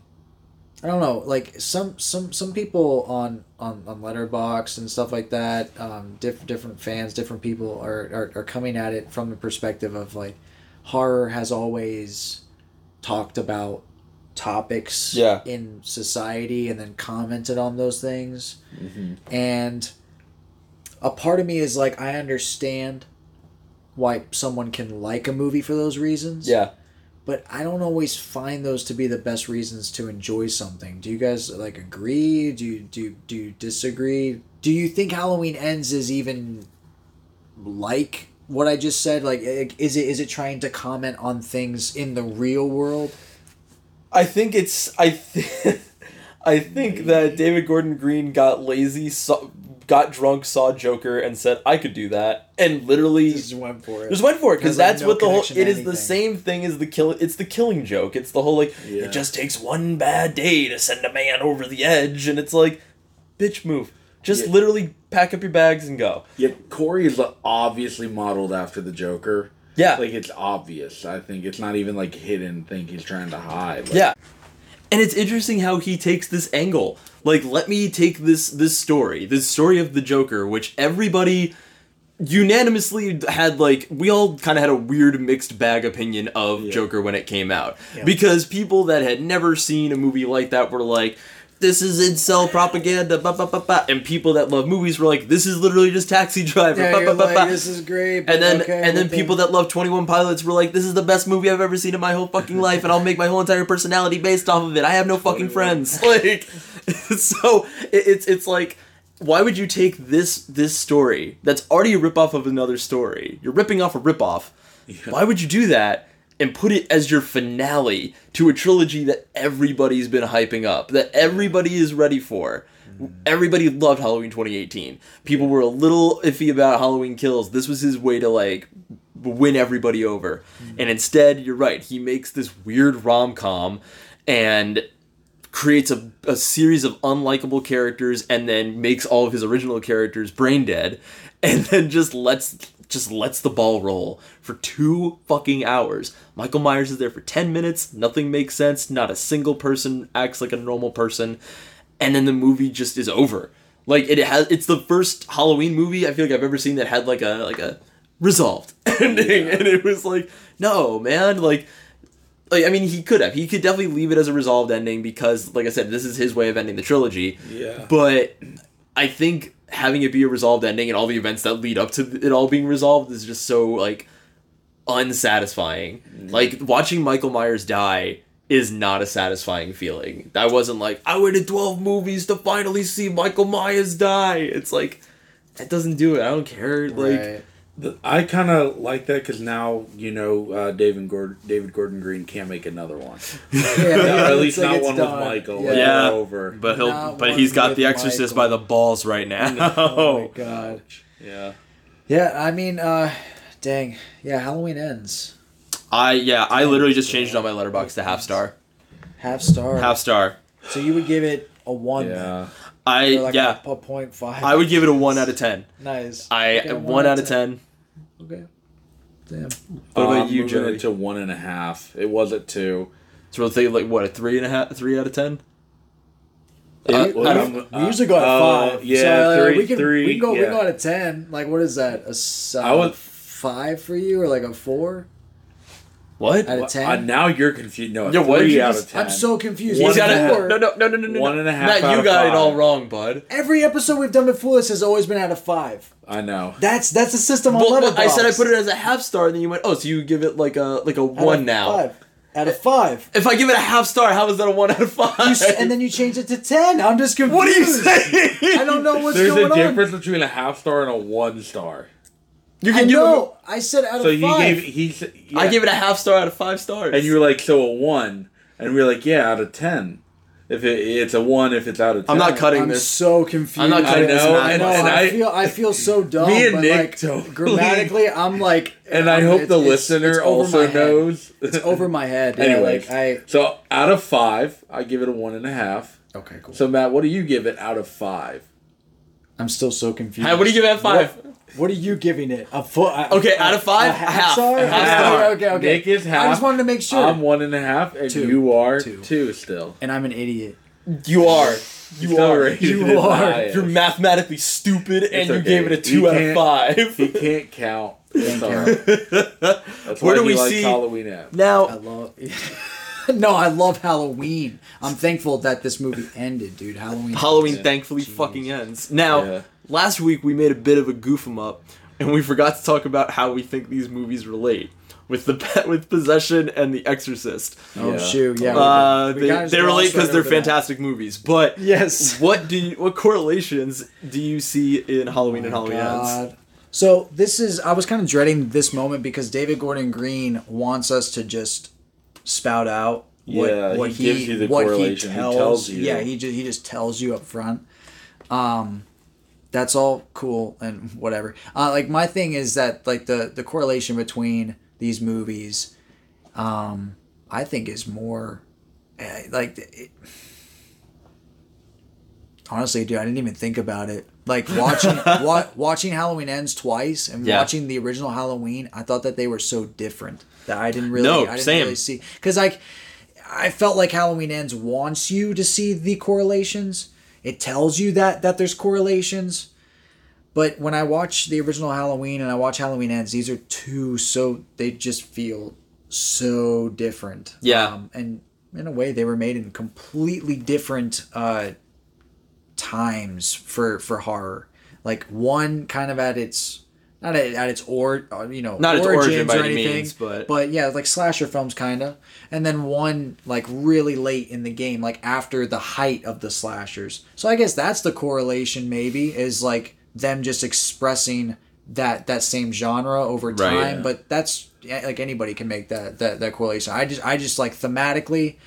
I don't know, like some some some people on on on Letterboxd and stuff like that, um, different different fans, different people are, are are coming at it from the perspective of like horror has always talked about topics Yeah. in society and then commented on those things mm-hmm. and a part of me is like i understand why someone can like a movie for those reasons Yeah. but I don't always find those to be the best reasons to enjoy something. Do you guys like agree? Do you do you- do you disagree? Do you think Halloween Ends is even like what I just said? Like, is it is it trying to comment on things in the real world? I think it's I th- I think that David Gordon Green got lazy, saw, got drunk, saw Joker, and said I could do that, and literally Just went for it. just went for it because Has, like, that's no what the whole. It is the same thing as the kill. It's the killing joke. It's the whole like Yeah. it just takes one bad day to send a man over the edge, and it's like, bitch, move. Just Yeah. literally pack up your bags and go. Yeah, Corey is obviously modeled after the Joker. Yeah. Like it's obvious. I think it's not even like hidden thing he's trying to hide. Like, Yeah. And it's interesting how he takes this angle. Like, let me take this this story, this story of the Joker, which everybody unanimously had like we all kind of had a weird mixed bag opinion of Joker when it came out. Because people that had never seen a movie like that were like this is incel propaganda, ba, ba, ba, ba. and people that love movies were like, "This is literally just Taxi Driver." Yeah, ba, you're ba, ba, like, ba. this is great. but And then okay, and then but people that love 21 Pilots were like, this is the best movie I've ever seen in my whole fucking life, and I'll make my whole entire personality based off of it. I have no fucking friends. Like, so it, it's it's like, why would you take this this story that's already a ripoff of another story? You're ripping off a ripoff. Why would you do that? And put it as your finale to a trilogy that everybody's been hyping up, that everybody is ready for. Mm-hmm. Everybody loved Halloween 2018. People were a little iffy about Halloween Kills. This was his way to like win everybody over. Mm-hmm. And instead, you're right. He makes this weird rom com and creates a, a series of unlikable characters and then makes all of his original characters brain dead and then just lets just lets the ball roll for two fucking hours. Michael Myers is there for 10 minutes, nothing makes sense, not a single person acts like a normal person, and then the movie just is over. Like it has it's the first Halloween movie I feel like I've ever seen that had like a like a resolved ending and it was like no, man, like like I mean he could have. He could definitely leave it as a resolved ending because like I said this is his way of ending the trilogy. Yeah. But I think having it be a resolved ending and all the events that lead up to it all being resolved is just so like unsatisfying. Mm-hmm. Like watching Michael Myers die is not a satisfying feeling. I wasn't like I waited 12 movies to finally see Michael Myers die. It's like that doesn't do it. I don't care. Like Right. The- I kind of like that because now you know uh, David Gordon David Gordon Green can't make another one. Yeah, at least like not one done. with Michael. Yeah. Like, Yeah. over. but he'll, not but he's got the exorcist Michael. by the balls right now. Oh my god. yeah. Yeah, I mean, uh, dang. Yeah, Halloween ends. I yeah, I literally just changed it on my Letterboxd to half star. Half star. Half star. So you would give it a one. then, Yeah. I like yeah. A, a point five. I would give it a 1 out of 10. Nice. I Okay, one, out of 10. Okay. Damn. What about Um, you, moving Joey? it to one and a half. It was at two. So we'll think like what a three and a half, three out of ten. Uh, we, well, we- we usually go at uh, five. yeah, so, uh, three- we can three, we can go we yeah. can go out of ten. Like what is that? A s- uh, I would- five for you or like a four What? out of ten? Uh, now you're confused. No, a Yeah, what did three you out just- of ten. I'm so confused. One He's It's got a No, no, no, no, no, no. One and a half Matt, out you of got it all wrong, bud. Every episode we've done before this has always been out of five. I know. That's that's the system on Well, Letterboxd. I said I put it as a half star, and then you went, oh, so you give it like a like a Out one of now. Five. Out of five. If I give it a half star, how is that a one out of five? You and then you change it to ten. I'm just confused. what are you saying? I don't know what's There's going a on. difference between a half star and a one star. You I can give know. I said out So of you five. gave he said It, I gave it a half star out of five stars. and you were like so a one, and we were like yeah out of ten. If it, it's a one, if it's out of 10 I'm not cutting I'm this. so confused. I'm not cutting I this know, math. I know. and I, I- feel. I feel so dumb. Me and but Nick like, totally- grammatically, I'm like. And I I'm- hope it's- the it's- listener it's over also knows. It's over my head. Yeah, Anyways, like I. so out of five, I give it a one and a half. Okay, cool. So Matt, what do you give it out of five? I'm still so confused. Hey, what do you give it at five? What, what are you giving it? A foot? A, Okay, a- out of five, a half, half. star? A half Okay, star. Okay, okay. Nick is half. I just wanted to make sure. I'm one and a half, and Two. you are Two. two, still. and I'm an idiot. You are. You are. You are. You're mathematically stupid, and you okay. gave it a two He out of five. He can't count. Can't Sorry. That's Where why do we likes see- Halloween Ave. I now, love. no, I love Halloween. I'm thankful that this movie ended, dude. Halloween. Halloween Yeah. thankfully fucking ends. Now, Yeah. Last week we made a bit of a goof 'em up, and we forgot to talk about how we think these movies relate. with the with possession and the Exorcist. Oh Yeah. shoot, yeah. Uh, they, they relate because they're over that. fantastic movies. But Yes. what do you, what correlations do you see in Halloween and Halloween Ends? Oh So this is I was kind of dreading this moment because David Gordon Green wants us to just spout out what, Yeah, what he gives you the what correlation. He tells you. Yeah, he just he just tells you up front. Um, that's all cool and whatever. Uh, like my thing is that like the the correlation between these movies, um, I think is more, eh, like. It, honestly, dude, I didn't even think about it. Like watching wa- watching Halloween Ends twice and Yeah. watching the original Halloween, I thought that they were so different that I didn't really No, I didn't same. really see because like I felt like Halloween Ends wants you to see the correlations. It tells you that that there's correlations. But when I watch the original Halloween and I watch Halloween Ends, these are two so they just feel so different. Yeah. Um, and in a way, they were made in completely different uh, times for for horror. Like one kind of at its not at, at its or uh, you know Not its origin by or any anything, means, but- but yeah, like slasher films kind of. And then one like really late in the game, like after the height of the slashers. So I guess that's the correlation. Maybe is like them just expressing that that same genre over Right. time. Yeah. But that's like anybody can make that that that correlation. I just I just like thematically.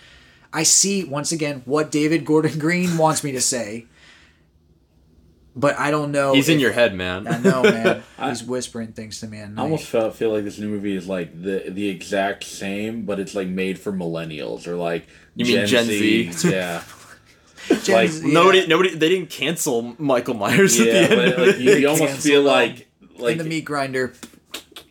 I see once again what David Gordon Green wants me to say, but I don't know. He's in your head, man. I know, man. He's whispering things to me. At night. I almost felt, feel like this new movie is like the the exact same, but it's like made for millennials or like You mean Gen Z? Yeah, Gen like, Z, Nobody, yeah. nobody, they didn't cancel Michael Myers at yeah, the end. but like you, you almost feel them. like in like the meat grinder.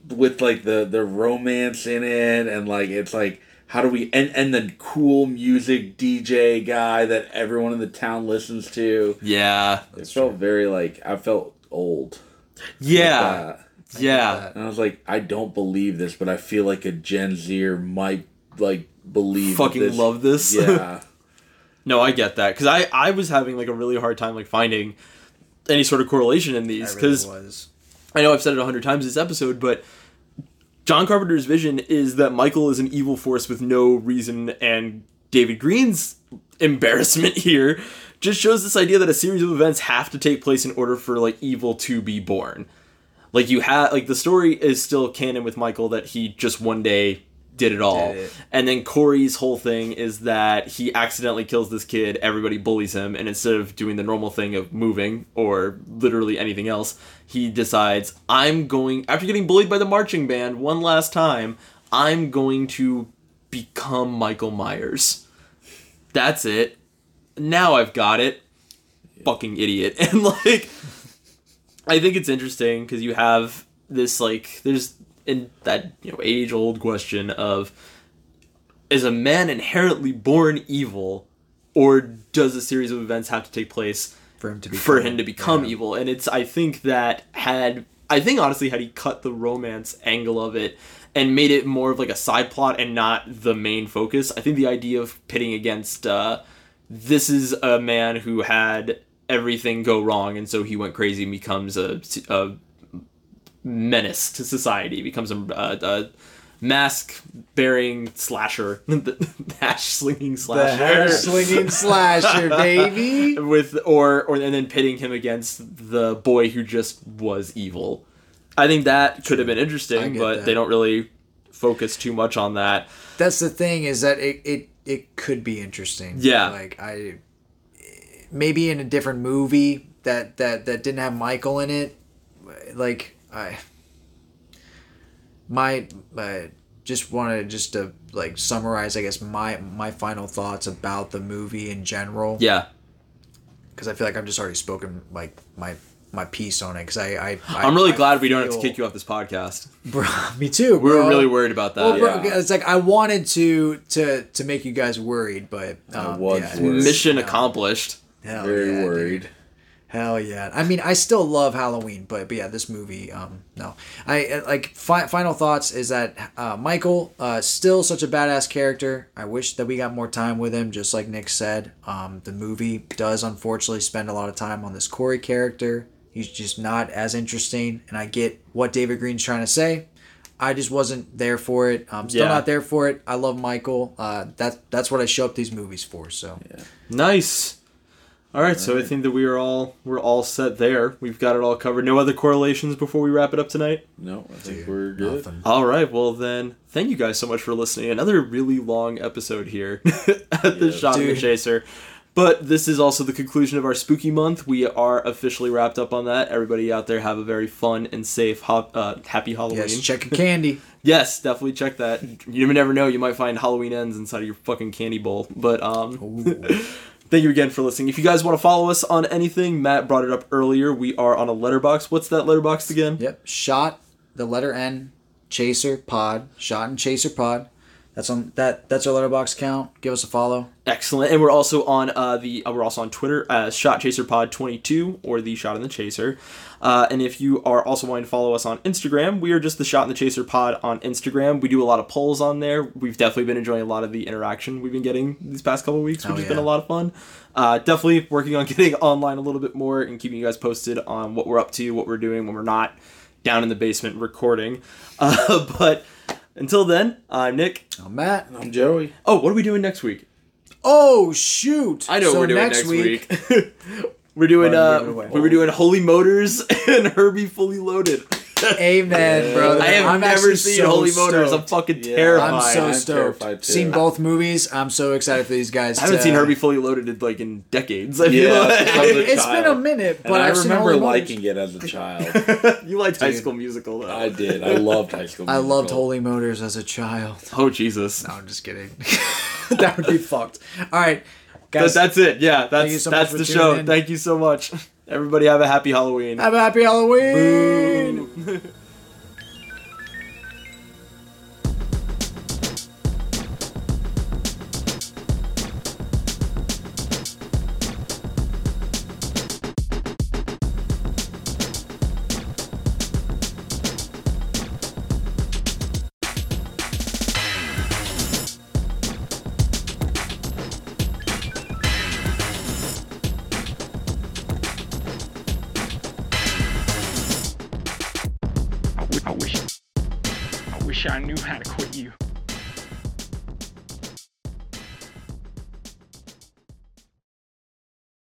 with like the the romance in it and like it's like how do we and and the cool music DJ guy that everyone in the town listens to. yeah, It felt very like I felt old. yeah, yeah. and I was like, I don't believe this, but I feel like a Gen Zer might like believe Fucking this. love this. Yeah. No, I get that because I I was having like a really hard time like finding any sort of correlation in these because really. I know I've said it a hundred times this episode, but John Carpenter's vision is that Michael is an evil force with no reason, and David Green's embarrassment here just shows this idea that a series of events have to take place in order for like evil to be born. Like you have like the story is still canon with Michael that he just one day did it all. Did it. And then Corey's whole thing is that he accidentally kills this kid, everybody bullies him, and instead of doing the normal thing of moving or literally anything else, he decides, I'm going, after getting bullied by the marching band one last time, I'm going to become Michael Myers. That's it. Now I've got it. Fucking idiot. And like, I think it's interesting because you have this like there's in that you know age old question of is a man inherently born evil or does a series of events have to take place For him to be for him to become evil. And it's i think that had i think honestly had he cut the romance angle of it and made it more of like a side plot and not the main focus i think the idea of pitting against uh this is a man who had everything go wrong and so he went crazy and becomes a, a menace to society becomes a, a, a mask bearing slasher the hash slinging The slasher hair slinging slasher, baby. with or or and then pitting him against the boy who just was evil. I think that could have been interesting, but that. they don't really focus too much on that. That's the thing is that it, it it could be interesting. Yeah. Like I maybe in a different movie that that that didn't have Michael in it. Like I my uh, just wanted just to like summarize I guess my my final thoughts about the movie in general. Yeah, because I feel like I've just already spoken like my my piece on it because I, I I I'm really I glad we don't have to kick you off this podcast. Bro, me too. We were really worried about that. Well, bro, Yeah. it's like I wanted to to to make you guys worried, but um, was yeah, worried. Mission no. accomplished. Hell Very yeah, dude. Hell yeah! I mean, I still love Halloween, but but yeah, this movie, um, no. I uh, like fi- final thoughts is that uh, Michael, uh, still such a badass character. I wish that we got more time with him, just like Nick said. Um, the movie does unfortunately spend a lot of time on this Corey character. He's just not as interesting, and I get what David Green's trying to say. I just wasn't there for it. I'm still Yeah. not there for it. I love Michael. Uh, that that's what I show up these movies for. So Nice. All right, so I think that we are all we're all set there. We've got it all covered. No other correlations before we wrap it up tonight. No, I think we're good. nothing. All right, well then, thank you guys so much for listening. Another really long episode here at the Shot and the Dude. Chaser. But this is also the conclusion of our spooky month. We are officially wrapped up on that. Everybody out there have a very fun and safe, ho- uh, happy Halloween. yes, check your candy. Yes, definitely check that. You never know, you might find Halloween ends inside of your fucking candy bowl. But um thank you again for listening. If you guys want to follow us on anything, Matt brought it up earlier. We are on a Letterboxd. What's that Letterboxd again? Yep. Shot the letter N, Chaser Pod. Shot and Chaser Pod. That's on that. That's our Letterboxd count. Give us a follow. Excellent. And we're also on uh, the uh, we're also on Twitter as Shot Chaser Pod 22 or the Shot in the Chaser. Uh, and if you are also wanting to follow us on Instagram, we are just the Shot in the Chaser Pod on Instagram. We do a lot of polls on there. We've definitely been enjoying a lot of the interaction we've been getting these past couple of weeks, which Oh, has been a lot of fun. Uh, definitely working on getting online a little bit more and keeping you guys posted on what we're up to, what we're doing when we're not down in the basement recording. Uh, but until then, I'm Nick. I'm Matt. I'm Joey. Oh, what are we doing next week? Oh shoot! I know so what we're doing next, next, week. we're doing uh, give it away. we were doing Holy Motors and Herbie Fully Loaded. Amen, brother. I have I'm never seen so Holy Motors. I'm fucking Yeah. terrified. I'm so I'm stoked. terrified, too. Seen both movies. I'm so excited for these guys. I haven't to- seen Herbie Fully Loaded in like in decades. I Yeah, like. as a It's been a minute, but I I've seen remember Holy Motors. liking it as a child. you liked High Dude. School Musical though. I did. I loved High School I loved Holy Motors as a child. Oh Jesus. No, I'm just kidding. that would be fucked. All right, That, guys. that's it. Yeah, that's so that's the show. in. Thank you so much. Everybody have a happy Halloween. have a happy Halloween.